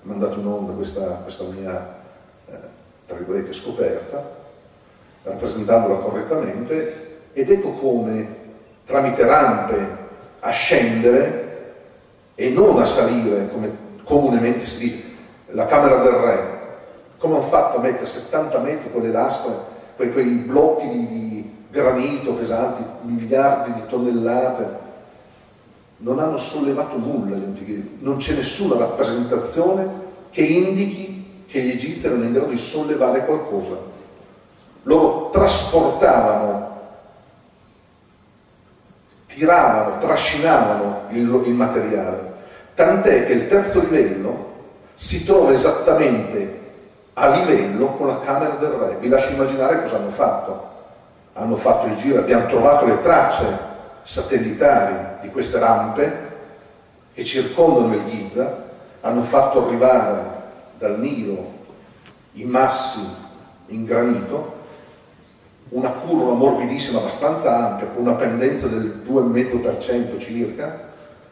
mandato in onda questa, questa mia, eh, scoperta, rappresentandola correttamente, ed ecco come tramite rampe a scendere e non a salire, come comunemente si dice, la Camera del Re, come hanno fatto a mettere 70 metri con le lastre quei, quei blocchi di granito pesanti, miliardi di tonnellate, non hanno sollevato nulla gli antichi, non c'è nessuna rappresentazione che indichi che gli egizi erano in grado di sollevare qualcosa. Loro trasportavano, tiravano, trascinavano il, il materiale, tant'è che il terzo livello si trova esattamente a livello con la Camera del Re. Vi lascio immaginare cosa hanno fatto. Hanno fatto il giro, abbiamo trovato le tracce satellitari di queste rampe che circondano il Giza, hanno fatto arrivare dal Nilo i massi in granito, una curva morbidissima abbastanza ampia, con una pendenza del 2,5% circa,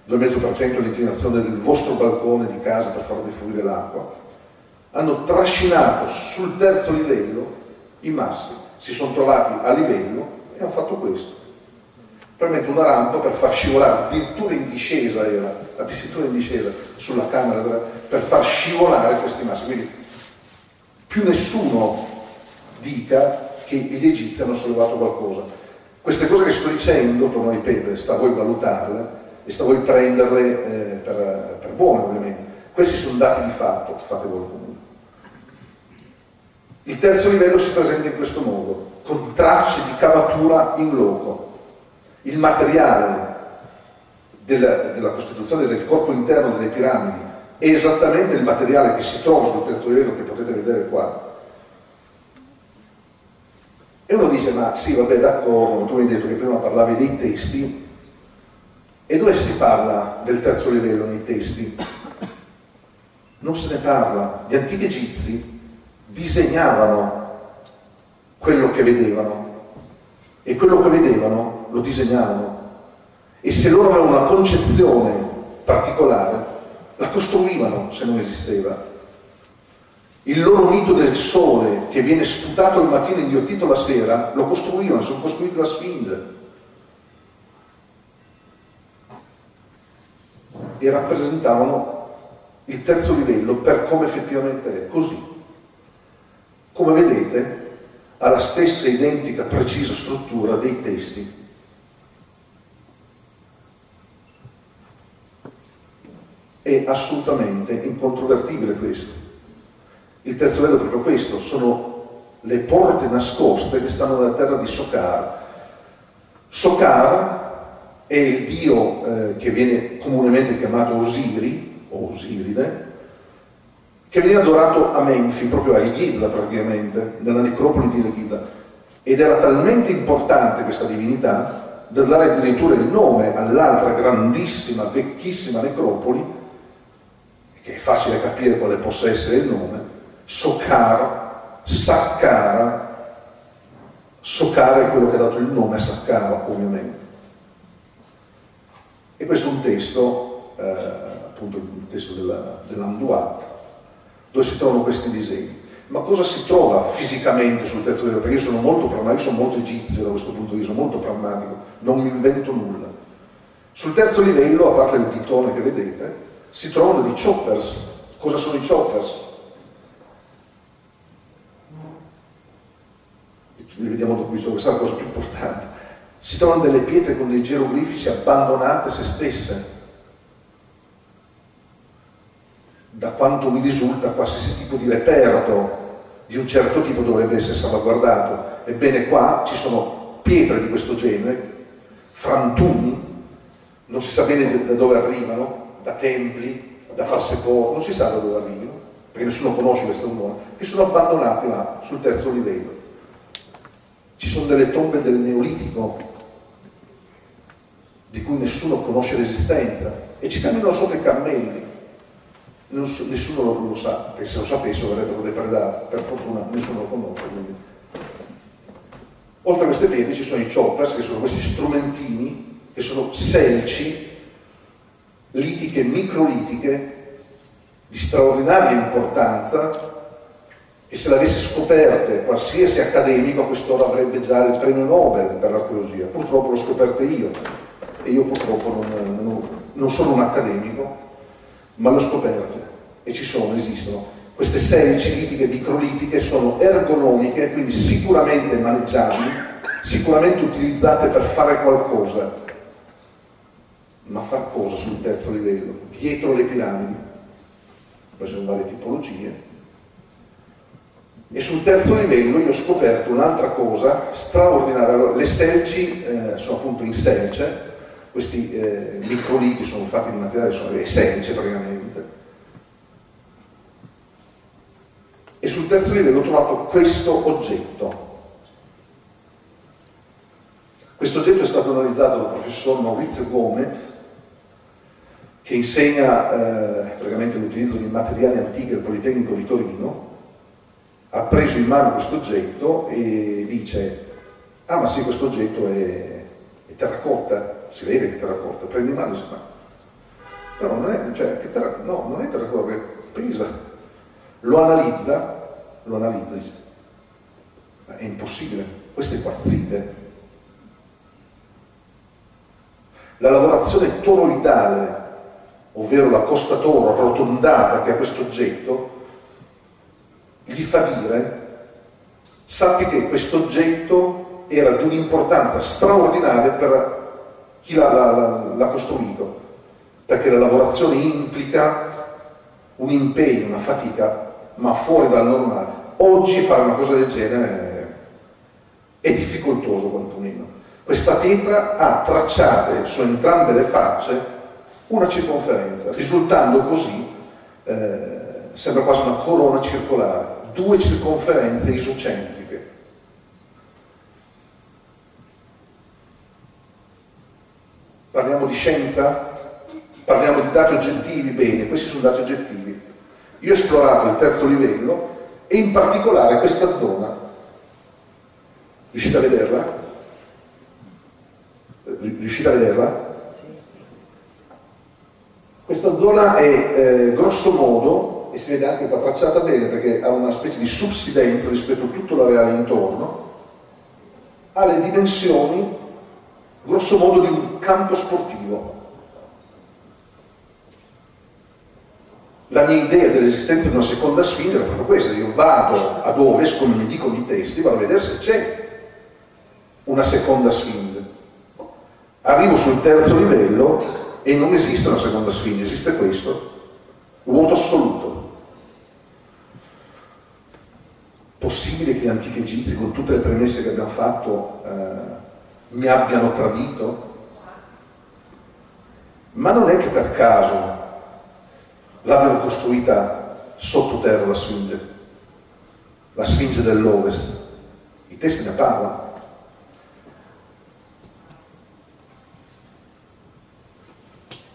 2,5% di inclinazione del vostro balcone di casa per far defluire l'acqua, hanno trascinato sul terzo livello i massi, si sono trovati a livello e hanno fatto questo. Permette una rampa per far scivolare, addirittura in discesa era, addirittura in discesa sulla camera per far scivolare questi massi. Quindi più nessuno dica che gli egizi hanno sollevato qualcosa. Queste cose che sto dicendo, torno a ripetere, sta a voi valutarle e sta a voi prenderle eh, per, per buone ovviamente. Questi sono dati di fatto, fate voi. Il terzo livello si presenta in questo modo, con tracce di cavatura in loco. Il materiale della, della costituzione del corpo interno delle piramidi è esattamente il materiale che si trova sul terzo livello che potete vedere qua. E uno dice, ma sì, vabbè, d'accordo, tu mi hai detto che prima parlavi dei testi, e dove si parla del terzo livello nei testi? Non se ne parla. Gli antichi egizi disegnavano quello che vedevano e quello che vedevano lo disegnavano e se loro avevano una concezione particolare la costruivano se non esisteva. Il loro mito del sole che viene sputato al mattino e inghiottito la sera lo costruivano, sono costruiti la Sfinge. E rappresentavano il terzo livello per come effettivamente è, così come vedete ha la stessa identica precisa struttura dei testi. È assolutamente incontrovertibile questo. Il terzo livello è proprio questo, sono le porte nascoste che stanno nella terra di Sokar. Sokar è il dio eh, che viene comunemente chiamato Osiri, o Osiride, che veniva adorato a Menfi, proprio a Giza praticamente, nella necropoli di Giza. Ed era talmente importante questa divinità da dare addirittura il nome all'altra grandissima, vecchissima necropoli, che è facile capire quale possa essere il nome, Sokar, Sakkara, Sokara è quello che ha dato il nome a Sakkara ovviamente. E questo è un testo, eh, appunto il testo della, dell'Amduat, dove si trovano questi disegni. Ma cosa si trova fisicamente sul terzo livello? Perché io sono molto pragmatico, sono molto egizio da questo punto di vista, molto pragmatico, non mi invento nulla. Sul terzo livello, a parte il ditone che vedete, si trovano dei choppers. Cosa sono i choppers? Li vediamo dopo, questa è la cosa più importante. Si trovano delle pietre con dei geroglifici abbandonate a se stesse, da quanto mi risulta qualsiasi tipo di reperto di un certo tipo dovrebbe essere salvaguardato. Ebbene qua ci sono pietre di questo genere, frantumi, non si sa bene da dove arrivano, da templi, da false porte, non si sa da dove arrivano, perché nessuno conosce queste zone, che sono abbandonati là sul terzo livello. Ci sono delle tombe del Neolitico di cui nessuno conosce l'esistenza e ci camminano sotto i cammelli. Nessuno lo, sa, perché se lo sapessero verrebbero depredati, per fortuna nessuno lo conosce. Quindi. Oltre a queste pietre ci sono i choppers, che sono questi strumentini, che sono selci, litiche, microlitiche, di straordinaria importanza, che se l'avesse scoperte qualsiasi accademico a quest'ora avrebbe già il premio Nobel per l'archeologia. Purtroppo l'ho scoperte io, e io purtroppo non, non, non sono un accademico, ma l'ho scoperte e ci sono, esistono. Queste serie cilitiche microlitiche sono ergonomiche, quindi sicuramente maneggiabili, sicuramente utilizzate per fare qualcosa, ma far cosa sul terzo livello? Dietro le piramidi, poi sono varie tipologie. E sul terzo livello io ho scoperto un'altra cosa straordinaria. Le selci eh, sono appunto in selce, questi eh, microliti sono fatti di materiale, sono selce praticamente. E sul terzo livello ho trovato questo oggetto. Questo oggetto è stato analizzato dal professor Maurizio Gomez, che insegna eh, praticamente l'utilizzo di materiali antichi al Politecnico di Torino, ha preso in mano questo oggetto e dice, ah ma sì, questo oggetto è, è terracotta, si vede che terracotta, prendi in mano e si fa. Però non è, cioè, no, non è terracotta, perché pesa. Lo analizza, lo analizza, dice, è impossibile, questo è quarzite. La lavorazione toroidale, ovvero la costa toro arrotondata che ha questo oggetto, gli fa dire, sappi che questo oggetto era di un'importanza straordinaria per chi l'ha, costruito, perché la lavorazione implica un impegno, una fatica, ma fuori dal normale. Oggi fare una cosa del genere è difficoltoso quantomeno. Questa pietra ha tracciate su entrambe le facce una circonferenza, risultando così, eh, sembra quasi una corona circolare, due circonferenze isocentriche Parliamo di scienza? Parliamo di dati oggettivi? Bene, questi sono dati oggettivi. Io ho esplorato il terzo livello e in particolare questa zona. Riuscite a vederla? Riuscite a vederla? Questa zona è eh, grosso modo, e si vede anche qua tracciata bene perché ha una specie di subsidenza rispetto a tutto l'areale intorno, ha le dimensioni grosso modo di un campo sportivo. La mia idea dell'esistenza di una seconda sfinge era proprio questa, io vado ad ovest, come mi dicono i testi, vado a vedere se c'è una seconda sfinge. Arrivo sul terzo livello e non esiste una seconda sfinge, esiste questo, vuoto assoluto. Possibile che gli antichi egizi, con tutte le premesse che abbiamo fatto, eh, mi abbiano tradito? Ma non è che per caso l'abbiano costruita sottoterra la Sfinge, la Sfinge dell'Ovest. I testi ne parlano.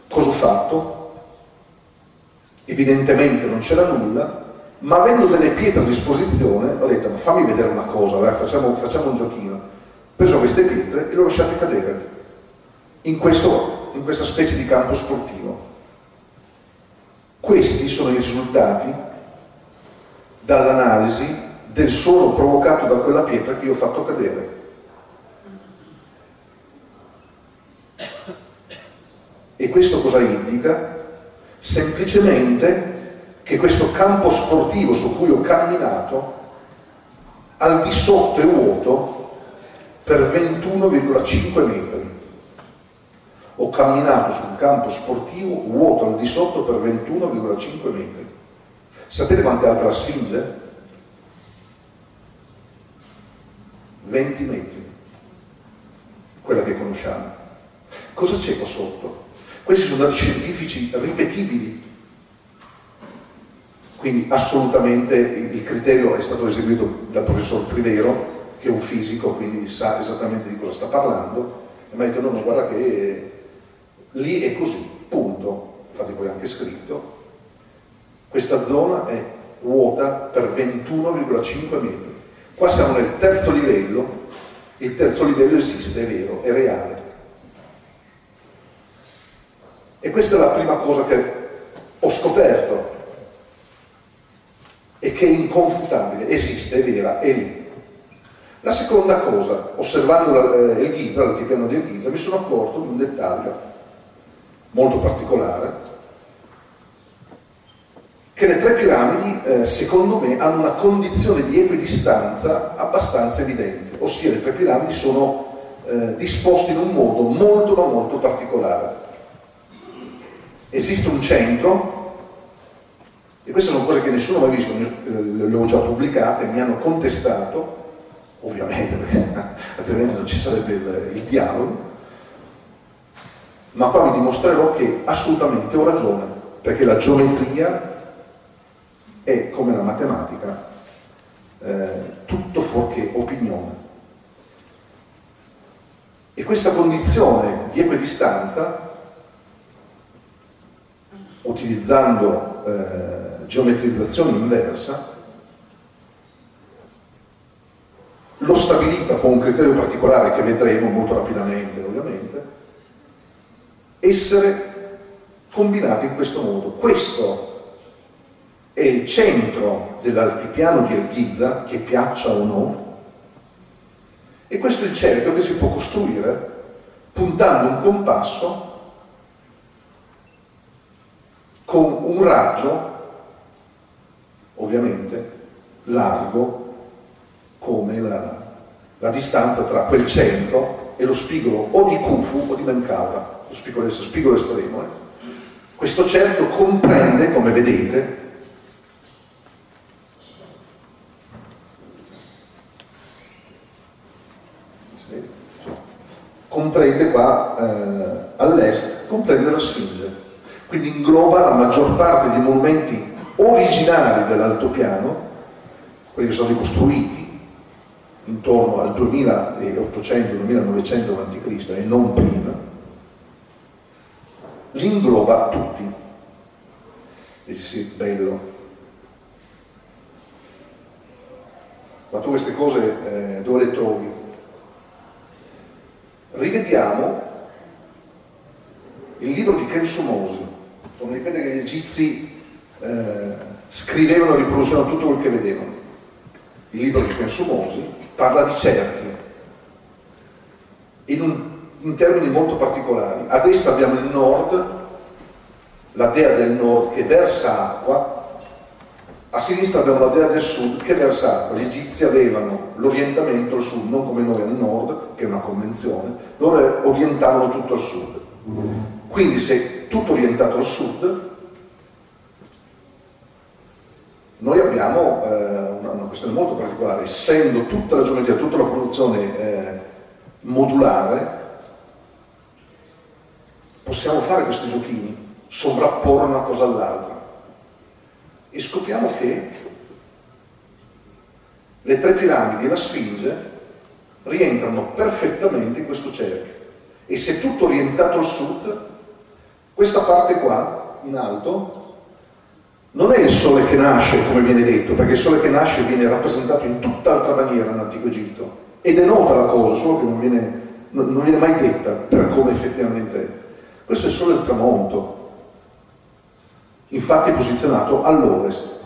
Cosa ho fatto? Evidentemente non c'era nulla, ma avendo delle pietre a disposizione ho detto ma fammi vedere una cosa, facciamo, facciamo un giochino preso queste pietre e le ho lasciate cadere in, questo, in questa specie di campo sportivo. Questi sono i risultati dall'analisi del suono provocato da quella pietra che io ho fatto cadere. E questo cosa indica? Semplicemente che questo campo sportivo su cui ho camminato, al di sotto è vuoto per 21,5 metri. Ho camminato su un campo sportivo vuoto al di sotto per 21,5 metri. Sapete quanto è alta Sfinge? 20 metri, quella che conosciamo. Cosa c'è qua sotto? Questi sono dati scientifici ripetibili, quindi assolutamente il criterio è stato eseguito dal professor Trivero, che è un fisico, quindi sa esattamente di cosa sta parlando, e mi ha detto no, no, guarda che lì è così, punto, infatti poi anche scritto, questa zona è vuota per 21,5 metri. Qua siamo nel terzo livello, il terzo livello esiste, è vero, è reale. E questa è la prima cosa che ho scoperto e che è inconfutabile, esiste, è vera, è lì. La seconda cosa, osservando eh, il Giza, l'altipiano del Giza, mi sono accorto di un dettaglio molto particolare, che le tre piramidi, eh, secondo me, hanno una condizione di equidistanza abbastanza evidente, ossia le tre piramidi sono eh, disposte in un modo molto ma molto particolare. Esiste un centro, e queste sono cose che nessuno ha mai visto, le ho già pubblicate, mi hanno contestato, ovviamente perché altrimenti non ci sarebbe il, il dialogo, ma qua vi dimostrerò che assolutamente ho ragione, perché la geometria è come la matematica, eh, tutto fuorché opinione. E questa condizione di equidistanza, utilizzando eh, geometrizzazione inversa, l'ho stabilita con un criterio particolare che vedremo molto rapidamente ovviamente, essere combinati in questo modo. Questo è il centro dell'altipiano di Elghizza, che piaccia o no, e questo è il cerchio che si può costruire puntando un compasso con un raggio, ovviamente, largo come la, la distanza tra quel centro e lo spigolo o di Khufu o di Menkaura, lo spigolo, spigolo estremo. Eh. Questo cerchio comprende, come vedete, comprende qua eh, all'est, comprende la Sfinge, quindi ingloba la maggior parte dei monumenti originari dell'altopiano, quelli che sono ricostruiti intorno al 2800-2900 a.C. e non prima, li ingloba tutti. Dici sì, bello. Ma tu queste cose eh, dove le trovi? Rivediamo il libro di Kensumosi, dove ripete che gli egizi eh, scrivevano e riproducevano tutto quel che vedevano. Il libro di Kensumosi parla di cerchi, in, un, in termini molto particolari. A destra abbiamo il nord, la dea del nord che versa acqua, a sinistra abbiamo la dea del sud che versa acqua. Gli egizi avevano l'orientamento al sud, non come noi al nord, che è una convenzione, loro orientavano tutto al sud. Quindi se tutto orientato al sud, noi abbiamo eh, una, questione molto particolare, essendo tutta la geometria, tutta la produzione eh, modulare, possiamo fare questi giochini, sovrapporre una cosa all'altra. E scopriamo che le tre piramidi e la Sfinge rientrano perfettamente in questo cerchio. E se tutto orientato al sud, questa parte qua in alto non è il sole che nasce, come viene detto, perché il sole che nasce viene rappresentato in tutt'altra maniera nell'antico Egitto. Ed è nota la cosa, solo che non viene, non viene mai detta per come effettivamente è. Questo è solo il tramonto, infatti posizionato all'ovest.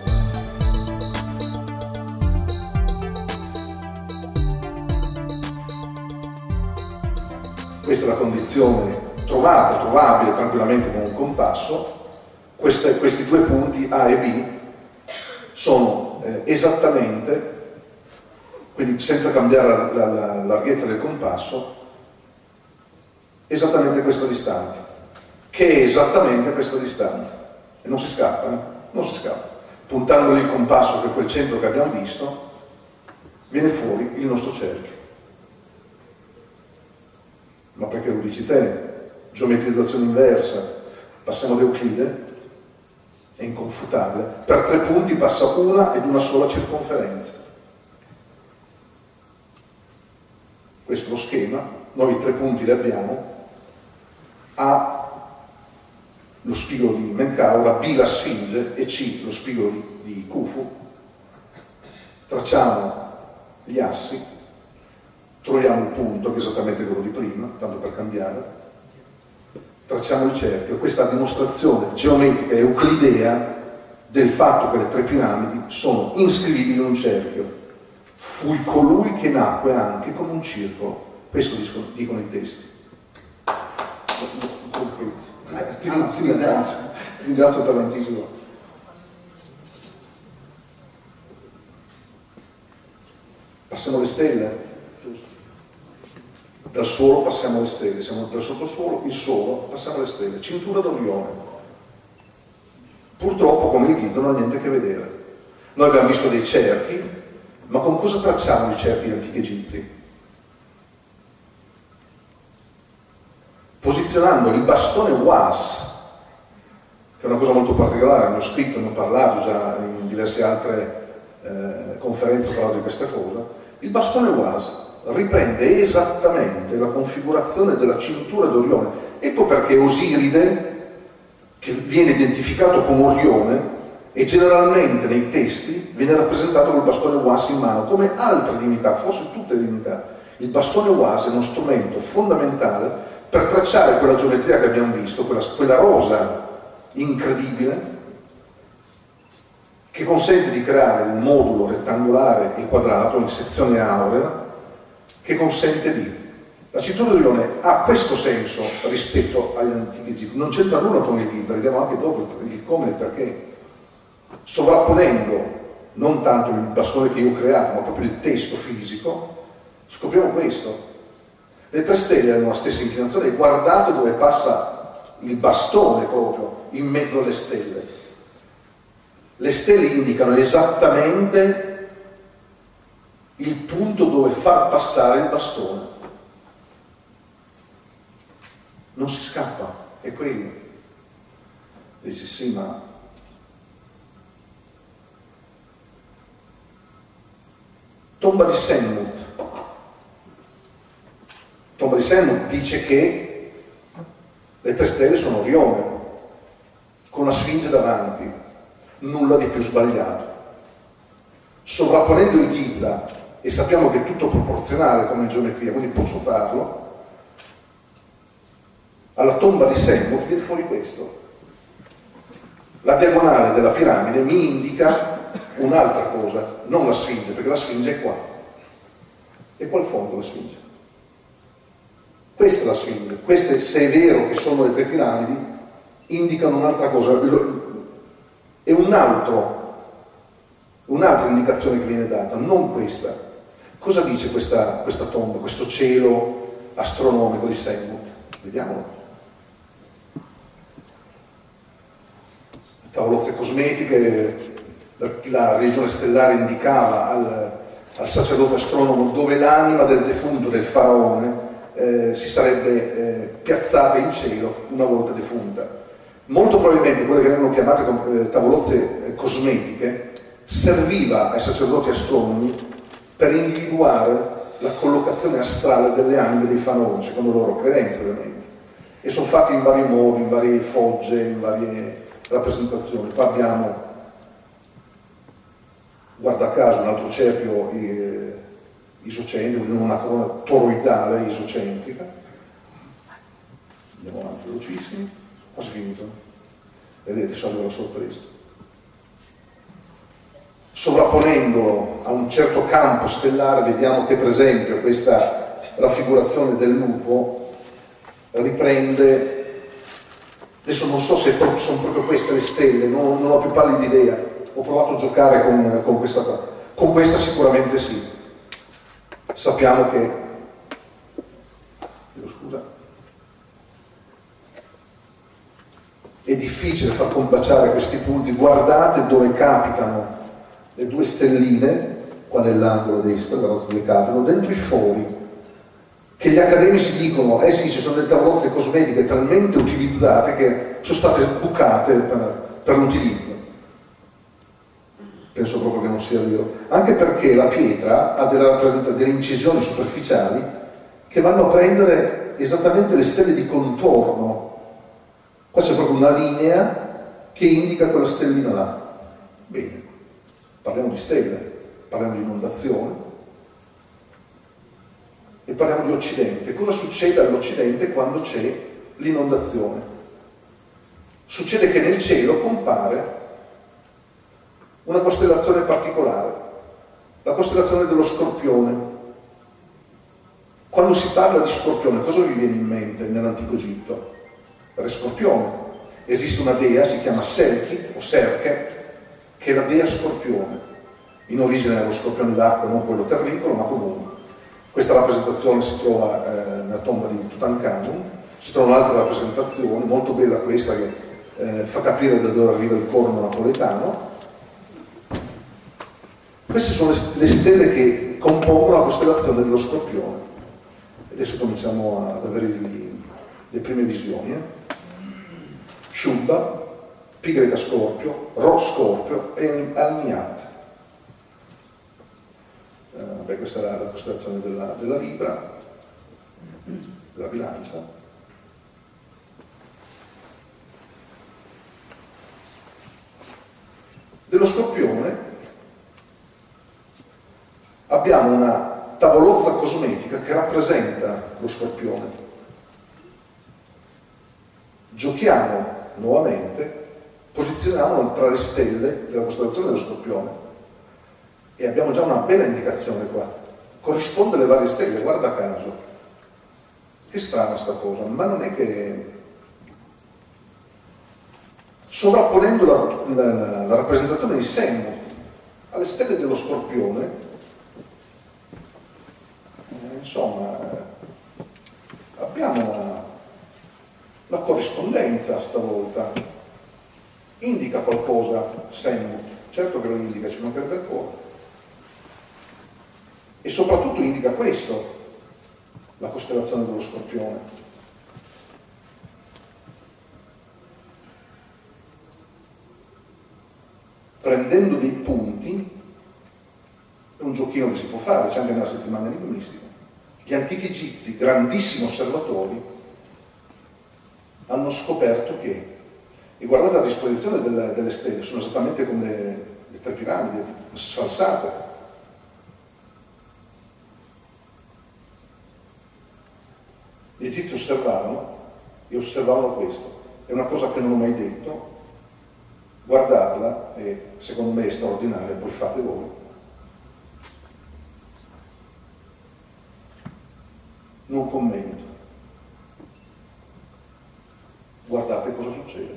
Questa è la condizione trovata, trovabile tranquillamente con un compasso, queste, questi due punti A e B sono eh, esattamente, quindi senza cambiare la, la, la larghezza del compasso, esattamente questa distanza, che è esattamente questa distanza. E non si scappa, eh? non si scappa. Puntando il compasso per quel centro che abbiamo visto, viene fuori il nostro cerchio. Ma perché lo dici te? Geometrizzazione inversa, passiamo ad Euclide, è inconfutabile. Per tre punti passa una ed una sola circonferenza. Questo è lo schema, noi tre punti li abbiamo, A lo spigolo di Menkaura, B la Sfinge e C lo spigolo di, di Khufu. Tracciamo gli assi, troviamo il punto che è esattamente quello di prima, tanto per cambiare, tracciamo il cerchio. Questa dimostrazione geometrica euclidea del fatto che le tre piramidi sono iscrivibili in un cerchio. Fui colui che nacque anche come un circolo. Questo dicono i testi. Ti, ti ringrazio, ti ringrazio per l'anticipo. Passiamo alle stelle. Dal suolo passiamo alle stelle, siamo dal sottosuolo, il suolo, passiamo alle stelle. Cintura d'Orione. Purtroppo come il Ghizzo non ha niente a che vedere. Noi abbiamo visto dei cerchi, ma con cosa tracciamo i cerchi antichi egizi? Posizionando il bastone WAS, che è una cosa molto particolare, ne ho scritto, ne ho parlato già in diverse altre eh, conferenze, ho parlato di questa cosa, il bastone WAS riprende esattamente la configurazione della cintura d'Orione. Ecco perché Osiride, che viene identificato come Orione, e generalmente nei testi viene rappresentato col bastone WAS in mano, come altre divinità, forse tutte divinità. Il bastone WAS è uno strumento fondamentale per tracciare quella geometria che abbiamo visto, quella, quella rosa incredibile, che consente di creare un modulo rettangolare e quadrato in sezione aurea, che consente di... La cintura di Lione ha questo senso rispetto agli antichi egizi, non c'entra nulla con il Giza, vediamo anche dopo il come e il perché. Sovrapponendo non tanto il bastone che io ho creato, ma proprio il testo fisico, scopriamo questo, le tre stelle hanno la stessa inclinazione, guardate dove passa il bastone proprio in mezzo alle stelle. Le stelle indicano esattamente il punto dove far passare il bastone. Non si scappa, è quello. Dici sì, ma tomba di Senmut Tomba di Senno dice che le tre stelle sono Orione, con la Sfinge davanti, nulla di più sbagliato. Sovrapponendo il Giza, e sappiamo che è tutto proporzionale come geometria, quindi posso farlo, alla tomba di Senno viene fuori questo. La diagonale della piramide mi indica un'altra cosa, non la Sfinge, perché la Sfinge è qua. E qua al fondo la Sfinge. Questa è la sfida, queste se è vero che sono le tre piramidi, indicano un'altra cosa, è un altro, un'altra indicazione che viene data, non questa. Cosa dice questa, questa tomba, questo cielo astronomico di Senmut? Vediamolo. Tavolozze cosmetiche, la, la regione stellare indicava al, al sacerdote astronomo dove l'anima del defunto, del faraone, eh, si sarebbe eh, piazzata in cielo una volta defunta. Molto probabilmente quelle che vengono chiamate eh, tavolozze eh, cosmetiche serviva ai sacerdoti astronomi per individuare la collocazione astrale delle anime dei faraoni, secondo le loro credenze ovviamente. E sono fatti in vari modi, in varie fogge, in varie rappresentazioni. Qua abbiamo, guarda caso, un altro cerchio eh, isocentrica, una corona toroidale isocentrica. Andiamo avanti velocissimi, quasi finito. Vedete, sono la sorpresa. Sovrapponendolo a un certo campo stellare, vediamo che per esempio questa raffigurazione del lupo riprende, adesso non so se sono proprio queste le stelle, non, non ho più pallida idea, ho provato a giocare con, con questa, con questa sicuramente sì sappiamo che scusa, è difficile far combaciare questi punti, guardate dove capitano le due stelline, qua nell'angolo destro, dove capitano, dentro i fori, che gli accademici dicono, eh sì, ci sono delle tavolozze cosmetiche talmente utilizzate che sono state bucate per, per l'utilizzo. Penso proprio che non sia vero. Anche perché la pietra ha delle, delle incisioni superficiali che vanno a prendere esattamente le stelle di contorno. Qua c'è proprio una linea che indica quella stellina là. Bene, parliamo di stelle, parliamo di inondazione e parliamo di Occidente. Cosa succede all'Occidente quando c'è l'inondazione? Succede che nel cielo compare una costellazione particolare, la costellazione dello Scorpione. Quando si parla di Scorpione, cosa vi viene in mente nell'antico Egitto? Re Scorpione. Esiste una dea, si chiama Serkit o Serket, che è la dea Scorpione. In origine è lo scorpione d'acqua, non quello terricolo, ma comunque. Questa rappresentazione si trova eh, nella tomba di Tutankhamun, si trova un'altra rappresentazione, molto bella questa, che eh, fa capire da dove arriva il corno napoletano. Queste sono le, le stelle che compongono la costellazione dello Scorpione. Adesso cominciamo ad avere gli, le prime visioni. Eh? Shubba, Pi Scorpio, Ro Scorpio e Alniat. Eh, beh, questa la, la costellazione della, della Libra, della bilancia. Dello Scorpione abbiamo una tavolozza cosmetica che rappresenta lo Scorpione. Giochiamo nuovamente, posizioniamolo tra le stelle della costellazione dello Scorpione e abbiamo già una bella indicazione qua. Corrisponde alle varie stelle, guarda caso. Che strana sta cosa, ma non è che sovrapponendo la, la, la rappresentazione di Semmo alle stelle dello Scorpione, insomma, abbiamo la, la corrispondenza stavolta. Indica qualcosa Semmut, certo che lo indica, ci mancherebbe ancora. E soprattutto indica questo, la costellazione dello scorpione. Prendendo dei punti, è un giochino che si può fare, c'è anche nella settimana enigmistica. Gli antichi egizi, grandissimi osservatori, hanno scoperto che, e guardate la disposizione delle, delle stelle, sono esattamente come le, le tre piramidi, sfalsate. Gli egizi osservavano e osservavano questo. È una cosa che non ho mai detto, guardatela e secondo me è straordinaria, poi fate voi. Non commento. guardate cosa succede.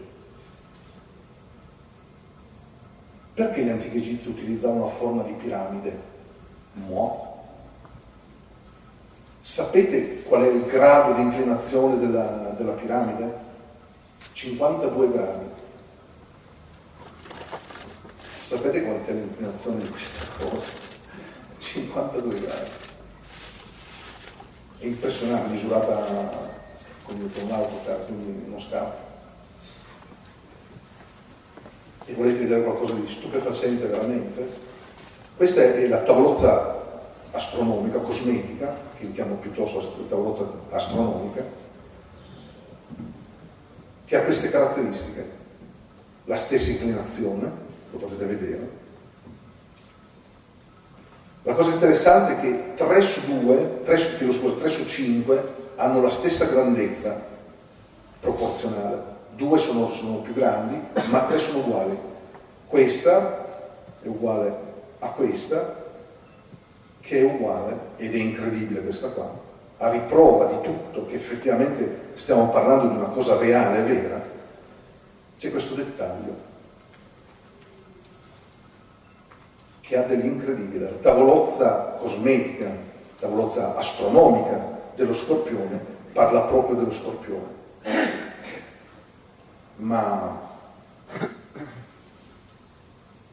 Perché gli antichi egizi utilizzavano una forma di piramide? Mo. Sapete qual è il grado di inclinazione della, della piramide? 52 gradi. Sapete quant'è l'inclinazione di questa cosa? 52 gradi. Impressionante, misurata come con un autocar, quindi uno scatto. E volete vedere qualcosa di stupefacente veramente? Questa è la tavolozza astronomica, cosmetica, che chiamo piuttosto tavolozza astronomica, che ha queste caratteristiche. La stessa inclinazione, lo potete vedere. La cosa interessante è che 3 su 2, 3 su, scusa, 3 su 5 hanno la stessa grandezza proporzionale. Due sono, sono più grandi, ma tre sono uguali. Questa è uguale a questa, che è uguale, ed è incredibile questa qua, a riprova di tutto che effettivamente stiamo parlando di una cosa reale vera, c'è questo dettaglio che ha dell'incredibile. La tavolozza cosmetica, tavolozza astronomica dello scorpione parla proprio dello scorpione. Ma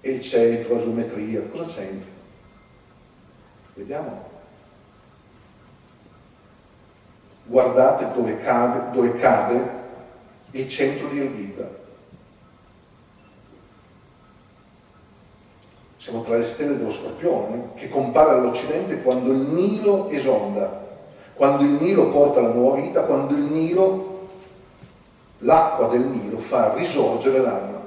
e il centro, la geometria, cosa c'entra? Vediamo. guardate dove cade, dove cade il centro di El Siamo tra le stelle dello Scorpione, che compare all'Occidente quando il Nilo esonda, quando il Nilo porta la nuova vita, quando il Nilo, l'acqua del Nilo fa risorgere l'anima.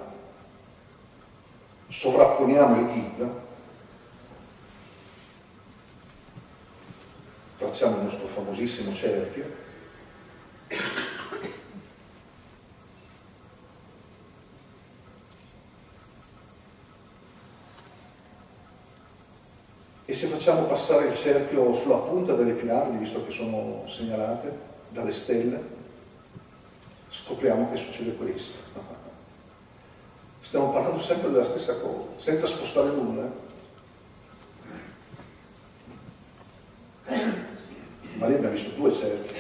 Sovrapponiamo il Giza, facciamo il nostro famosissimo cerchio, se facciamo passare il cerchio sulla punta delle piramidi, visto che sono segnalate dalle stelle, scopriamo che succede questo. Stiamo parlando sempre della stessa cosa, senza spostare nulla. Ma lì abbiamo visto due cerchi.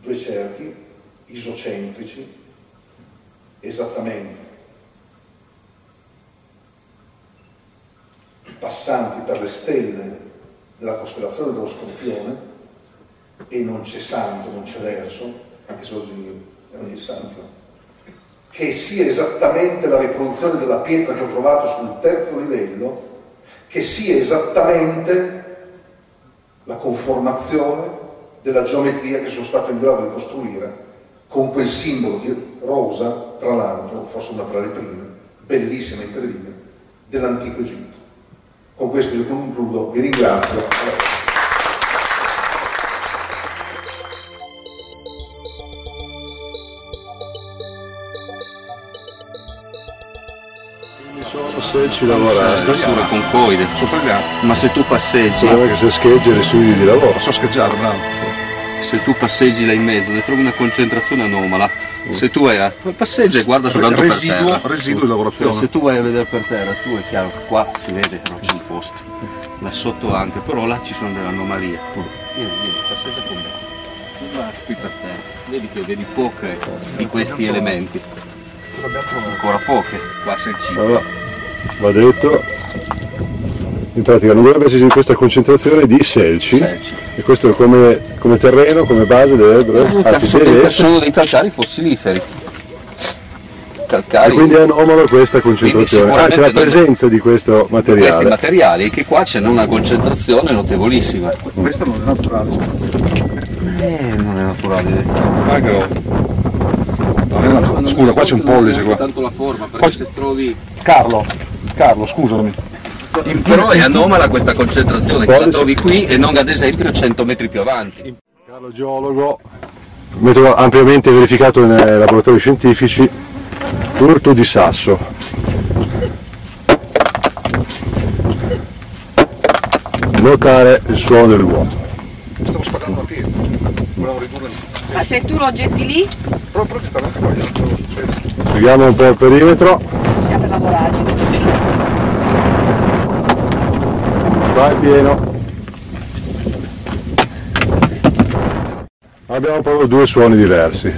Due cerchi isocentrici, esattamente passanti per le stelle della costellazione dello Scorpione e non c'è santo, non c'è verso, anche se oggi è ogni santo, che sia esattamente la riproduzione della pietra che ho trovato sul terzo livello, che sia esattamente la conformazione della geometria che sono stato in grado di costruire con quel simbolo di rosa, tra l'altro, forse una tra le prime, bellissima e incredibile, dell'antico Egitto. Con questo io concludo, vi ringrazio. Se ci lavorare, struttura concoide. Ma se tu passeggi, è che se scheggi e residui di lavoro. So scheggiare, bravo. se tu passeggi là in mezzo, ne trovi una concentrazione anomala. Se tu vai a passeggia e guarda soltanto per Residuo, terra. residuo di lavorazione. se tu vai a vedere per terra, tu è chiaro che qua si vede che non c'è posto, là sotto anche, però là ci sono delle anomalie. Vieni, vieni, passeggia con me. Qui per terra, vedi che vedi poche di questi elementi. Ancora poche, qua sei il cibo. Allora, va detto, in pratica non dovrebbe esserci questa concentrazione di selci, Selci. e questo come, come terreno, come base dovrebbe, anzi deve essere, sono dei calcari fossiliferi. E Calcari quindi è anomalo questa concentrazione, anzi la sicuramente presenza di questo di questi materiale. materiali che qua c'è una concentrazione notevolissima. Questo non è naturale. Eh, non è naturale. Ah, roba. Non è naturale. Scusa, qua c'è un pollice qua. Tanto la forma, perché Qua- se trovi. Carlo, Carlo, scusami. Però è anomala questa concentrazione che la trovi qui e non ad esempio 100 metri più avanti. Carlo geologo, metodo ampiamente verificato nei laboratori scientifici, urto di sasso. Notare il suono del vuoto. Stiamo spaccando la pietra. Volevamo ridurre. Ma se tu lo getti lì, Proprio che stanno anche qua, io non so cosa succede. Seguiamo un po' il perimetro, si apre la voragine. qua è pieno. Abbiamo proprio due suoni diversi.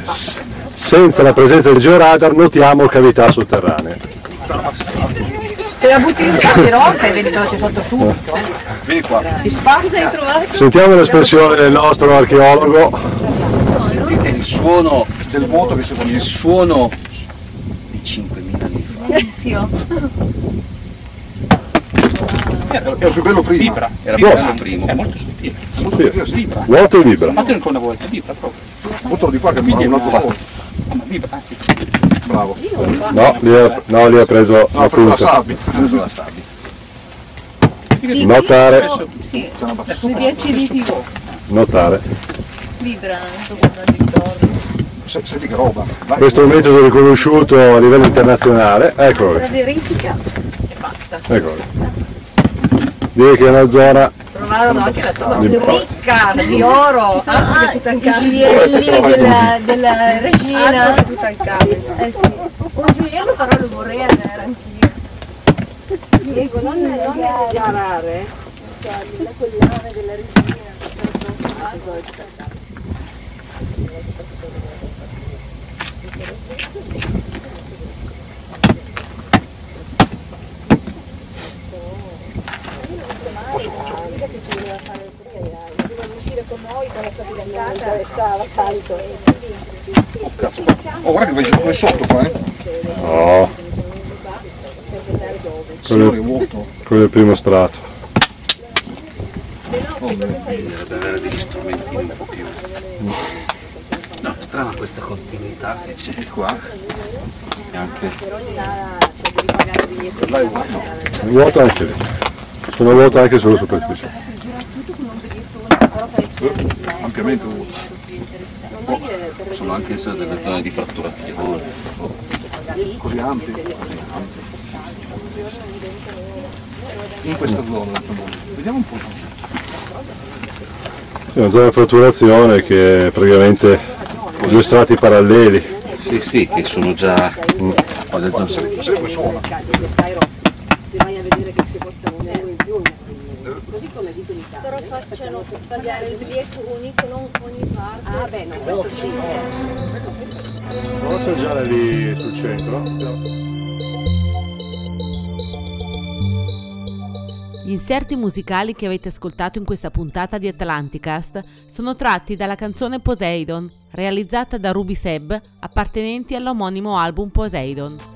Senza la presenza del georadar notiamo cavità sotterranee. Se la butti in si rompe e vedi cosa c'è sotto subito. Vieni qua. Si spazza e trovare Sentiamo l'espressione del nostro archeologo. Sentite il suono, Del vuoto che fa il suono di 5.000 anni fa. Era più bello prima. Vibra. Era bello il primo. Sì. Vibra. Vuoto e vibra. ancora una volta, vibra proprio. Buttalo di qua che mi ha un altro ma. Bravo. No, lì ha, no, lì ha preso No, la ho preso la punta. sabbia. Preso la sabbia. Notare, Sì, sui 10 litri notare. vibra, non so guardare intorno. Se- Senti che roba. Vai. Questo è un metodo riconosciuto a livello internazionale. Eccolo, La verifica è fatta. eccolo. Direi che è una zona Trovarono anche la tomba più ricca di oro. Ah, i gioielli della, della regina. Eh sì. Un gioiello però lo vorrei avere anch'io. Diego, non, non esagerare. La collana della regina. Posso, posso. fidanzata stava caldo. Oh cazzo, guarda. Oh guarda che vai vai sotto qua, eh. No, Signore, quello, è vuoto. quello del primo strato. Bisognerebbe avere degli strumenti un po' più. No, strana questa continuità che c'è qua. E anche. Là è vuoto. È vuoto anche lì. Sono vuoto anche sulla superficie. Eh, Ampiamente vuoto. Possono anche essere delle zone di fratturazione. Così ampi. Così ampi. In questa zona mondo. Vediamo un po'. Sì, una zona di fratturazione che è praticamente due strati paralleli. Sì, sì, che sono già. Ho delle zone Sai come suona? Però facciano pagare il biglietto unico, non ogni parte. Ah beh, no, questo sì. Non assaggiare lì sul centro. Gli inserti musicali che avete ascoltato in questa puntata di Atlanticast sono tratti dalla canzone Poseidon, realizzata da Ruby Seb, appartenenti all'omonimo album Poseidon.